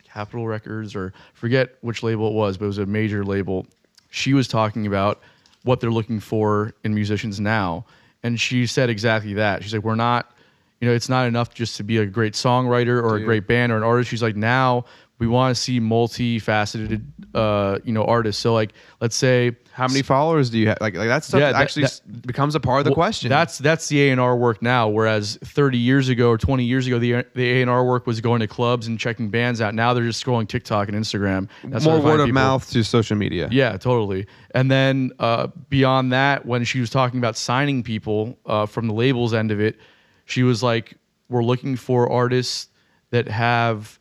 Capitol Records or forget which label it was, but it was a major label. She was talking about what they're looking for in musicians now. And she said exactly that. She's like, we're not, you know, it's not enough just to be a great songwriter or a great band or an artist. She's like, now we want to see multifaceted, uh, you know, artists. So like, let's say How many followers do you have? Like, like that stuff Yeah, that- actually that- becomes a part of the Well, question. That's that's the A and R work now. Whereas 30 years ago or 20 years ago, the the A and R work was going to clubs and checking bands out. Now they're just scrolling TikTok and Instagram. That's more word of people. mouth to social media. Yeah, totally. And then uh, beyond that, when she was talking about signing people uh, from the labels end of it, she was like, "We're looking for artists that have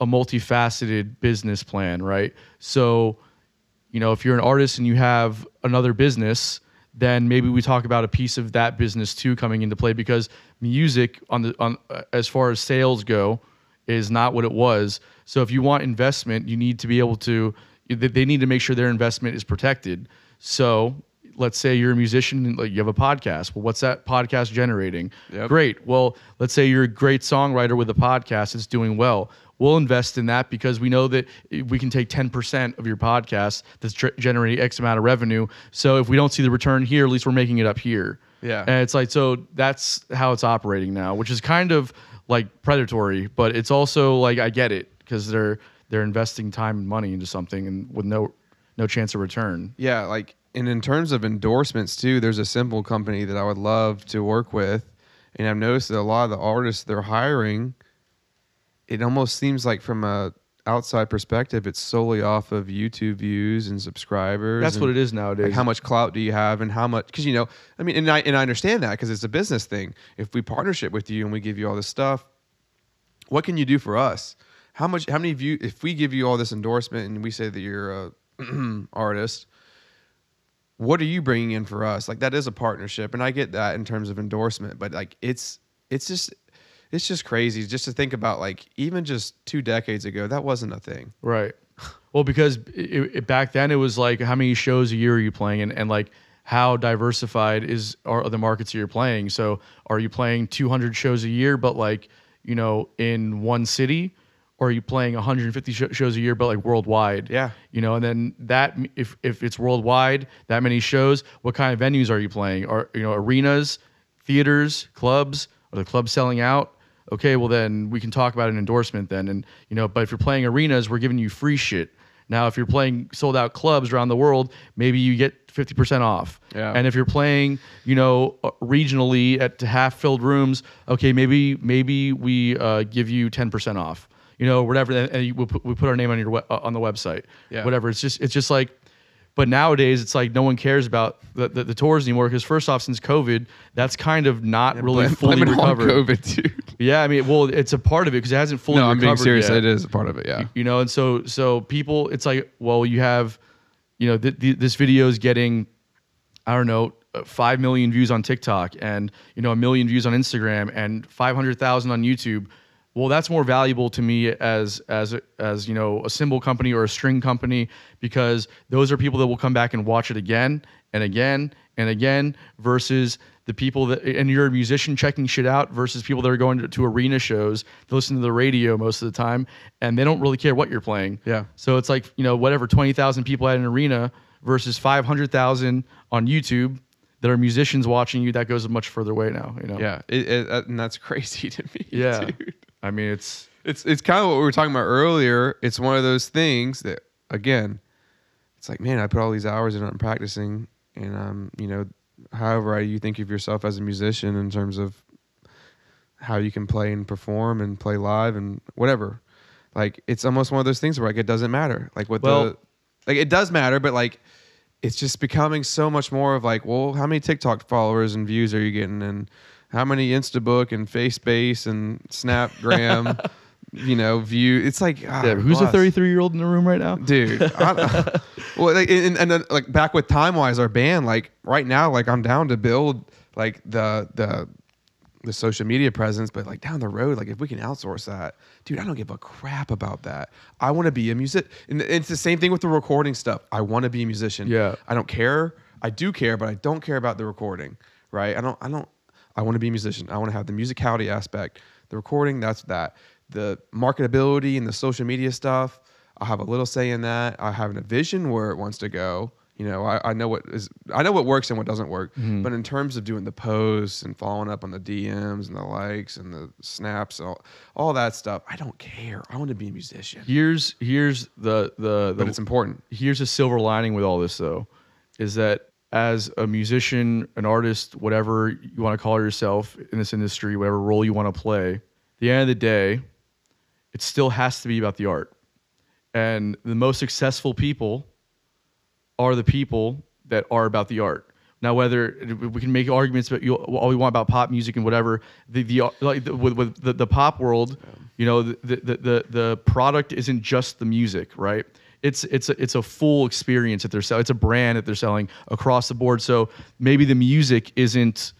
a multifaceted business plan, right? So, you know, if you're an artist and you have another business." Then maybe we talk about a piece of that business too coming into play because music on the on uh, as far as sales go, is not what it was. So if you want investment, you need to be able to. they- They need to make sure their investment is protected. So let's say you're a musician, and, like you have a podcast. Well, what's that podcast generating? Yep. Great. Well, let's say you're a great songwriter with a podcast. It's doing well. We'll invest in that because we know that we can take 10% of your podcast that's tr- generating X amount of revenue. So if we don't see the return here, at least we're making it up here. Yeah. And it's like so that's how it's operating now, which is kind of like predatory, but it's also like I get it because they're they're investing time and money into something and with no no chance of return. Yeah, like and in terms of endorsements too, there's a simple company that I would love to work with, and I've noticed that a lot of the artists they're hiring, it almost seems like from a outside perspective, it's solely off of YouTube views and subscribers. That's and, what it is nowadays. Like how much clout do you have, and how much? Because you know, I mean, and I and I understand that because it's a business thing. If we partnership with you and we give you all this stuff, what can you do for us? How much? How many view? If we give you all this endorsement and we say that you're a artist, what are you bringing in for us? Like that is a partnership, and I get that in terms of endorsement, but like it's it's just it's just crazy just to think about like even just two decades ago that wasn't a thing. Right. Well, because it, it, back then it was like how many shows a year are you playing, and, and like how diversified is are the markets you're playing. So are you playing 200 shows a year, but like you know in one city, or are you playing 150 sh- shows a year, but like worldwide? Yeah. You know, and then that if if it's worldwide, that many shows, what kind of venues are you playing? Are you know arenas, theaters, clubs? Are the clubs selling out? Okay, well then we can talk about an endorsement then, and you know, but if you're playing arenas, we're giving you free shit. Now, if you're playing sold out clubs around the world, maybe you get 50% off. Yeah. And if you're playing, you know, uh, regionally at half filled rooms, okay, maybe maybe we uh, give you 10% off. You know, whatever, and and you, we, put, we put our name on your we- uh, on the website. Yeah. Whatever. It's just it's just like, but nowadays it's like no one cares about the, the, the tours anymore because first off, since COVID, that's kind of not really Blame- fully blame recovered. COVID, dude. Yeah, I mean, well, it's a part of it because it hasn't fully No, I'm being serious. yet It is a part of it. Yeah. you know and so so people it's like well you have you know th- th- this video is getting i don't know uh, 5 million views on tiktok and you know a million views on instagram and 500000 on youtube well that's more valuable to me as as as you know a cymbal company or a string company because those are people that will come back and watch it again and again and again versus the people that and you're a musician checking shit out versus people that are going to, to arena shows to listen to the radio most of the time and they don't really care what you're playing Yeah. so it's like you know whatever 20000 people at an arena versus 500000 on youtube that are musicians watching you that goes a much further way now you know Yeah. It, it, uh, and that's crazy to me. yeah Dude. I mean it's It's it's kind of what we were talking about earlier. It's one of those things that again, it's like, man, I put all these hours in on practicing, and um, you know, however you think of yourself as a musician in terms of how you can play and perform and play live and whatever. Like it's almost one of those things where like it doesn't matter. Like what Well- the like it does matter, but like it's just becoming so much more of like, well, how many TikTok followers and views are you getting and how many Instabook and FaceBase and Snapgram you know, view. It's like ah, Yeah, who's the bless. 33 year old in the room right now? dude. I, well, like, and, and then, like back with Time Wise, our band, like right now, like I'm down to build like the the the social media presence, but like down the road, like if we can outsource that, dude, I don't give a crap about that. I want to be a music, and it's the same thing with the recording stuff. I want to be a musician. Yeah. I don't care. I do care, but I don't care about the recording. Right? I don't. I don't. I want to be a musician. I want to have the musicality aspect. The recording, that's that. The marketability and the social media stuff, I have a little say in that. I have a vision where it wants to go. You know, I, I know what is I know what works and what doesn't work. Mm-hmm. But in terms of doing the posts and following up on the DMs and the likes and the snaps and all, all that stuff, I don't care. I want to be a musician. Here's here's the the, the But it's important. here's a silver lining with all this though is that as a musician an artist whatever you want to call yourself in this industry whatever role you want to play at the end of the day it still has to be about the art. And the most successful people are the people that are about the art. Now whether we can make arguments about you all we want about pop music and whatever the the like the, with, with the, the pop world you know the, the the the product isn't just the music right it's it's a, it's a full experience that they're selling it's a brand that they're selling across the board so maybe the music isn't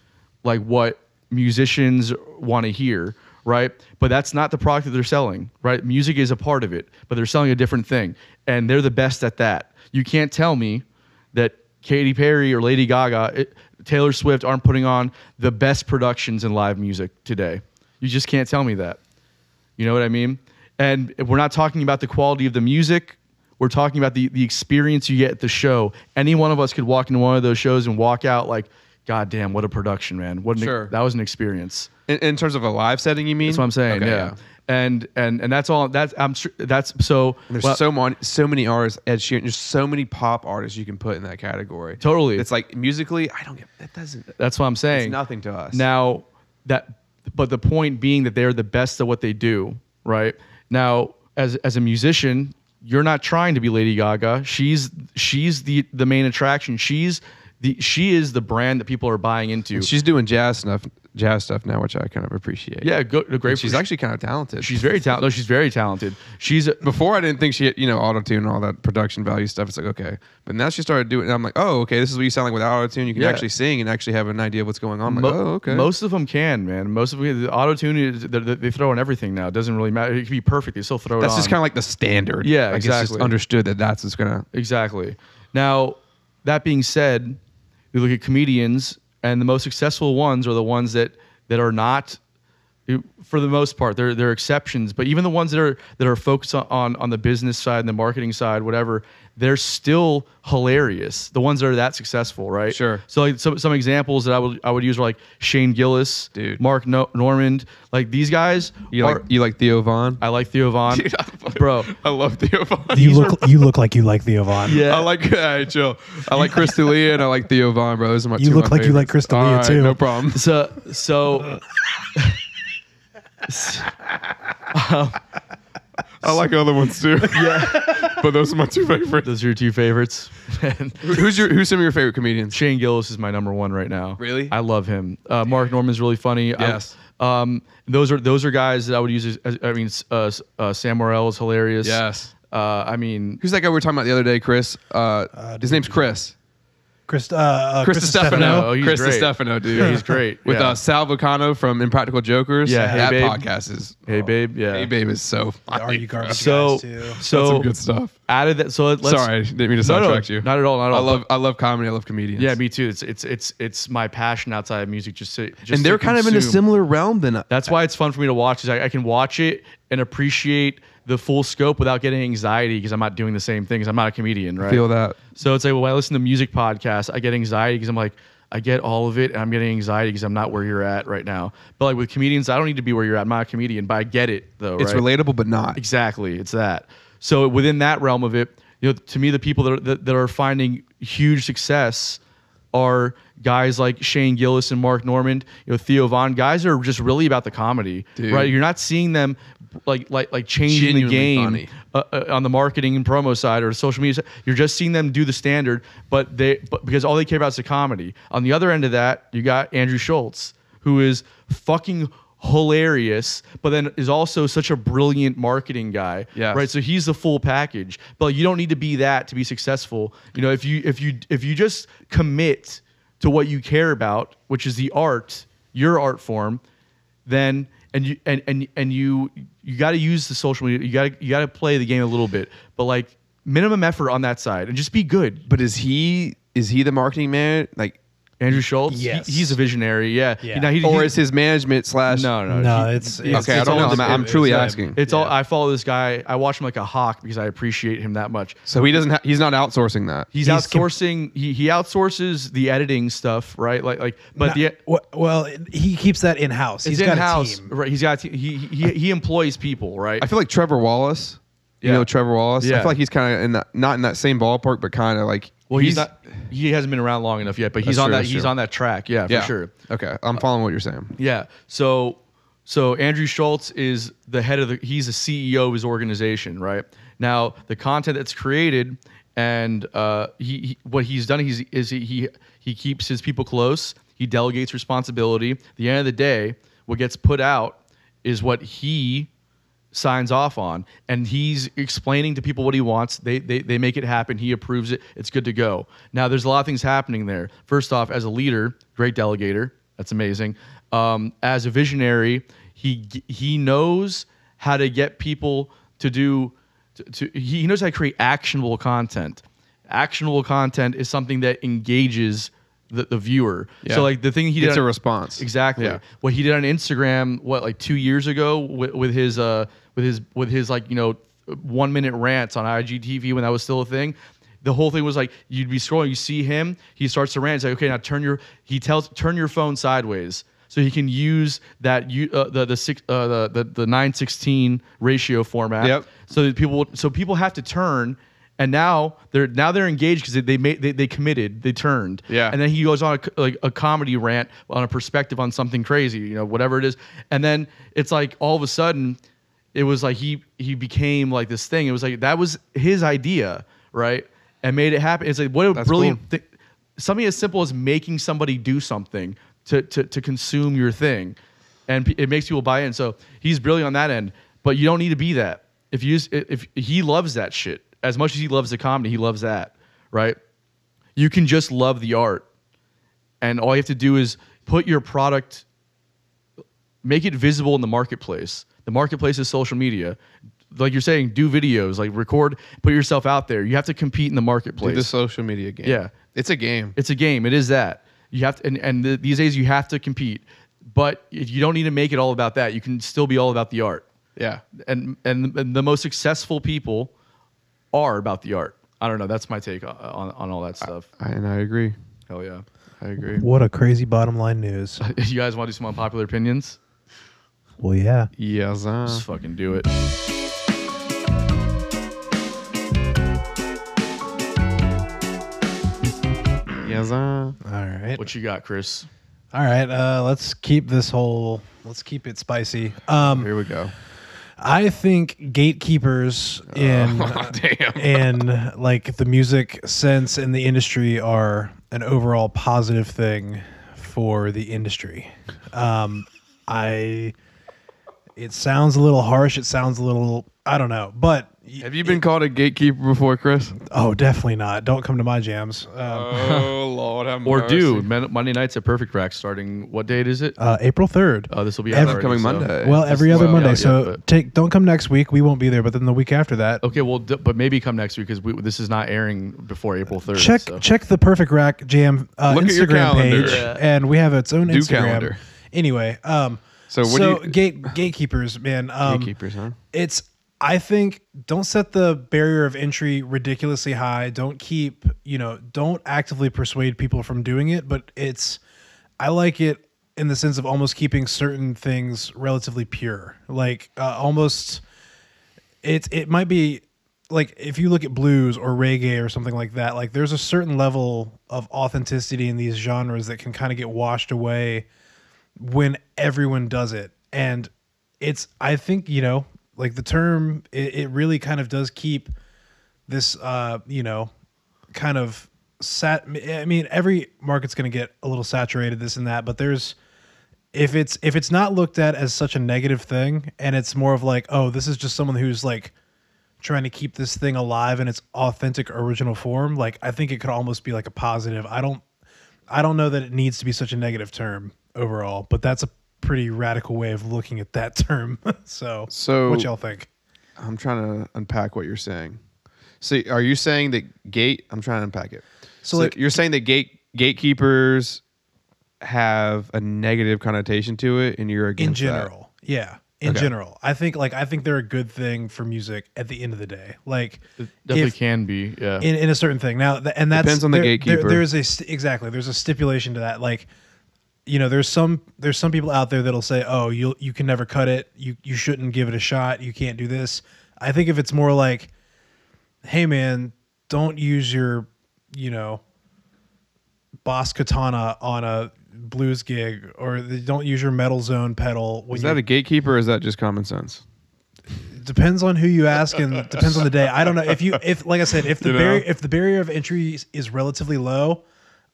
like what musicians want to hear right but that's not the product that they're selling right music is a part of it but they're selling a different thing and they're the best at that you can't tell me that Katy Perry or Lady Gaga, it, Taylor Swift aren't putting on the best productions in live music today. You just can't tell me that. You know what I mean? And we're not talking about the quality of the music. We're talking about the, the experience you get at the show. Any one of us could walk into one of those shows and walk out like, God damn, what a production, man. What an, Sure. that was an experience. In, in terms of a live setting, you mean? That's what I'm saying. Okay, yeah. And and and that's all. That's I'm sure that's so. And There's well, so many, so many artists. Ed Sheeran. There's so many pop artists you can put in that category. Totally. It's like musically, I don't get. That doesn't. That's what I'm saying. It's nothing to us. Now that, but the point being that they're the best at what they do, right? Now, as as a musician, you're not trying to be Lady Gaga. She's she's the the main attraction. She's the she is the brand that people are buying into. she's doing jazz stuff, jazz stuff now, which I kind of appreciate. yeah, go, great. And she's actually kind of talented. she's very talented. No, she's very talented. She's before I didn't think she had, you know, auto tune and all that production value stuff. It's like okay, but now she started doing. It. I'm like, oh, okay, this is what you sound like without auto tune. You can Yeah. actually sing and actually have an idea of what's going on. I'm Mo- like, oh, okay. Most of them can, man. Most of them, the auto tune they, they throw in everything now. It doesn't really matter. It can be perfect. They still throw that's it just kind of like the standard. Yeah, like It's just exactly. understood that that's what's gonna. Exactly. Now, that being said, we look at comedians, and the most successful ones are the ones that that are not, for the most part, they're they're exceptions. But even the ones that are that are focused on on, on the business side and the marketing side, whatever, they're still hilarious. The ones that are that successful, right? Sure. So like some some examples that I would I would use are like Shane Gillis, Dude. Mark no- Normand, like these guys. You are, like you like Theo Von? I like Theo Von, Dude, I- bro. I love Theo Von. You look you look like you like Theo Von. Yeah. I like hey, chill. I like Chris D'Elia and I like Theo Von, bro. Those are my You two look of my like you like favorites. Chris D'Elia, All right, too. No problem. So so I like other ones too. yeah, but those are my two favorites. those are your two favorites. And Who's your Who's some of your favorite comedians? Shane Gillis is my number one right now. Really? I love him. Uh, Mark Normand's really funny. I- Yes. um, those are those are guys that I would use. As, as- I mean, uh, uh, Sam Morril is hilarious. Yes. Uh, I mean, Who's that guy we were talking about the other day, Chris? Uh, his name's Chris. Chris, uh, uh, Chris Stefano. Oh, he's Chris great. Stefano, dude. Yeah, he's great. With Yeah. uh, Sal Vulcano from Impractical Jokers. Yeah, Hey that Babe. podcast is. Hey Babe, yeah. Hey Babe is so. Are you garbage so guys too? That's so some good stuff. added that. So let's. Sorry, didn't mean to No, no, sidetrack you. not at all. Not at all. I all. love I love comedy. I love comedians. Yeah, me too. It's it's it's it's my passion outside of music. Just to just and they're to kind of in a similar realm than That's why it's fun for me to watch. Is I, I can watch it and appreciate the full scope without getting anxiety because I'm not doing the same things. I'm not a comedian, right? feel that. So it's like when I listen to music podcasts, I get anxiety because I'm like, I get all of it, and I'm getting anxiety because I'm not where you're at right now. But like with comedians, I don't need to be where you're at. I'm not a comedian, but I get it though. It's right? relatable, but not. Exactly, it's that. So within that realm of it, you know, to me, the people that are, that, that are finding huge success are guys like Shane Gillis and Mark Normand, you know, Theo Von. Guys are just really about the comedy, Dude. right? You're not seeing them like like like changing the game uh, uh, on the marketing and promo side or social media. side. You're just seeing them do the standard, but they but because all they care about is the comedy. On the other end of that, you got Andrew Schulz, who is fucking hilarious, but then is also such a brilliant marketing guy. Yes. Right. So he's the full package. But you don't need to be that to be successful. You know, if you if you if you just commit to what you care about, which is the art, your art form, then and you and and, and you you got to use the social media. You got to you got to play the game a little bit, but like minimum effort on that side and just be good. But is he is he the marketing man? Like, Andrew Schulz, he- Yes. he's a visionary. Yeah. Yeah. Now, he- or he- is his management slash? no, no, No, he- it's- it's- it's- Okay, I it's don't all know. I'm, I'm truly it's, asking. It's all. I follow this guy. I watch him like a hawk because I appreciate him that much. so he doesn't. Ha- he's not outsourcing that. He's, He's com- outsourcing. he he outsources the editing stuff, right? Like like, but Not- the well, he keeps that in house. it's He's got in house, right? He's got a te- he he he employs people, right? I feel like Trevor Wallace. You Yeah. know Trevor Wallace. I feel like he's kind of in that, not in that same ballpark, but kind of like. Well, he's, not. He hasn't been around long enough yet, but he's on true, that. He's true. on that track. Yeah, Yeah, for sure. Okay, I'm following what you're saying. Yeah. So so Andrew Schulz is the head of the he's the CEO of his organization, right? Now, the content that's created and uh, he, he what he's done he's, is he, he he keeps his people close. He delegates responsibility. At the end of the day, what gets put out is what he signs off on and he's explaining to people what he wants. They, they they make it happen. He approves it. It's good to go. Now there's a lot of things happening there. First off as a leader great delegator. That's amazing. Um, as a visionary he he knows how to get people to do to, to he knows how to create actionable content. Actionable content is something that engages the, the viewer. Yeah. so like the thing he did Gets a response. Exactly. Yeah. What he did on Instagram, what like two years ago, with, with his uh, with his with his like you know one minute rants on IGTV when that was still a thing. The whole thing was like you'd be scrolling, you see him, he starts to rant. It's like okay, now turn your he tells turn your phone sideways so he can use that you uh, the the six uh, the the the nine sixteen ratio format. Yep. So that people so people have to turn. And now they're now they're engaged because they they, made, they they committed they turned Yeah. and then he goes on a, like a comedy rant on a perspective on something crazy, you know, whatever it is. And then it's like all of a sudden, it was like he he became like this thing. It was like that was his idea, right? And made it happen. It's like what a That's brilliant cool. thi- something as simple as making somebody do something to to to consume your thing, and p- it makes people buy in. So he's brilliant on that end. But you don't need to be that. If you just, if he loves that shit as much as he loves the comedy, he loves that, right? You can just love the art and all you have to do is put your product make it visible in the marketplace the marketplace is social media. Like you're saying do videos like record put yourself out there. You have to compete in the Do marketplace the social media game. Yeah. it's a game. it's a game. It is that. You have to and, and the, these days you have to compete. But if you don't need to make it all about that you can still be all about the art. Yeah, and and, and the most successful people are about the art. I don't know. That's my take on, on, on all that stuff. I, and I agree. hell yeah. I agree. What a crazy bottom line news. you guys want to do some unpopular opinions well, yeah. Yes, uh, Just fucking do it. yes, uh. All right. What you got, Chris? All right. Uh, let's keep this whole. Let's keep it spicy. Um, Here we go. I think gatekeepers in Oh, damn. in like the music sense in the industry are an overall positive thing for the industry. Um, I. It sounds a little harsh. It sounds a little. I don't know, but Have you been called a gatekeeper before, Chris? oh, definitely not. Don't come to my jams. Um, oh Lord, have Or do Monday nights at Perfect Rack starting. What date is it? uh, April third. Oh, this will be every- out already, Upcoming so- Monday. Well, every other well, Monday. yeah, so but- take don't come next week. We won't be there. But then the week after that, Okay, well, d- but maybe come next week because this is not airing before April third. check so. check the Perfect Rack Jam uh, Look at your Instagram calendar. page, Yeah. and we have its own Do Instagram. calendar. Anyway, um, So so, do you- gate gatekeepers, man, um, gatekeepers, huh? it's I think don't set the barrier of entry ridiculously high. Don't keep you know don't actively persuade people from doing it, but it's I like it in the sense of almost keeping certain things relatively pure, like uh, almost it's it might be like if you look at blues or reggae or something like that like there's a certain level of authenticity in these genres that can kind of get washed away when everyone does it. And it's i think you know like the term it, it really kind of does keep this uh you know kind of sat i mean every market's going to get a little saturated this and that but there's if it's if it's not looked at as such a negative thing and it's more of like oh this is just someone who's like trying to keep this thing alive in its authentic original form like i think it could almost be like a positive. I don't i don't know that it needs to be such a negative term overall but that's a pretty radical way of looking at that term so So- what y'all think I'm trying to unpack what you're saying. So, are you saying that gate? I'm trying to unpack it. So, So, like- you're saying that gate gatekeepers have a negative connotation to it, and you're in against that? In general yeah in Okay. general i think like i think they're a good thing for music at the end of the day like It definitely if- can be. Yeah. in, in a certain thing now th- and that's Depends on the there- there- gatekeeper. there's a st- exactly there's a stipulation to that like you know there's some there's some people out there that'll say oh you you can never cut it you you shouldn't give it a shot you can't do this i think if it's more like hey man don't use your you know boss katana on a blues gig or don't use your metal zone pedal Is that a gatekeeper or is that just common sense? depends on who you ask and depends on the day. I don't know if you if like I said if the You know? barrier if the barrier of entry is relatively low,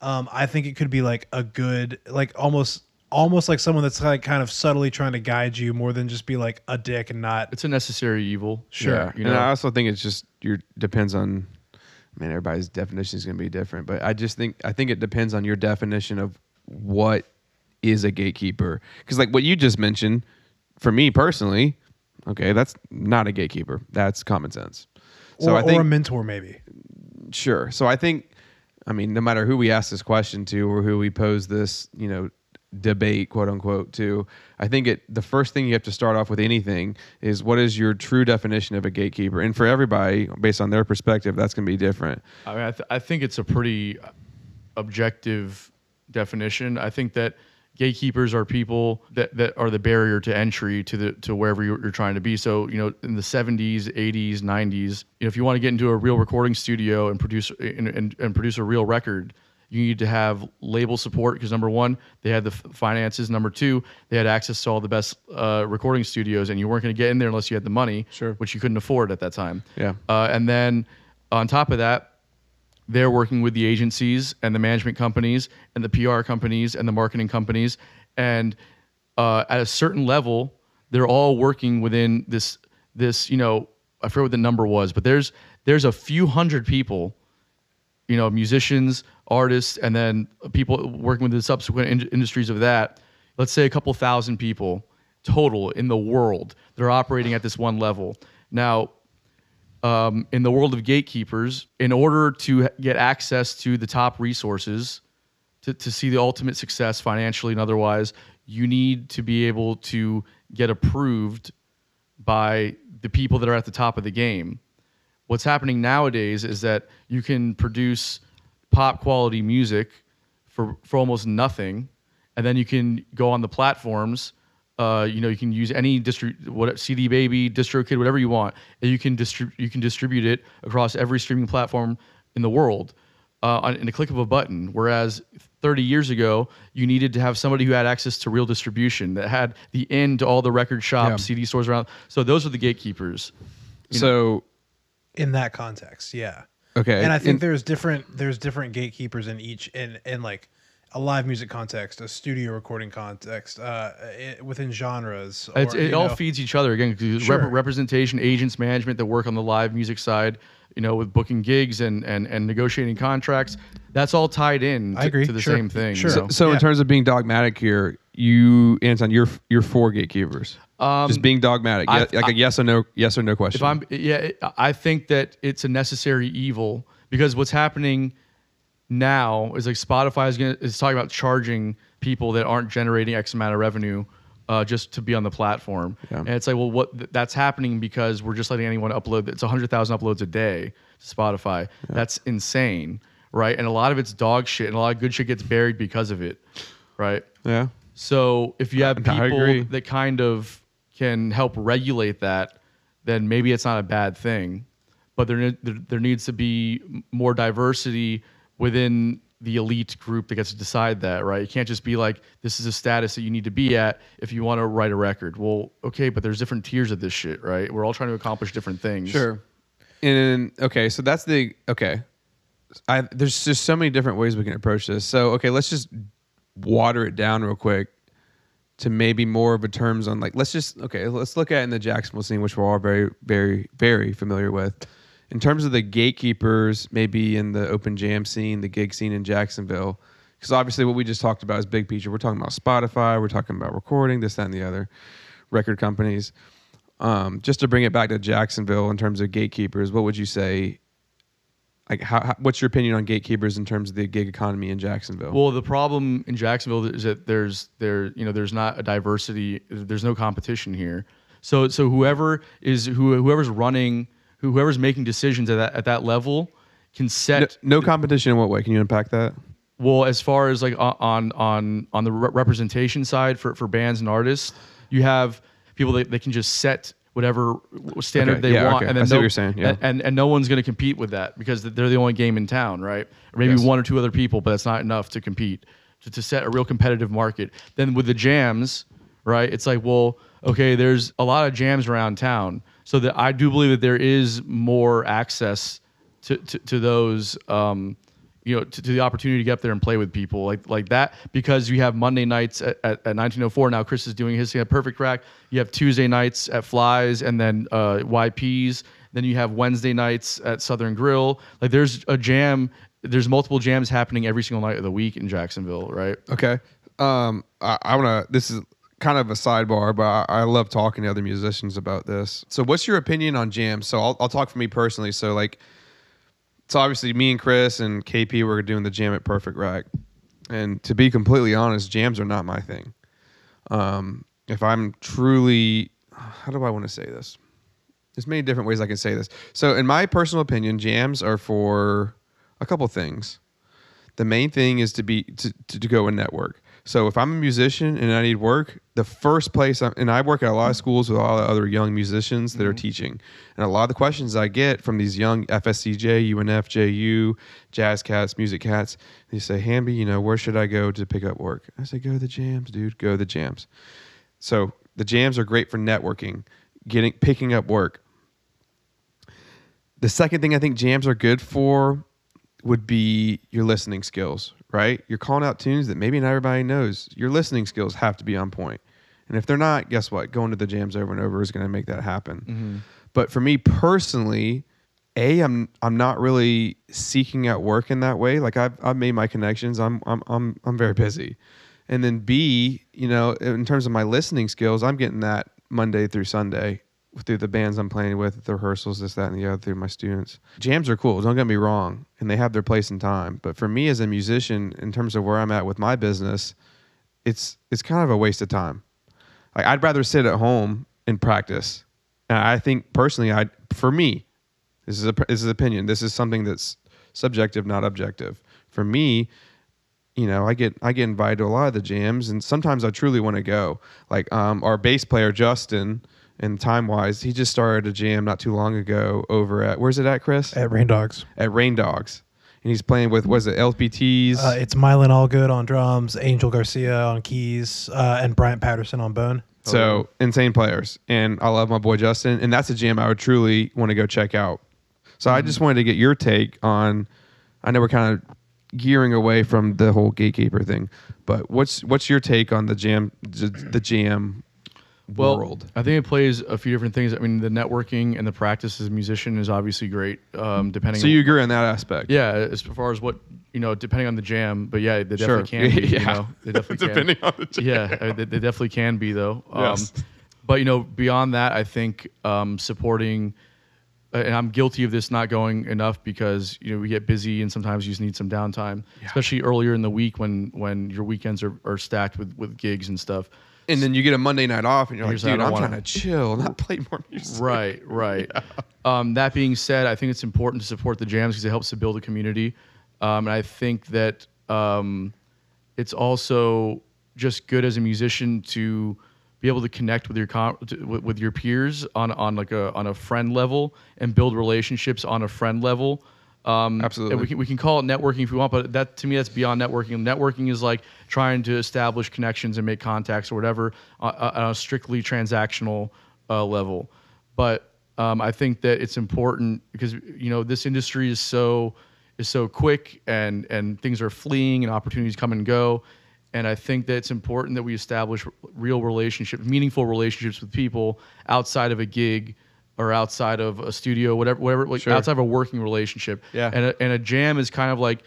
um, I think it could be like a good like almost almost like someone that's like kind of subtly trying to guide you more than just be like a dick and not. it's a necessary evil. Sure. Yeah, you and. I also think it's just your depends on. I mean, everybody's definition is going to be different, but I just think I think it depends on your definition of what is a gatekeeper. Because like what you just mentioned, for me personally, okay, that's not a gatekeeper. That's common sense. So or, I think or a mentor maybe. Sure. So I think, I mean, no matter who we ask this question to or who we pose this, you know, debate, quote unquote, to, I think it the first thing you have to start off with anything is what is your true definition of a gatekeeper, and for everybody, based on their perspective, that's going to be different. I mean, I, th- I think it's a pretty uh, objective definition. I think that gatekeepers are people that, that are the barrier to entry to the to wherever you're, you're trying to be. So you know, in the 70s, 80s, 90s, you know, if you want to get into a real recording studio and produce and, and, and produce a real record, you need to have label support because number one, they had the finances. Number two, they had access to all the best uh, recording studios, and you weren't going to get in there unless you had the money, Sure. which you couldn't afford at that time. Yeah. Uh, and then on top of that, they're working with the agencies and the management companies and the PR companies and the marketing companies. And uh, at a certain level, they're all working within this this you know I forget what the number was, but there's there's a few hundred people, you know, musicians, artists, and then people working with the subsequent in- industries of that. Let's say a couple thousand people total in the world. They're operating at this one level. Now, um, in the world of gatekeepers, in order to get access to the top resources, to, to see the ultimate success financially and otherwise, you need to be able to get approved by the people that are at the top of the game. What's happening nowadays is that you can produce pop quality music for, for almost nothing, and then you can go on the platforms. Uh, you know, you can use any distri- what CD Baby, DistroKid, whatever you want, and you can distrib- you can distribute it across every streaming platform in the world uh, on, in a click of a button. Whereas 30 years ago, you needed to have somebody who had access to real distribution that had the end to all the record shops, Yeah. CD stores around. So those are the gatekeepers. So in that context yeah okay, and i think and- there's different there's different gatekeepers in each and in like a live music context a studio recording context uh i within genres. Or, it, you all know, feeds each other again. Sure. rep- representation, agents, management that work on the live music side, you know, with booking gigs and and, and negotiating contracts. That's all tied in I to, agree. to the Sure. same thing. Sure. so, so Yeah. in terms of being dogmatic here, you Anton, you're you're for gatekeepers. just being dogmatic, I- Ye- like a yes or no, yes or no question. if I'm yeah, I think that it's a necessary evil because what's happening now is like Spotify is gonna is talking about charging people that aren't generating X amount of revenue. Uh, just to be on the platform, Yeah. and it's like, well, what th- that's happening because we're just letting anyone upload. It's hundred thousand uploads a day to Spotify. That's insane, right? And a lot of it's dog shit, and a lot of good shit gets buried because of it, right? yeah. So if you have people that kind of can help regulate that, then maybe it's not a bad thing. But there there, there needs to be more diversity within the elite group that gets to decide that, right? You can't just be like, this is a status that you need to be at if you want to write a record. Well, okay, but there's different tiers of this shit, right? We're all trying to accomplish different things. Sure. And okay, so that's the okay. I there's just so many different ways we can approach this. So okay, let's just water it down real quick to maybe more of a terms on like let's just okay let's look at in the Jacksonville scene, which we're all very very very familiar with. In terms of the gatekeepers, maybe in the open jam scene, the gig scene in Jacksonville, because obviously what we just talked about is big picture. We're talking about Spotify, we're talking about recording, this, that, and the other, record companies. Um, just to bring it back to Jacksonville in terms of gatekeepers, what would you say? Like, how, how, what's your opinion on gatekeepers in terms of the gig economy in Jacksonville? Well, the problem in Jacksonville is that there's there you know there's not a diversity. There's no competition here. So so whoever is who whoever's running whoever's making decisions at that at that level can set no competition in what way? Can you unpack that? well as far as like on on on the re- representation side for for bands and artists, you have people that, that can just set whatever standard Okay, they yeah, want, okay. and I then no, you're saying, yeah. and, and and no one's going to compete with that because they're the only game in town, right? Or maybe Yes. one or two other people, but that's not enough to compete to, to set a real competitive market. Then with the jams, right? It's like, well, okay, there's a lot of jams around town, so that I do believe that there is more access to to, to those. Um, you know, to, to the opportunity to get up there and play with people like like that because you have Monday nights at, at, at 1904. Now Chris is doing his Perfect Rack. You have Tuesday nights at Flies and then uh, YPs. Then you have Wednesday nights at Southern Grill. Like there's a jam. There's multiple jams happening every single night of the week in Jacksonville, right? Okay. Um, I, I want to. This is kind of a sidebar, but I, I love talking to other musicians about this. So, what's your opinion on jams? So, I'll, I'll talk for me personally. So, like, so obviously, me and Chris and KP were doing the jam at Perfect Rack, and to be completely honest, jams are not my thing. Um, if I'm truly, how do I want to say this? There's many different ways I can say this. So, in my personal opinion, jams are for a couple things the main thing is to be to, to, to go and network so if i'm a musician and i need work the first place I'm, and i work at a lot of schools with a lot of other young musicians that are mm-hmm. teaching. And a lot of the questions i get from these young fscj unf ju jazz cats music cats they say hamby you know where should i go to pick up work? I say go to the jams dude. Go to the jams. So the jams are great for networking getting picking up work. The second thing i think jams are good for would be your listening skills, right? You're calling out tunes that maybe not everybody knows. Your listening skills have to be on point. And if they're not, guess what? Going to the jams over and over is going to make that happen. Mm-hmm. But for me personally, a I'm I'm not really seeking out work in that way. Like I've I've made my connections. I'm I'm I'm I'm very busy. And then B, you know, in terms of my listening skills, I'm getting that Monday through Sunday through the bands I'm playing with, the rehearsals, this, that, and the other, through my students. Jams are cool. Don't get me wrong, and they have their place and time. But for me as a musician, in terms of where I'm at with my business, it's it's kind of a waste of time. Like I'd rather sit at home and practice. And I think personally, I for me, this is a this is opinion. This is something that's subjective, not objective. For me, you know, I get I get invited to a lot of the jams, and sometimes I truly want to go. Like um, our bass player Justin, and time wise, he just started a jam not too long ago over at where's it at, Chris? At Rain Dogs. At Rain Dogs, and he's playing with was it LPTs? Uh, it's Mylan Allgood on drums, Angel Garcia on keys, uh, and Bryant Patterson on bone. So insane players, and I love my boy Justin, and that's a jam I would truly want to go check out. So I just wanted to get your take on. I know we're kind of gearing away from the whole gatekeeper thing, but what's what's your take on the jam the jam well, world? I think it plays a few different things. I mean, the networking and the practice as a musician is obviously great. Um, depending. So on, you agree on that aspect? Yeah, as far as what you know, depending on the jam, but yeah, they Sure. definitely can. Be, Yeah. You know, they definitely Depending can. on the jam. Yeah, I mean, they, they definitely can be though. Um, Yes. But you know, beyond that, I think um, supporting, uh, and I'm guilty of this not going enough because you know we get busy and sometimes you just need some downtime, especially earlier in the week when when your weekends are, are stacked with with gigs and stuff. And then you get a Monday night off, and you're like, dude, I I'm don't trying wanna- to chill, not play more music. Right, right. Um, that being said, I think it's important to support the jams because it helps to build a community. Um, and I think that um, it's also just good as a musician to be able to connect with your com- to, with, with your peers on, on like a on a friend level and build relationships on a friend level. Um, Absolutely. We can, we can call it networking if we want, but that to me that's beyond networking. Networking is like trying to establish connections and make contacts or whatever on, on a strictly transactional uh, level. But um, I think that it's important because you know this industry is so is so quick and and things are fleeing and opportunities come and go. And I think that it's important that we establish real relationships, meaningful relationships with people outside of a gig or outside of a studio, whatever, whatever, like Sure. outside of a working relationship. Yeah. And a, and a jam is kind of like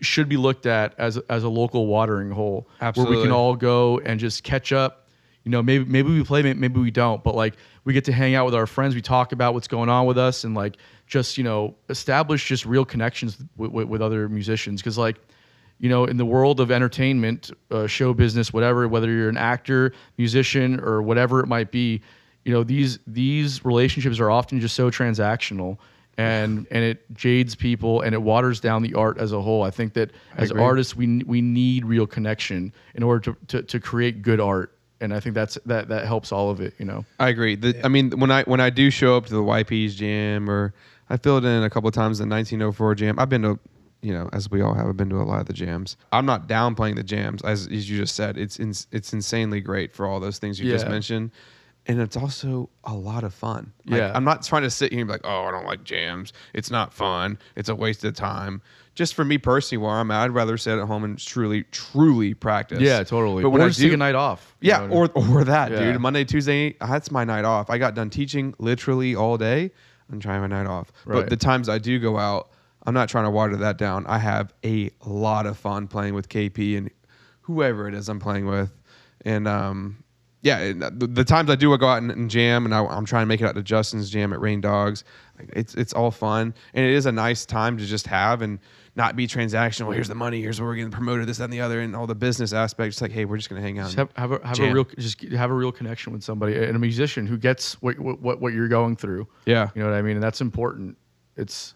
should be looked at as as a local watering hole where we can all go and just catch up. You know, maybe maybe we play, maybe we don't, but like we get to hang out with our friends. We talk about what's going on with us, and like just you know establish just real connections with, with, with other musicians. Because like you know, in the world of entertainment, uh, show business, whatever, whether you're an actor, musician, or whatever it might be, you know these these relationships are often just so transactional. And and it jades people and it waters down the art as a whole. I think that as agree. artists, we we need real connection in order to, to, to create good art, and I think that's that that helps all of it. You know. I agree. The, I mean, when I when I do show up to the YP's jam, or I filled in a couple of times the 1904 jam. I've been to, you know, as we all have, I've been to a lot of the jams. I'm not downplaying the jams, as, as you just said. It's ins it's insanely great for all those things you just mentioned, and it's also a lot of fun. Like, Yeah. I'm not trying to sit here and be like, oh, I don't like jams. It's not fun. It's a waste of time. Just for me personally, where I'm at, I'd rather sit at home and truly, truly practice. Yeah, totally. But when or I just do, take a night off. yeah, or or that, Yeah. dude. Monday, Tuesday, that's my night off. I got done teaching literally all day. I'm trying my night off. Right. But the times I do go out, I'm not trying to water that down. I have a lot of fun playing with KP and whoever it is I'm playing with, and um, yeah, the, the times I do go out and, and jam, and I, I'm trying to make it out to Justin's jam at Rain Dogs. It's it's all fun, and it is a nice time to just have and not be transactional. Here's the money. Here's where we're getting promoted. This, that, and the other, and all the business aspects. It's like, hey, we're just gonna hang out. Just have, have a have a real just have a real connection with somebody and a musician who gets what what what you're going through. Yeah. you know what I mean, and that's important. It's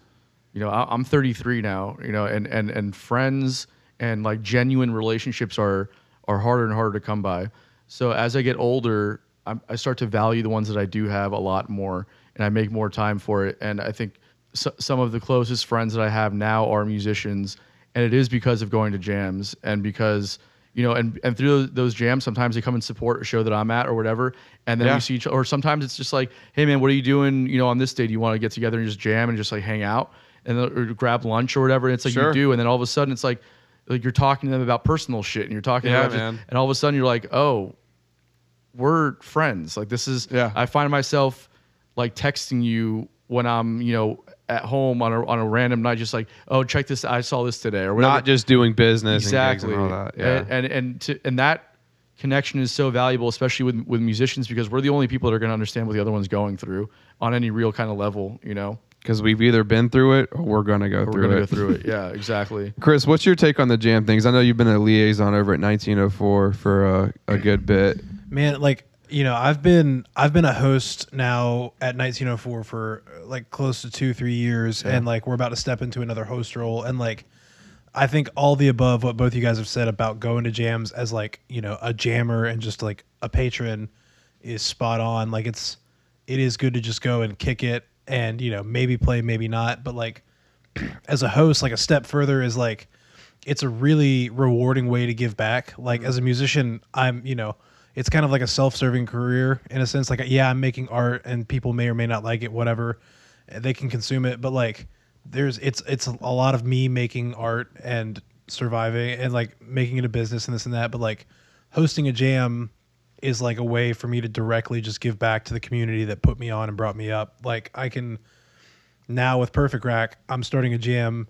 you know I, I'm 33 now, you know, and and and friends and like genuine relationships are are harder and harder to come by. So as I get older, I'm, I start to value the ones that I do have a lot more, and I make more time for it. And I think so, some of the closest friends that I have now are musicians, and it is because of going to jams and because you know, and and through those, those jams, sometimes they come and support a show that I'm at or whatever, and then Yeah. we see each. Other or sometimes it's just like, hey man, what are you doing? You know, on this day, do you want to get together and just jam and just like hang out and then, or grab lunch or whatever? And it's like Sure. you do, and then all of a sudden it's like like you're talking to them about personal shit, and you're talking Yeah, about just- man. and all of a sudden you're like, oh, we're friends. Like this is. Yeah. I find myself like texting you when I'm you know at home on a on a random night, just like, oh, check this. I saw this today or whatever not just doing business exactly and, and all that. Yeah. and and and, to, and that connection is so valuable especially with with musicians because we're the only people that are going to understand what the other one's going through on any real kind of level you know because we've either been through it or we're gonna go we're through going to it. go through it yeah exactly Chris, what's your take on the jam things? I know you've been a liaison over at 1904 for a, a good bit. man like you know i've been i've been a host now at 1904 for like close to two three years and like we're about to step into another host role and like i think all the above what both you guys have said about going to jams as like you know a jammer and just like a patron is spot on like it's it is good to just go and kick it and you know maybe play maybe not but like as a host like a step further is like it's a really rewarding way to give back. Like mm-hmm. as a musician i'm you know it's kind of like a self-serving career in a sense like yeah i'm making art and people may or may not like it whatever they can consume it but like there's it's it's a lot of me making art and surviving and like making it a business and this and that but like hosting a jam is like a way for me to directly just give back to the community that put me on and brought me up like i can now with Perfect Rack, I'm starting a jam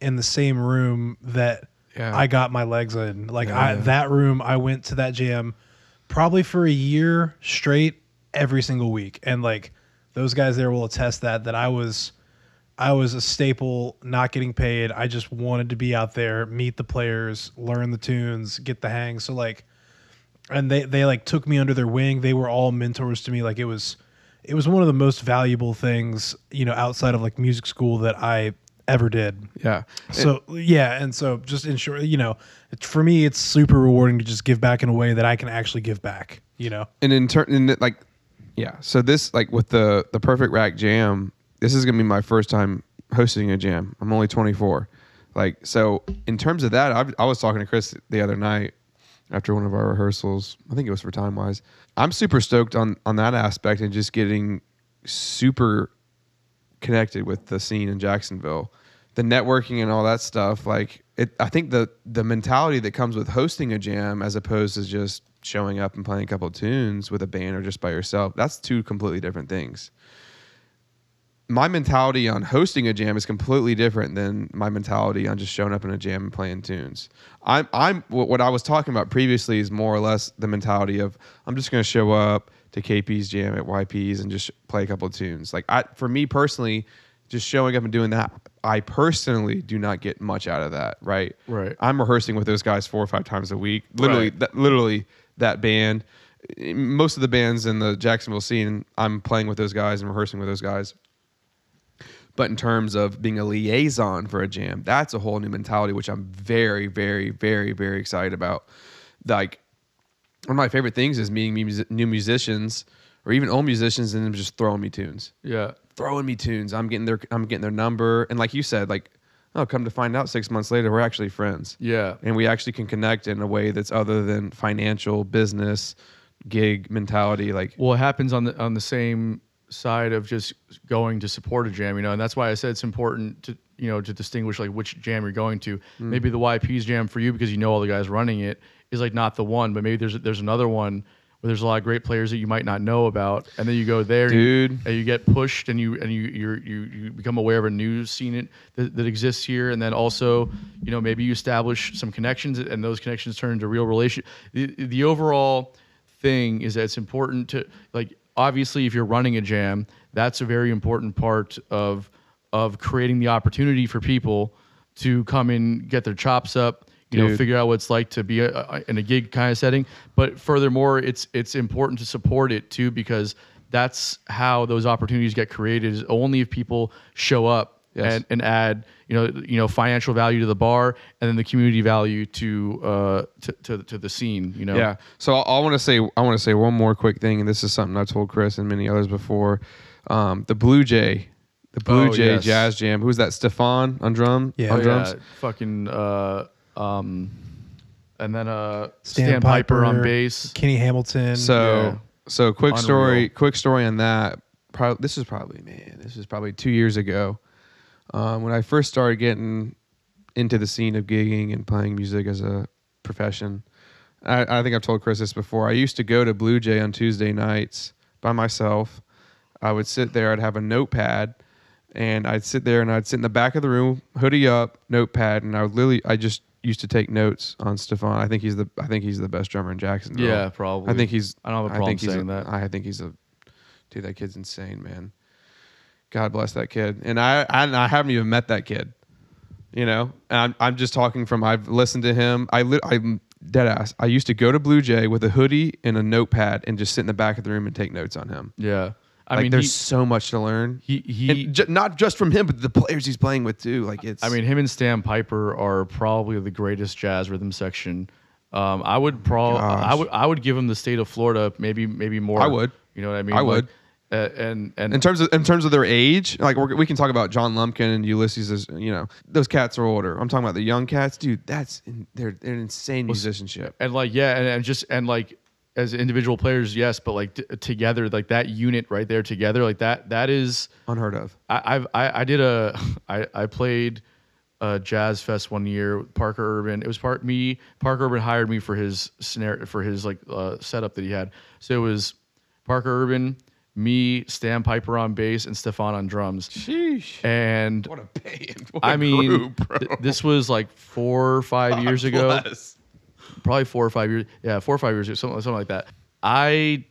in the same room that Yeah. I got my legs in. Like I that room, I went to that jam probably for a year straight every single week, and like those guys there will attest that that I was. I was a staple, not getting paid. I just wanted to be out there, meet the players, learn the tunes, get the hang. So like, and they they like took me under their wing. They were all mentors to me. Like it was, it was one of the most valuable things you know outside of like music school that I ever did. yeah So yeah, and so just in short, you know, it, for me, it's super rewarding to just give back in a way that I can actually give back. You know, And in turn, like, yeah. So this, like, with the the Perfect Rack Jam, this is gonna be my first time hosting a jam. I'm only 24. Like, so in terms of that, I, I was talking to Chris the other night after one of our rehearsals. I think it was for Time Wise. I'm super stoked on on that aspect and just getting super connected with the scene in Jacksonville the networking and all that stuff. Like it, I think the the mentality that comes with hosting a jam as opposed to just showing up and playing a couple of tunes with a band or just by yourself. That's two completely different things. My mentality on hosting a jam is completely different than my mentality on just showing up in a jam and playing tunes. I'm I'm what I was talking about previously is more or less the mentality of I'm just going to show up to KP's jam at YP's and just play a couple of tunes. Like I for me personally, just showing up and doing that, I personally do not get much out of that, right? Right. I'm rehearsing with those guys four or five times a week. Literally, Right. that, literally that band. Eh, most of the bands in the Jacksonville scene, I'm playing with those guys and rehearsing with those guys. But in terms of being a liaison for a jam, that's a whole new mentality, which I'm very, very, very, very excited about. Like one of my favorite things is meeting new musicians or even old musicians and them just throwing me tunes Yeah. throwing me tunes. I'm getting their I'm getting their number, and like you said, like oh, come to find out, six months later, we're actually friends. Yeah. and we actually can connect in a way that's other than financial business gig mentality. Like Well, it happens on the on the same side of just going to support a jam, you know, and that's why I said it's important to you know to distinguish like which jam you're going to. Mm. Maybe the YP's jam for you because you know all the guys running it is like not the one, but maybe there's there's another one where there's a lot of great players that you might not know about, and then you go there, and you- Dude. and you get pushed, and you and you you're, you you become aware of a new scene it- that, that exists here, and then also you know maybe you establish some connections, and those connections turn into real relation. The the overall thing is that it's important to like obviously if you're running a jam that's a very important part of of creating the opportunity for people to come in get their chops up you know figure out what it's like to be a, a- in a gig kind of setting. But furthermore it's it's important to support it too because that's how those opportunities get created is only if people show up Yes. and, and add you know you know financial value to the bar and then the community value to uh to, to, to the scene you know Yeah. So I, I want to say I want to say one more quick thing, and this is something I've told Chris and many others before. Um, the Blue Jay, the Blue Oh, Jay yes. Jazz Jam. Who's that? Stefan on drum. Yeah. On Oh, drums. yeah, fucking uh um and then uh Stan Stan, Piper, on bass. Kenny Hamilton. So Yeah. so quick Unreal. story. Quick story on that. Probably this is probably man. This is probably two years ago. Um, when I first started getting into the scene of gigging and playing music as a profession, I, I think I've told Chris this before. I used to go to Blue Jay on Tuesday nights by myself. I would sit there. I'd have a notepad, and I'd sit there and I'd sit in the back of the room, hoodie up, notepad, and I would literally. I just used to take notes on Stefan. I think he's the. I think he's the best drummer in Jacksonville. Yeah, probably. I think he's. I don't have a problem saying a- that. I think he's a. Dude, that kid's insane, man. God bless that kid. And I, I, I haven't even met that kid. You know, and I'm, I'm just talking from. I've listened to him. I, li- I'm dead ass. I used to go to Blue Jay with a hoodie and a notepad and just sit in the back of the room and take notes on him. Yeah. I like, mean there's he, so much to learn. he he ju- not just from him, but the players he's playing with too. Like it's. I mean him and Stan Piper are probably the greatest jazz rhythm section. Um I would probably I would I would give him the state of Florida maybe maybe more. I would. You know what I mean? I Like, would. And and in terms of in terms of their age, like we're, we can talk about John Lumpkin and Ulysses. As, you know, those cats are older. I'm talking about the young cats, dude. That's in, they're they're insane musicianship. and like yeah and, and just and like as individual players yes but like t- together like that unit right there together like that that is Unheard of. I, I've I, I did a I, I played a jazz fest one year with Parker Urban. It was part me. Parker Urban hired me for his scenario for his like uh, setup that he had. So it was Parker Urban, me, Stan Piper on bass, and Stefan on drums. Sheesh. And What a band. What I a mean, group, bro. th- this was like four or five years ago Bless. probably four or five years. Yeah, four or five years, something, something like that. I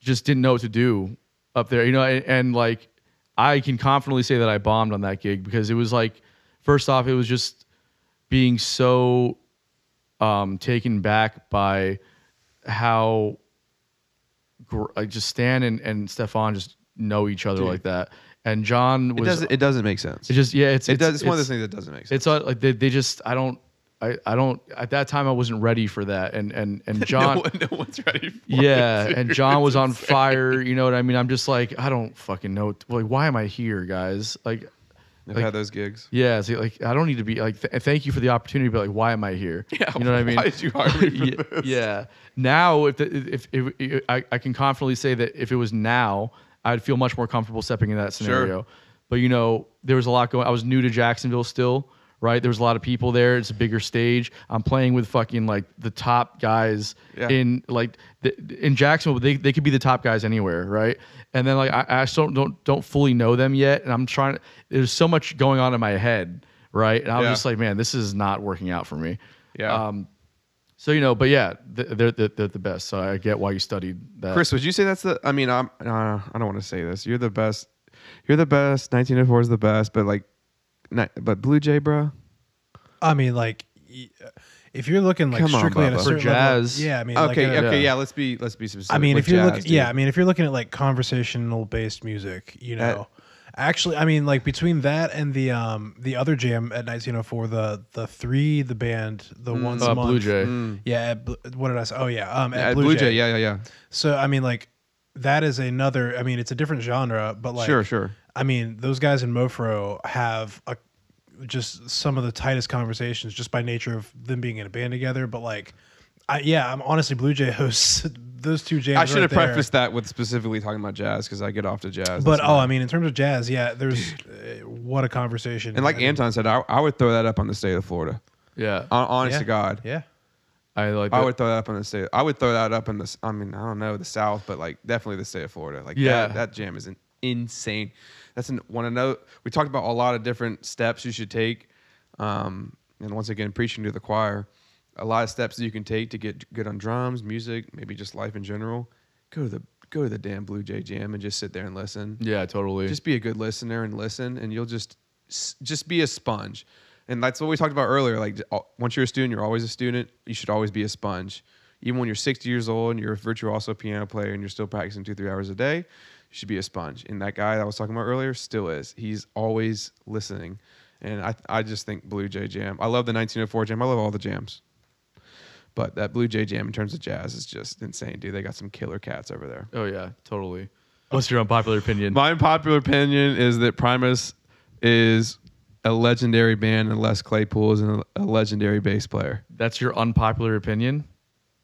just didn't know what to do up there, you know, and, and like I can confidently say that I bombed on that gig because it was like, first off, it was just being so um, taken back by how gr- like just Stan and, and Stefan just know each other like that, and John It was. doesn't. It doesn't make sense. it's just yeah, it's it it's, does. It's, one of those things that doesn't make sense. it's uh, like they, they just I don't I, I don't at that time I wasn't ready for that and and and John no, one, no one's ready. For yeah it, and. John was on fire you know what I mean I'm just like I don't fucking know like why am I here guys like I've like- had those gigs. yeah see, like I don't need to be like th- thank you for the opportunity but like why am I here Yeah, you know what I mean why did you hire me for yeah, this? yeah now if, the, if if if I, I can confidently say that if it was now I'd feel much more comfortable stepping in that scenario Sure. but you know, there was a lot going. I was new to Jacksonville still, right? There was a lot of people there. It's a bigger stage. I'm playing with fucking like the top guys Yeah. in like the, in Jacksonville. They they could be the top guys anywhere, right? And then like I, I just don't don't don't fully know them yet, and I'm trying. There's so much going on in my head, right? And I'm Yeah. just like, man, this is not working out for me. Yeah. Um, so you know, but yeah, they're, they're, they're the best. So I get why you studied that. Chris, would you say that's the? I mean, I'm. Uh, I don't want to say this. You're the best. You're the best. 1904 is the best, but like, ni- but Blue Jay, bro. I mean, like, if you're looking like Come on, strictly at a Bubba. For certain level- yeah, I mean, like Okay, a- okay, Yeah. yeah. Let's be let's be specific. I mean, with if you're jazz, looking, dude. yeah, I mean, if you're looking at like conversational based music, you know, That- actually, I mean, like between that and the um the other jam at 1904, the the three, the band, the once uh, month, Blue Jay. yeah, at Bl- what did I say? Oh yeah, um, at At Blue, Jay. yeah, yeah, yeah. So I mean, like that is another. I mean, it's a different genre, but like, sure, sure. I mean, those guys in Mofro have a just some of the tightest conversations just by nature of them being in a band together. But like, I yeah, I'm honestly Blue Jay hosts those two jams. I should right have there. prefaced that with specifically talking about jazz because I get off to jazz. But oh, mine. I mean, in terms of jazz, yeah, there's uh, what a conversation. and like I mean, Anton said, I, I would throw that up on the state of Florida. Yeah, Honest yeah, to God, yeah. I like. I that. would throw that up in the state. I would throw that up in the. I mean, I don't know the South, but like definitely the state of Florida. Like Yeah. that, that jam is an insane. That's an want to know. We talked about a lot of different steps you should take, um, and once again, preaching to the choir, a lot of steps that you can take to get good on drums, music, maybe just life in general. Go to the go to the damn Blue Jay Jam and just sit there and listen. Yeah, totally. Just be a good listener and listen, and you'll just just be a sponge. And that's what we talked about earlier. Like once you're a student, you're always a student. You should always be a sponge. Even when you're 60 years old and you're a virtuoso piano player and you're still practicing two three hours a day, you should be a sponge. And that guy that I was talking about earlier still is. He's always listening. And I I just think Blue Jay Jam. I love the 1904 Jam. I love all the jams. But that Blue Jay Jam in terms of jazz is just insane, dude. They got some killer cats over there. oh yeah, totally. What's your unpopular opinion? My unpopular opinion is that Primus is a legendary band and Les Claypool is a, a legendary bass player. That's your unpopular opinion.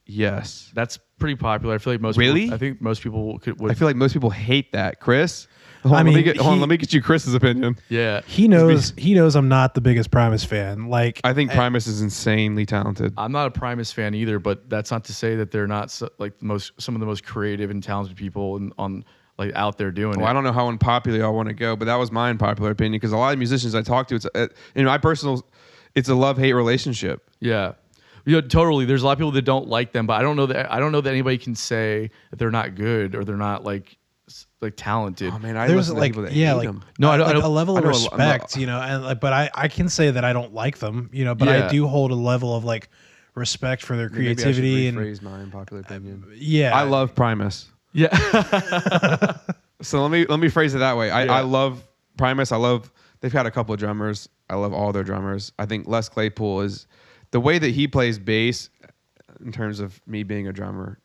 Yes. That's pretty popular. I feel like most Really? People, I think most people could. Would, I feel like most people hate that. Chris? Hold I on, let, me get, hold on, let me get you Chris's opinion. yeah. He knows. He knows I'm not the biggest Primus fan. Like, I think eh. Primus is insanely talented. I'm not a Primus fan either, but that's not to say that they're not so, like the most some of the most creative and talented people in, on like out there doing it. Well, it. I don't know how unpopular I want to go, but that was my unpopular opinion because a lot of musicians I talk to, it's a, in my personal, it's a love hate relationship. Yeah. You know, totally. There's a lot of people that don't like them, but I don't know that I don't know that anybody can say that they're not good or they're not like like talented. Oh man, I there's listen to like people that yeah, hate like them. No, I uh, don't- I don't- a level of know a lo- I'm not- respect, you know, and like, but I I can say that I don't like them, you know, but Yeah. I do hold a level of like respect for their Maybe I creativity and rephrase my unpopular opinion. yeah, I love Primus. Yeah. So let me let me phrase it that way. I, Yeah. I love Primus. I love they've had a couple of drummers. I love all their drummers. I think Les Claypool is the way that he plays bass in terms of me being a drummer.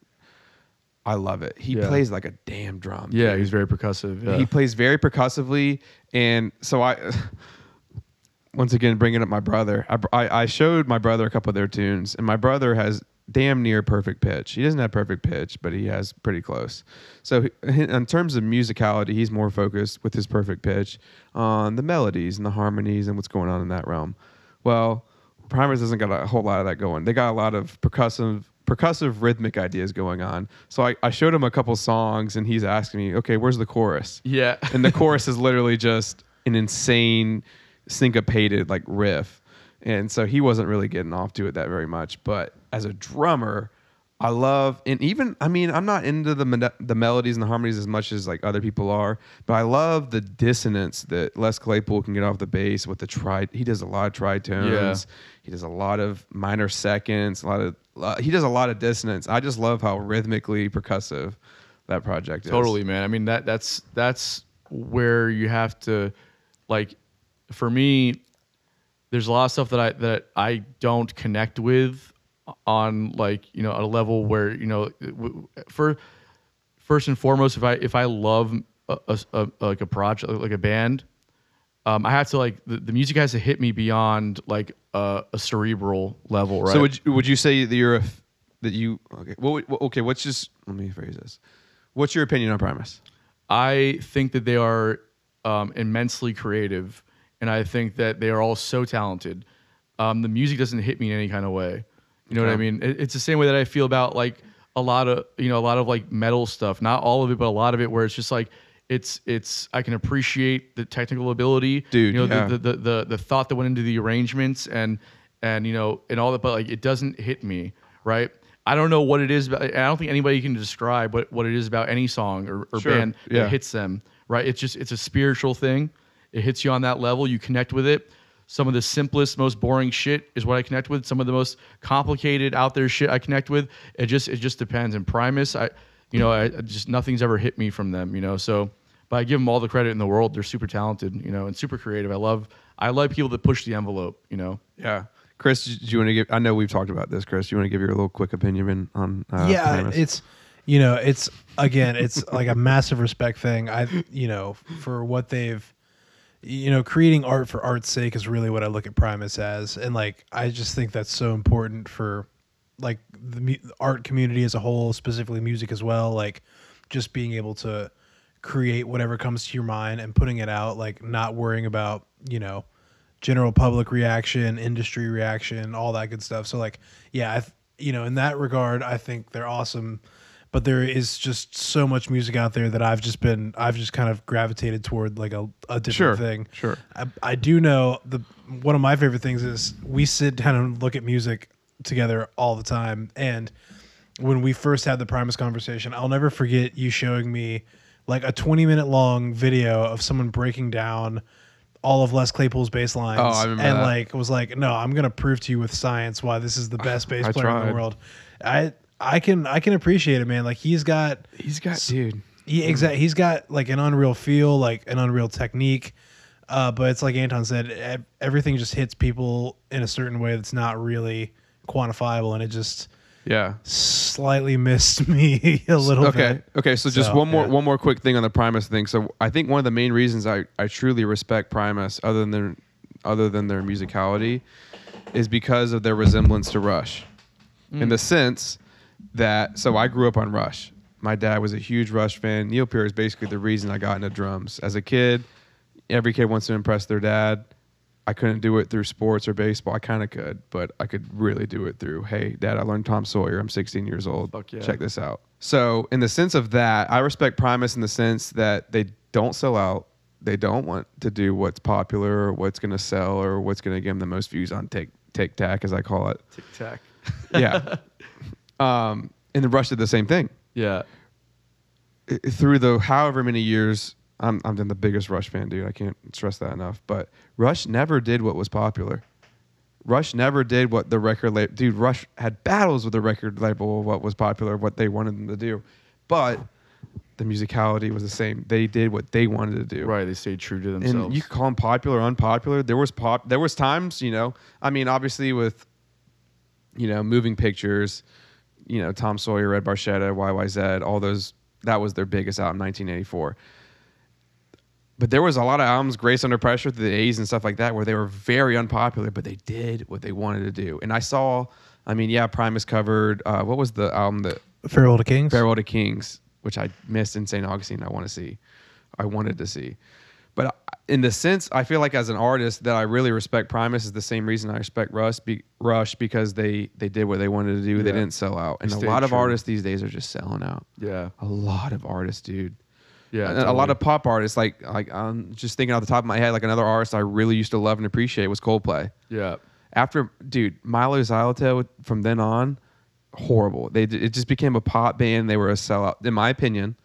I love it. He Yeah. plays like a damn drum. yeah, dude. he's very percussive. Yeah. He plays very percussively, and so I, once again, bringing up my brother, I, I, I showed my brother a couple of their tunes, and my brother has damn near perfect pitch. He doesn't have perfect pitch, but he has pretty close. So, in terms of musicality, he's more focused with his perfect pitch on the melodies and the harmonies and what's going on in that realm. Well, Primus doesn't got a whole lot of that going. They got a lot of percussive percussive rhythmic ideas going on. So I, I showed him a couple songs and he's asking me, okay, where's the chorus? yeah. and the chorus is literally just an insane syncopated like riff and so he wasn't really getting off to it that very much but as a drummer i love and even i mean i'm not into the the melodies and the harmonies as much as like other people are but i love the dissonance that les claypool can get off the bass with the tri he does a lot of tritones Yeah. he does a lot of minor seconds a lot of uh, he does a lot of dissonance i just love how rhythmically percussive that project is Totally, man. I mean that that's that's where you have to like for me there's a lot of stuff that I that I don't connect with on like, you know, a level where, you know, for first and foremost if I if I love a, a, a- like a project like a band um, I have to like the, the music has to hit me beyond like a, a cerebral level, right? So would you, would you say that you're a f- that you okay? What- okay, what's just let me phrase this. What's your opinion on Primus? I think that they are um, immensely creative, and I think that they are all so talented. Um, the music doesn't hit me in any kind of way. You know what I mean? It- it's the same way that I feel about like a lot of you know a lot of like metal stuff. Not all of it, but a lot of it where it's just like it's it's I can appreciate the technical ability, Dude, You know yeah. the, the the the the thought that went into the arrangements and and you know and all that, but like it doesn't hit me right. I don't know what it is, but I don't think anybody can describe what, what it is about any song or, or Sure, band yeah. that hits them. Right? It's just it's a spiritual thing. It hits you on that level. You connect with it. Some of the simplest, most boring shit is what I connect with. Some of the most complicated, out there shit I connect with. It just it just depends. And Primus, I, you know, I, I just nothing's ever hit me from them. You know, so but I give them all the credit in the world. They're super talented, you know, and super creative. I love I love people that push the envelope. You know, Yeah. Chris, do you want to give? I know we've talked about this, Chris. Do you want to give your little quick opinion on? Uh, yeah, Primus? it's you know, it's again, it's like a massive respect thing. I you know, for what they've you know, creating art for art's sake is really what I look at Primus as, and like I just think that's so important for like the mu- art community as a whole, specifically music as well. Like just being able to create whatever comes to your mind and putting it out, like not worrying about you know general public reaction, industry reaction, all that good stuff. So like, yeah, I th- you know, in that regard, I think they're awesome. But there is just so much music out there that I've just been, I've just kind of gravitated toward like a, a different Sure, thing. sure. I, I do know the one of my favorite things is we sit down and look at music together all the time. And when we first had the Primus conversation, I'll never forget you showing me like a 20 minute long video of someone breaking down all of Les Claypool's bass lines. Oh, I remember and that. like was like, no, I'm gonna prove to you with science why this is the best bass I player in the world. I I can I can appreciate it, man. Like he's got he's got dude. he exactly. He's got like an unreal feel, like an unreal technique. Uh, but it's like Anton said, ev- everything just hits people in a certain way that's not really quantifiable, and it just Yeah. slightly missed me a little okay. bit. Okay. Okay. So just So, one more yeah. one more quick thing on the Primus thing. So I think one of the main reasons I, I truly respect Primus, other than their other than their musicality, is because of their resemblance to Rush, in the sense that so I grew up on Rush. My dad was a huge Rush fan. Neil Peart is basically the reason I got into drums as a kid. Every kid wants to impress their dad. I couldn't do it through sports or baseball. I kind of could, but I could really do it through, hey, dad, I learned Tom Sawyer. I'm 16 years old. Fuck yeah. Check this out. So, in the sense of that, I respect Primus in the sense that they don't sell out. They don't want to do what's popular or what's going to sell or what's going to give them the most views on Tack, as I call it. tic tac. Yeah. um, and the Rush did the same thing yeah, I- through the however many years I'm I'm the biggest Rush fan, dude. I can't stress that enough. But Rush never did what was popular. Rush never did what the record label. Dude, Rush had battles with the record label of what was popular, what they wanted them to do, but the musicality was the same. They did what they wanted to do. right. They stayed true to themselves. And you could call them popular, or unpopular. There was pop. There was times, you know. I mean, obviously with, you know, moving pictures, you know, Tom Sawyer, Red Barchetta, YYZ, all those. That was their biggest album, 1984. But there was a lot of albums, Grace Under Pressure, the A's and stuff like that, where they were very unpopular, but they did what they wanted to do. And I saw, I mean, yeah, Primus covered. Uh, what was the album that Farewell to Kings. Farewell to Kings, which I missed in St. Augustine. I want to see. I wanted to see. But in the sense, I feel like as an artist that I really respect Primus is the same reason I respect Rush, be, Rush because they they did what they wanted to do. They didn't sell out, and a lot of artists these days are just selling out. yeah, A lot of artists, dude. yeah. And a lot of pop artists, like like I'm just thinking off the top of my head, like another artist I really used to love and appreciate was Coldplay yeah. after dude Mylo Xyloto from then on horrible they it just became a pop band they were a sellout in my opinion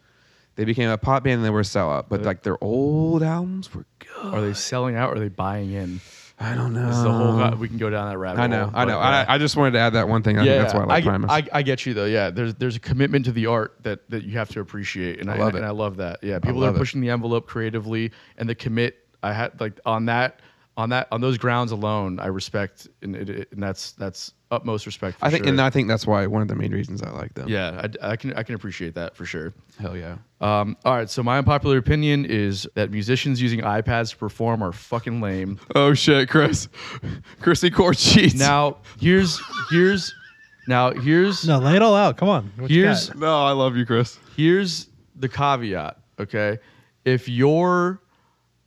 they became a pop band and they were a sellout but like their old albums were good Are they selling out? or Are they buying in? I don't know This is a whole. We can go down that rabbit. I know hole, I know but, uh, I, I just wanted to add that one thing I think that's why I like Primus I, I get you though. Yeah, there's there's a commitment to the art that that you have to appreciate, and I love and. I love that. Yeah, people that love are it. pushing the envelope creatively and the commit. I had like on that on that on those grounds alone, I respect, and, it, it- and that's that's utmost respect. For I think sure. and I think that's why one of the main reasons I like them yeah, I, I can I can appreciate that for sure. hell yeah Um, all right, so my unpopular opinion is that musicians using iPads to perform are fucking lame. oh shit Chris Chrissy Court cheats Now here's here's now here's No, lay it all out. Come on. What Here's- no I love you Chris here's the caveat okay if you're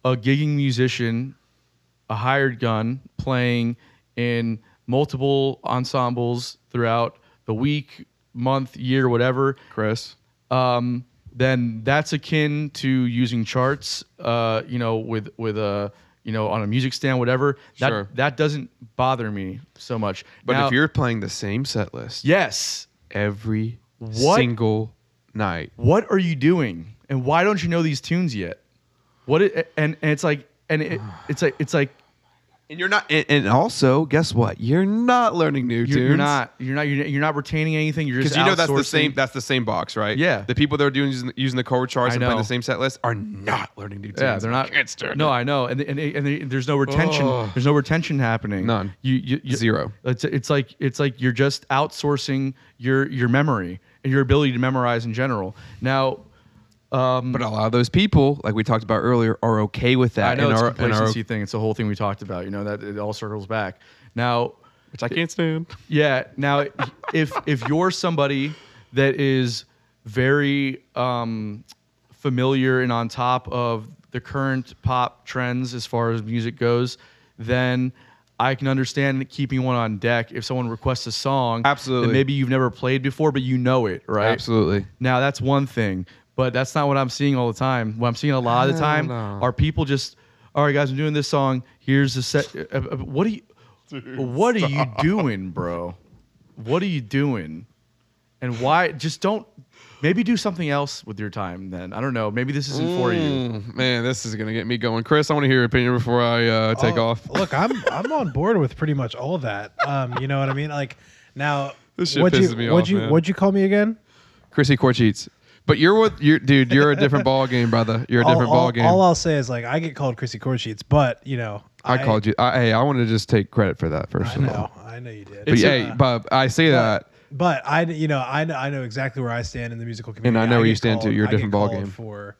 a gigging musician, a hired gun, playing in multiple ensembles throughout the week, month, year, whatever, Chris. um, then that's akin to using charts, uh, you know, with with a you know on a music stand, whatever. That Sure. that doesn't bother me so much. But Now- if you're playing the same set list yes, every What? single night, what are you doing, and why don't you know these tunes yet? What it, and and it's like and it, it's like it's like and you're not, and, and also, guess what? You're not learning new you're, tunes. you're not you're not you're, you're not retaining anything. You're just because you know that's the outsourcing. same. That's the same box, right? Yeah. The people that are doing using, using the chord charts I and playing know. the same set list are not learning new tunes. Yeah, they're not. Can't no. I know, and and, and, they- there's no retention. Oh. There's no retention happening. None. You, you, you Zero. It's it's like it's like you're just outsourcing your your memory and your ability to memorize in general. Now, But a lot of those people, like we talked about earlier, are okay with that. I know and it's a are, and complacency thing. It's the whole thing we talked about. You know that it all circles back. Now, which I can't stand. Yeah. Now, if if you're somebody that is very um, familiar and on top of the current pop trends as far as music goes, then I can understand keeping one on deck if someone requests a song Absolutely. that maybe you've never played before, but you know it, right? Absolutely. Now that's one thing, but that's not what I'm seeing all the time. What I'm seeing a lot of the time know. are people just, all right, guys, I'm doing this song. Here's the set. uh, uh, What are you? what are you doing, bro? What are you doing? And why? Just don't. Maybe do something else with your time. Then I don't know. Maybe this isn't for you. Mm, man, this is gonna get me going. Chris, I want to hear your opinion before I uh, take Oh, off. Look, I'm I'm on board with pretty much all of that. Um, you know what I mean? Like now, This shit what'd pisses you me what'd off, you man. what'd you call me again? Chrissy Core cheats. But you're what you're dude, you're a different ball game, brother. You're a different all- ball game. all I'll say is like I get called Chrissy Core Sheets, but you know I, called you. I, hey, I want to just take credit for that first I of know, all. I know you did. But It's hey, uh, Bob, I say that. But I, you know, I know, I know exactly where I stand in the musical community. And I know where you stand, too. You're a I get different ball game. for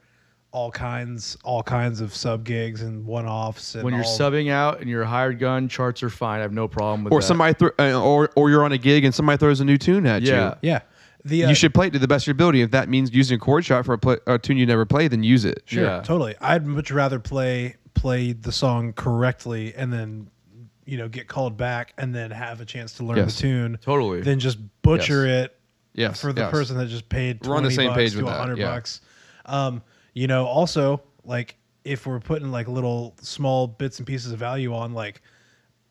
all kinds, all kinds of sub gigs and one offs. When you're all, subbing out and you're a hired gun, charts are fine. I have no problem with Or that. somebody, thro- uh, or or you're on a gig and somebody throws a new tune at Yeah. you. yeah, the uh, You should play it to the best of your ability. If that means using a chord shot for a, play, a tune you never play, then use it. Sure, Yeah. totally. I'd much rather play play the song correctly and then you know get called back and then have a chance to learn Yes. the tune Totally. than just butcher it Yes, for the yes. person that just paid 20 We're on the same bucks page to with that, 100 yeah. bucks. Um, you know, also like if we're putting like little small bits and pieces of value on like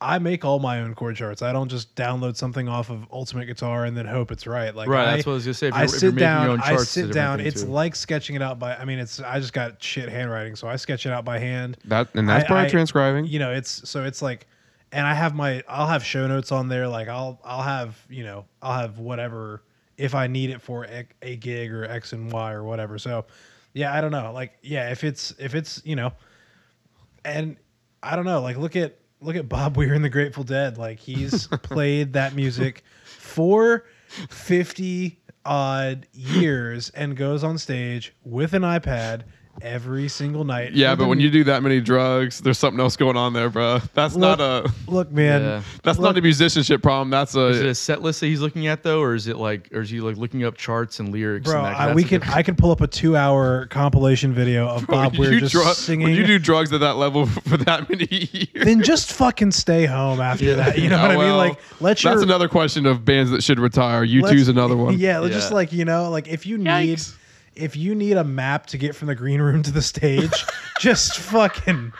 I make all my own chord charts. I don't just download something off of Ultimate Guitar and then hope it's right. Like Right, I, that's what I was gonna say. If I you're- if you're sit your down. own I charts, it's sit down. It's too. like sketching it out by. I mean, it's I just got shit handwriting, so I sketch it out by hand. That and that's I- part I- of transcribing. You know, it's so it's like, and I have my I'll have show notes on there. Like I'll I'll have you know I'll have whatever if I need it for a, a gig or X and Y or whatever. So yeah, I don't know. Like yeah, if it's if it's you know, and I don't know. Like look at look at Bob Weir in the Grateful Dead. Like he's played that music for fifty odd years and goes on stage with an iPad every single night. yeah, but when you do that many drugs, there's something else going on there, bro. That's Look, not a look, man. Yeah. that's look- not a musicianship problem. That's Is it a a set list that he's looking at though, or is it like, or is he like looking up charts and lyrics? Bro, and that? 'Cause I, that's we a can different- I can pull up a two-hour compilation video of Bob when Weir just dru- singing. when you do drugs at that level for that many years. then just fucking stay home after Yeah. that. You know what I mean? Like, let your that's another question of bands that should retire. You let's- two's another one. Yeah, let's just Yeah. like you know, like if you need Yikes. If you need a map to get from the green room to the stage, just fucking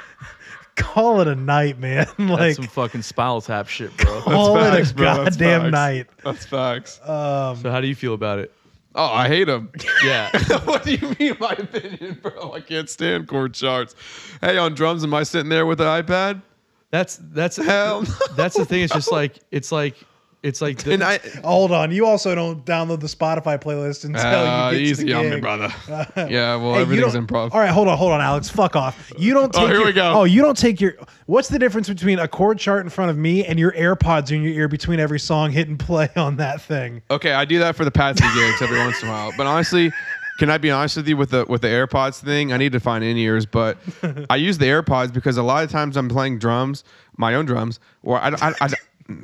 call it a night, man. That's like some fucking Spinal Tap shit, bro. call facts, it a bro. That's goddamn facts. night. That's facts. Um, so how do you feel about it? oh, I hate them. Yeah. what do you mean, my opinion, bro? I can't stand chord charts. Hey, on drums, am I sitting there with an iPad? That's that's Hell no. that's the thing. It's just like it's like it's like the, And I, hold on, you also don't download the Spotify playlist until uh, you get easy to the on me, gig. brother. yeah, well, Hey, you everything's don't- improv. All right, hold on, hold on, Alex. Fuck off. You don't take Oh, here your, we go. Oh, you don't take your What's the difference between a chord chart in front of me and your AirPods in your ear between every song Hit and play on that thing? Okay, I do that for the Patsy gigs every once in a while. But honestly, can I be honest with you with the with the AirPods thing? I need to find in ears, but I use the AirPods because a lot of times I'm playing drums, my own drums, or I, I, I,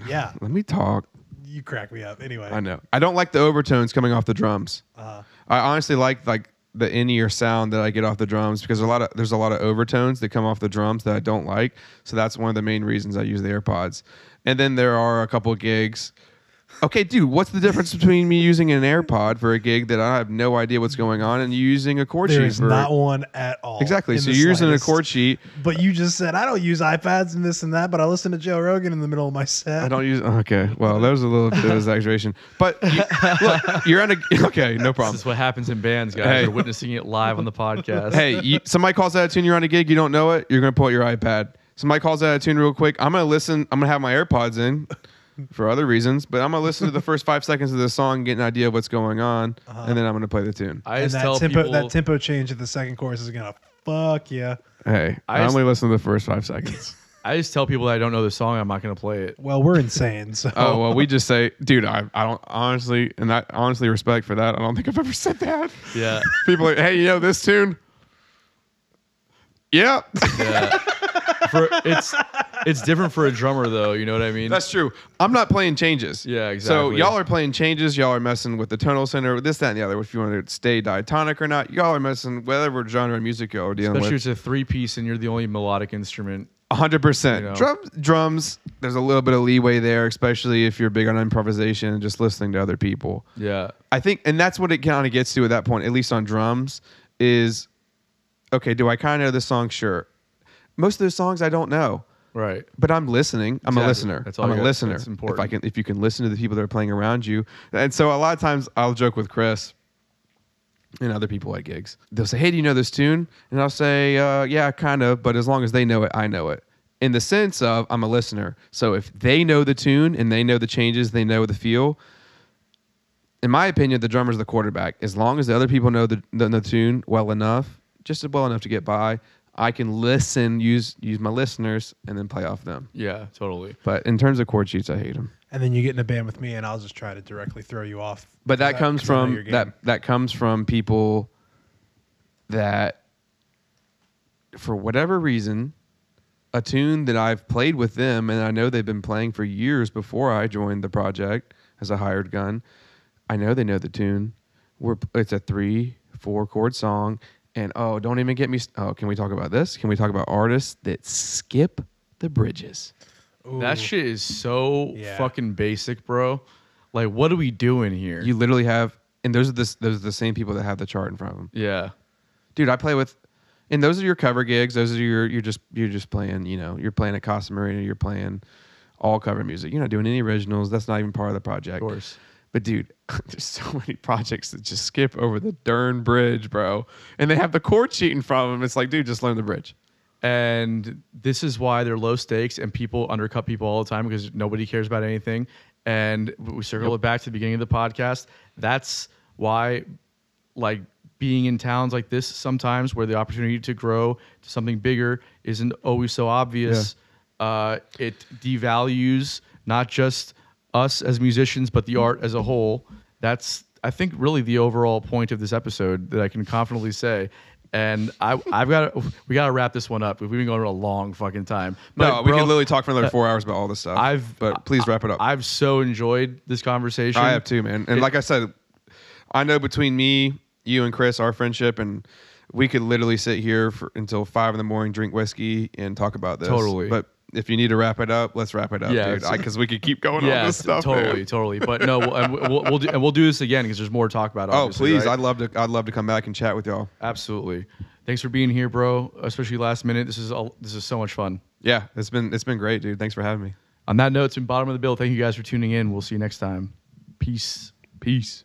Yeah, let me talk. you crack me up. Anyway, I know. I don't like the overtones coming off the drums. Uh-huh. I honestly like like the in ear sound that I get off the drums because a lot of there's a lot of overtones that come off the drums that I don't like. So that's one of the main reasons I use the AirPods. And then there are a couple gigs. Okay, dude, what's the difference between me using an AirPod for a gig that I have no idea what's going on and you using a chord There sheet is for not one at all. Exactly. So you're using a chord sheet. But you just said I don't use iPads and this and that, but I listen to Joe Rogan in the middle of my set. I don't use. Okay, well, that was a little bit of exaggeration. But you, look, you're on a. Okay, no problem. This is what happens in bands, guys. Hey. You're witnessing it live on the podcast. hey, you, somebody calls out a tune, you're on a gig, you don't know it, you're gonna pull out your iPad. Somebody calls out a tune real quick, I'm gonna listen. I'm gonna have my AirPods in for other reasons, but I'm gonna listen to the first five seconds of the song, get an idea of what's going on, uh-huh. and then I'm gonna play the tune. I and just that tell tempo, people that tempo change at the second chorus is gonna fuck yeah. Hey, I, I just- only listen to the first five seconds. I just tell people that I don't know the song. I'm not going to play it. Well, we're insane, so oh well, we just say, dude, I, I don't honestly, and that honestly respect for that. I don't think I've ever said that. Yeah, People, are, hey, you know this tune? Yeah. yeah. for it's it's different for a drummer though. You know what I mean? That's true. I'm not playing changes. Yeah, exactly. So y'all are playing changes. Y'all are messing with the tonal center, this, that, and the other. If you want to stay diatonic or not, y'all are messing with whatever genre of music y'all are dealing Especially with. it's a three piece and you're the only melodic instrument. hundred percent. You know. Drums, drums. There's a little bit of leeway there, especially if you're big on improvisation and just listening to other people. Yeah, I think, and that's what it kind of gets to at that point, at least on drums, is okay. Do I kind of know this song? Sure. Most of those songs I don't know. right. but I'm listening. I'm a listener. That's all I'm a got- listener. that's If I can, if you can listen to the people that are playing around you, and so a lot of times I'll joke with Chris and other people at gigs. They'll say, "Hey, do you know this tune?" And I'll say, uh, "Yeah, kind of." But as long as they know it, I know it. In the sense of I'm a listener. So if they know the tune and they know the changes, they know the feel. In my opinion, the drummer's the quarterback. As long as the other people know the, the, the tune well enough, just well enough to get by, I can listen, use use my listeners, and then play off them. Yeah, totally. But in terms of chord sheets, I hate them. and then you get in a band with me, and I'll just try to directly throw you off. But that, I- comes 'cause from that that comes from people that, for whatever reason, a tune that I've played with them, and I know they've been playing for years before I joined the project as a hired gun. I know they know the tune. We're it's a three four chord song, and oh, don't even get me. s- Oh, can we talk about this? Can we talk about artists that skip the bridges? That shit is so Yeah. fucking basic, bro. Like, what are we doing here? You literally have, and those are the those are the same people that have the chart in front of them. yeah, dude i play with and those are your cover gigs those are your you're just you're just playing you know you're playing at casa marina you're playing all cover music you're not doing any originals that's not even part of the project of course. But dude there's so many projects that just skip over the darn bridge bro and they have the in front of them it's like dude just learn the bridge And this is why they're low stakes and people undercut people all the time because nobody cares about anything. And we circle it back to the beginning of the podcast. That's why, like, being in towns like this sometimes where the opportunity to grow to something bigger isn't always so obvious. Uh, it devalues not just us as musicians, but the art as a whole. That's, I think, really the overall point of this episode that I can confidently say. And I, I've got to, we got to wrap this one up. We've been going for a long fucking time. no But, we bro, could literally talk for another uh, four hours about all this stuff I've, but please wrap it up I've so enjoyed this conversation. I have too, man. And It- like I said, I know between me, you, and Chris, our friendship, and we could literally sit here for, until five in the morning, drink whiskey, and talk about this. Totally. But if you need to wrap it up, let's wrap it up, Yeah, dude. Because we could keep going on this stuff. totally, man. totally. But no, we'll, and we'll, we'll do and we'll do this again because there's more to talk about. Oh, please! right? I'd love to. I'd love to come back and chat with y'all. absolutely. Thanks for being here, bro. Especially last minute. This is all, this is so much fun. Yeah, it's been it's been great, dude. Thanks for having me. On that note, it's been bottom of the bill. Thank you guys for tuning in. We'll see you next time. Peace. Peace.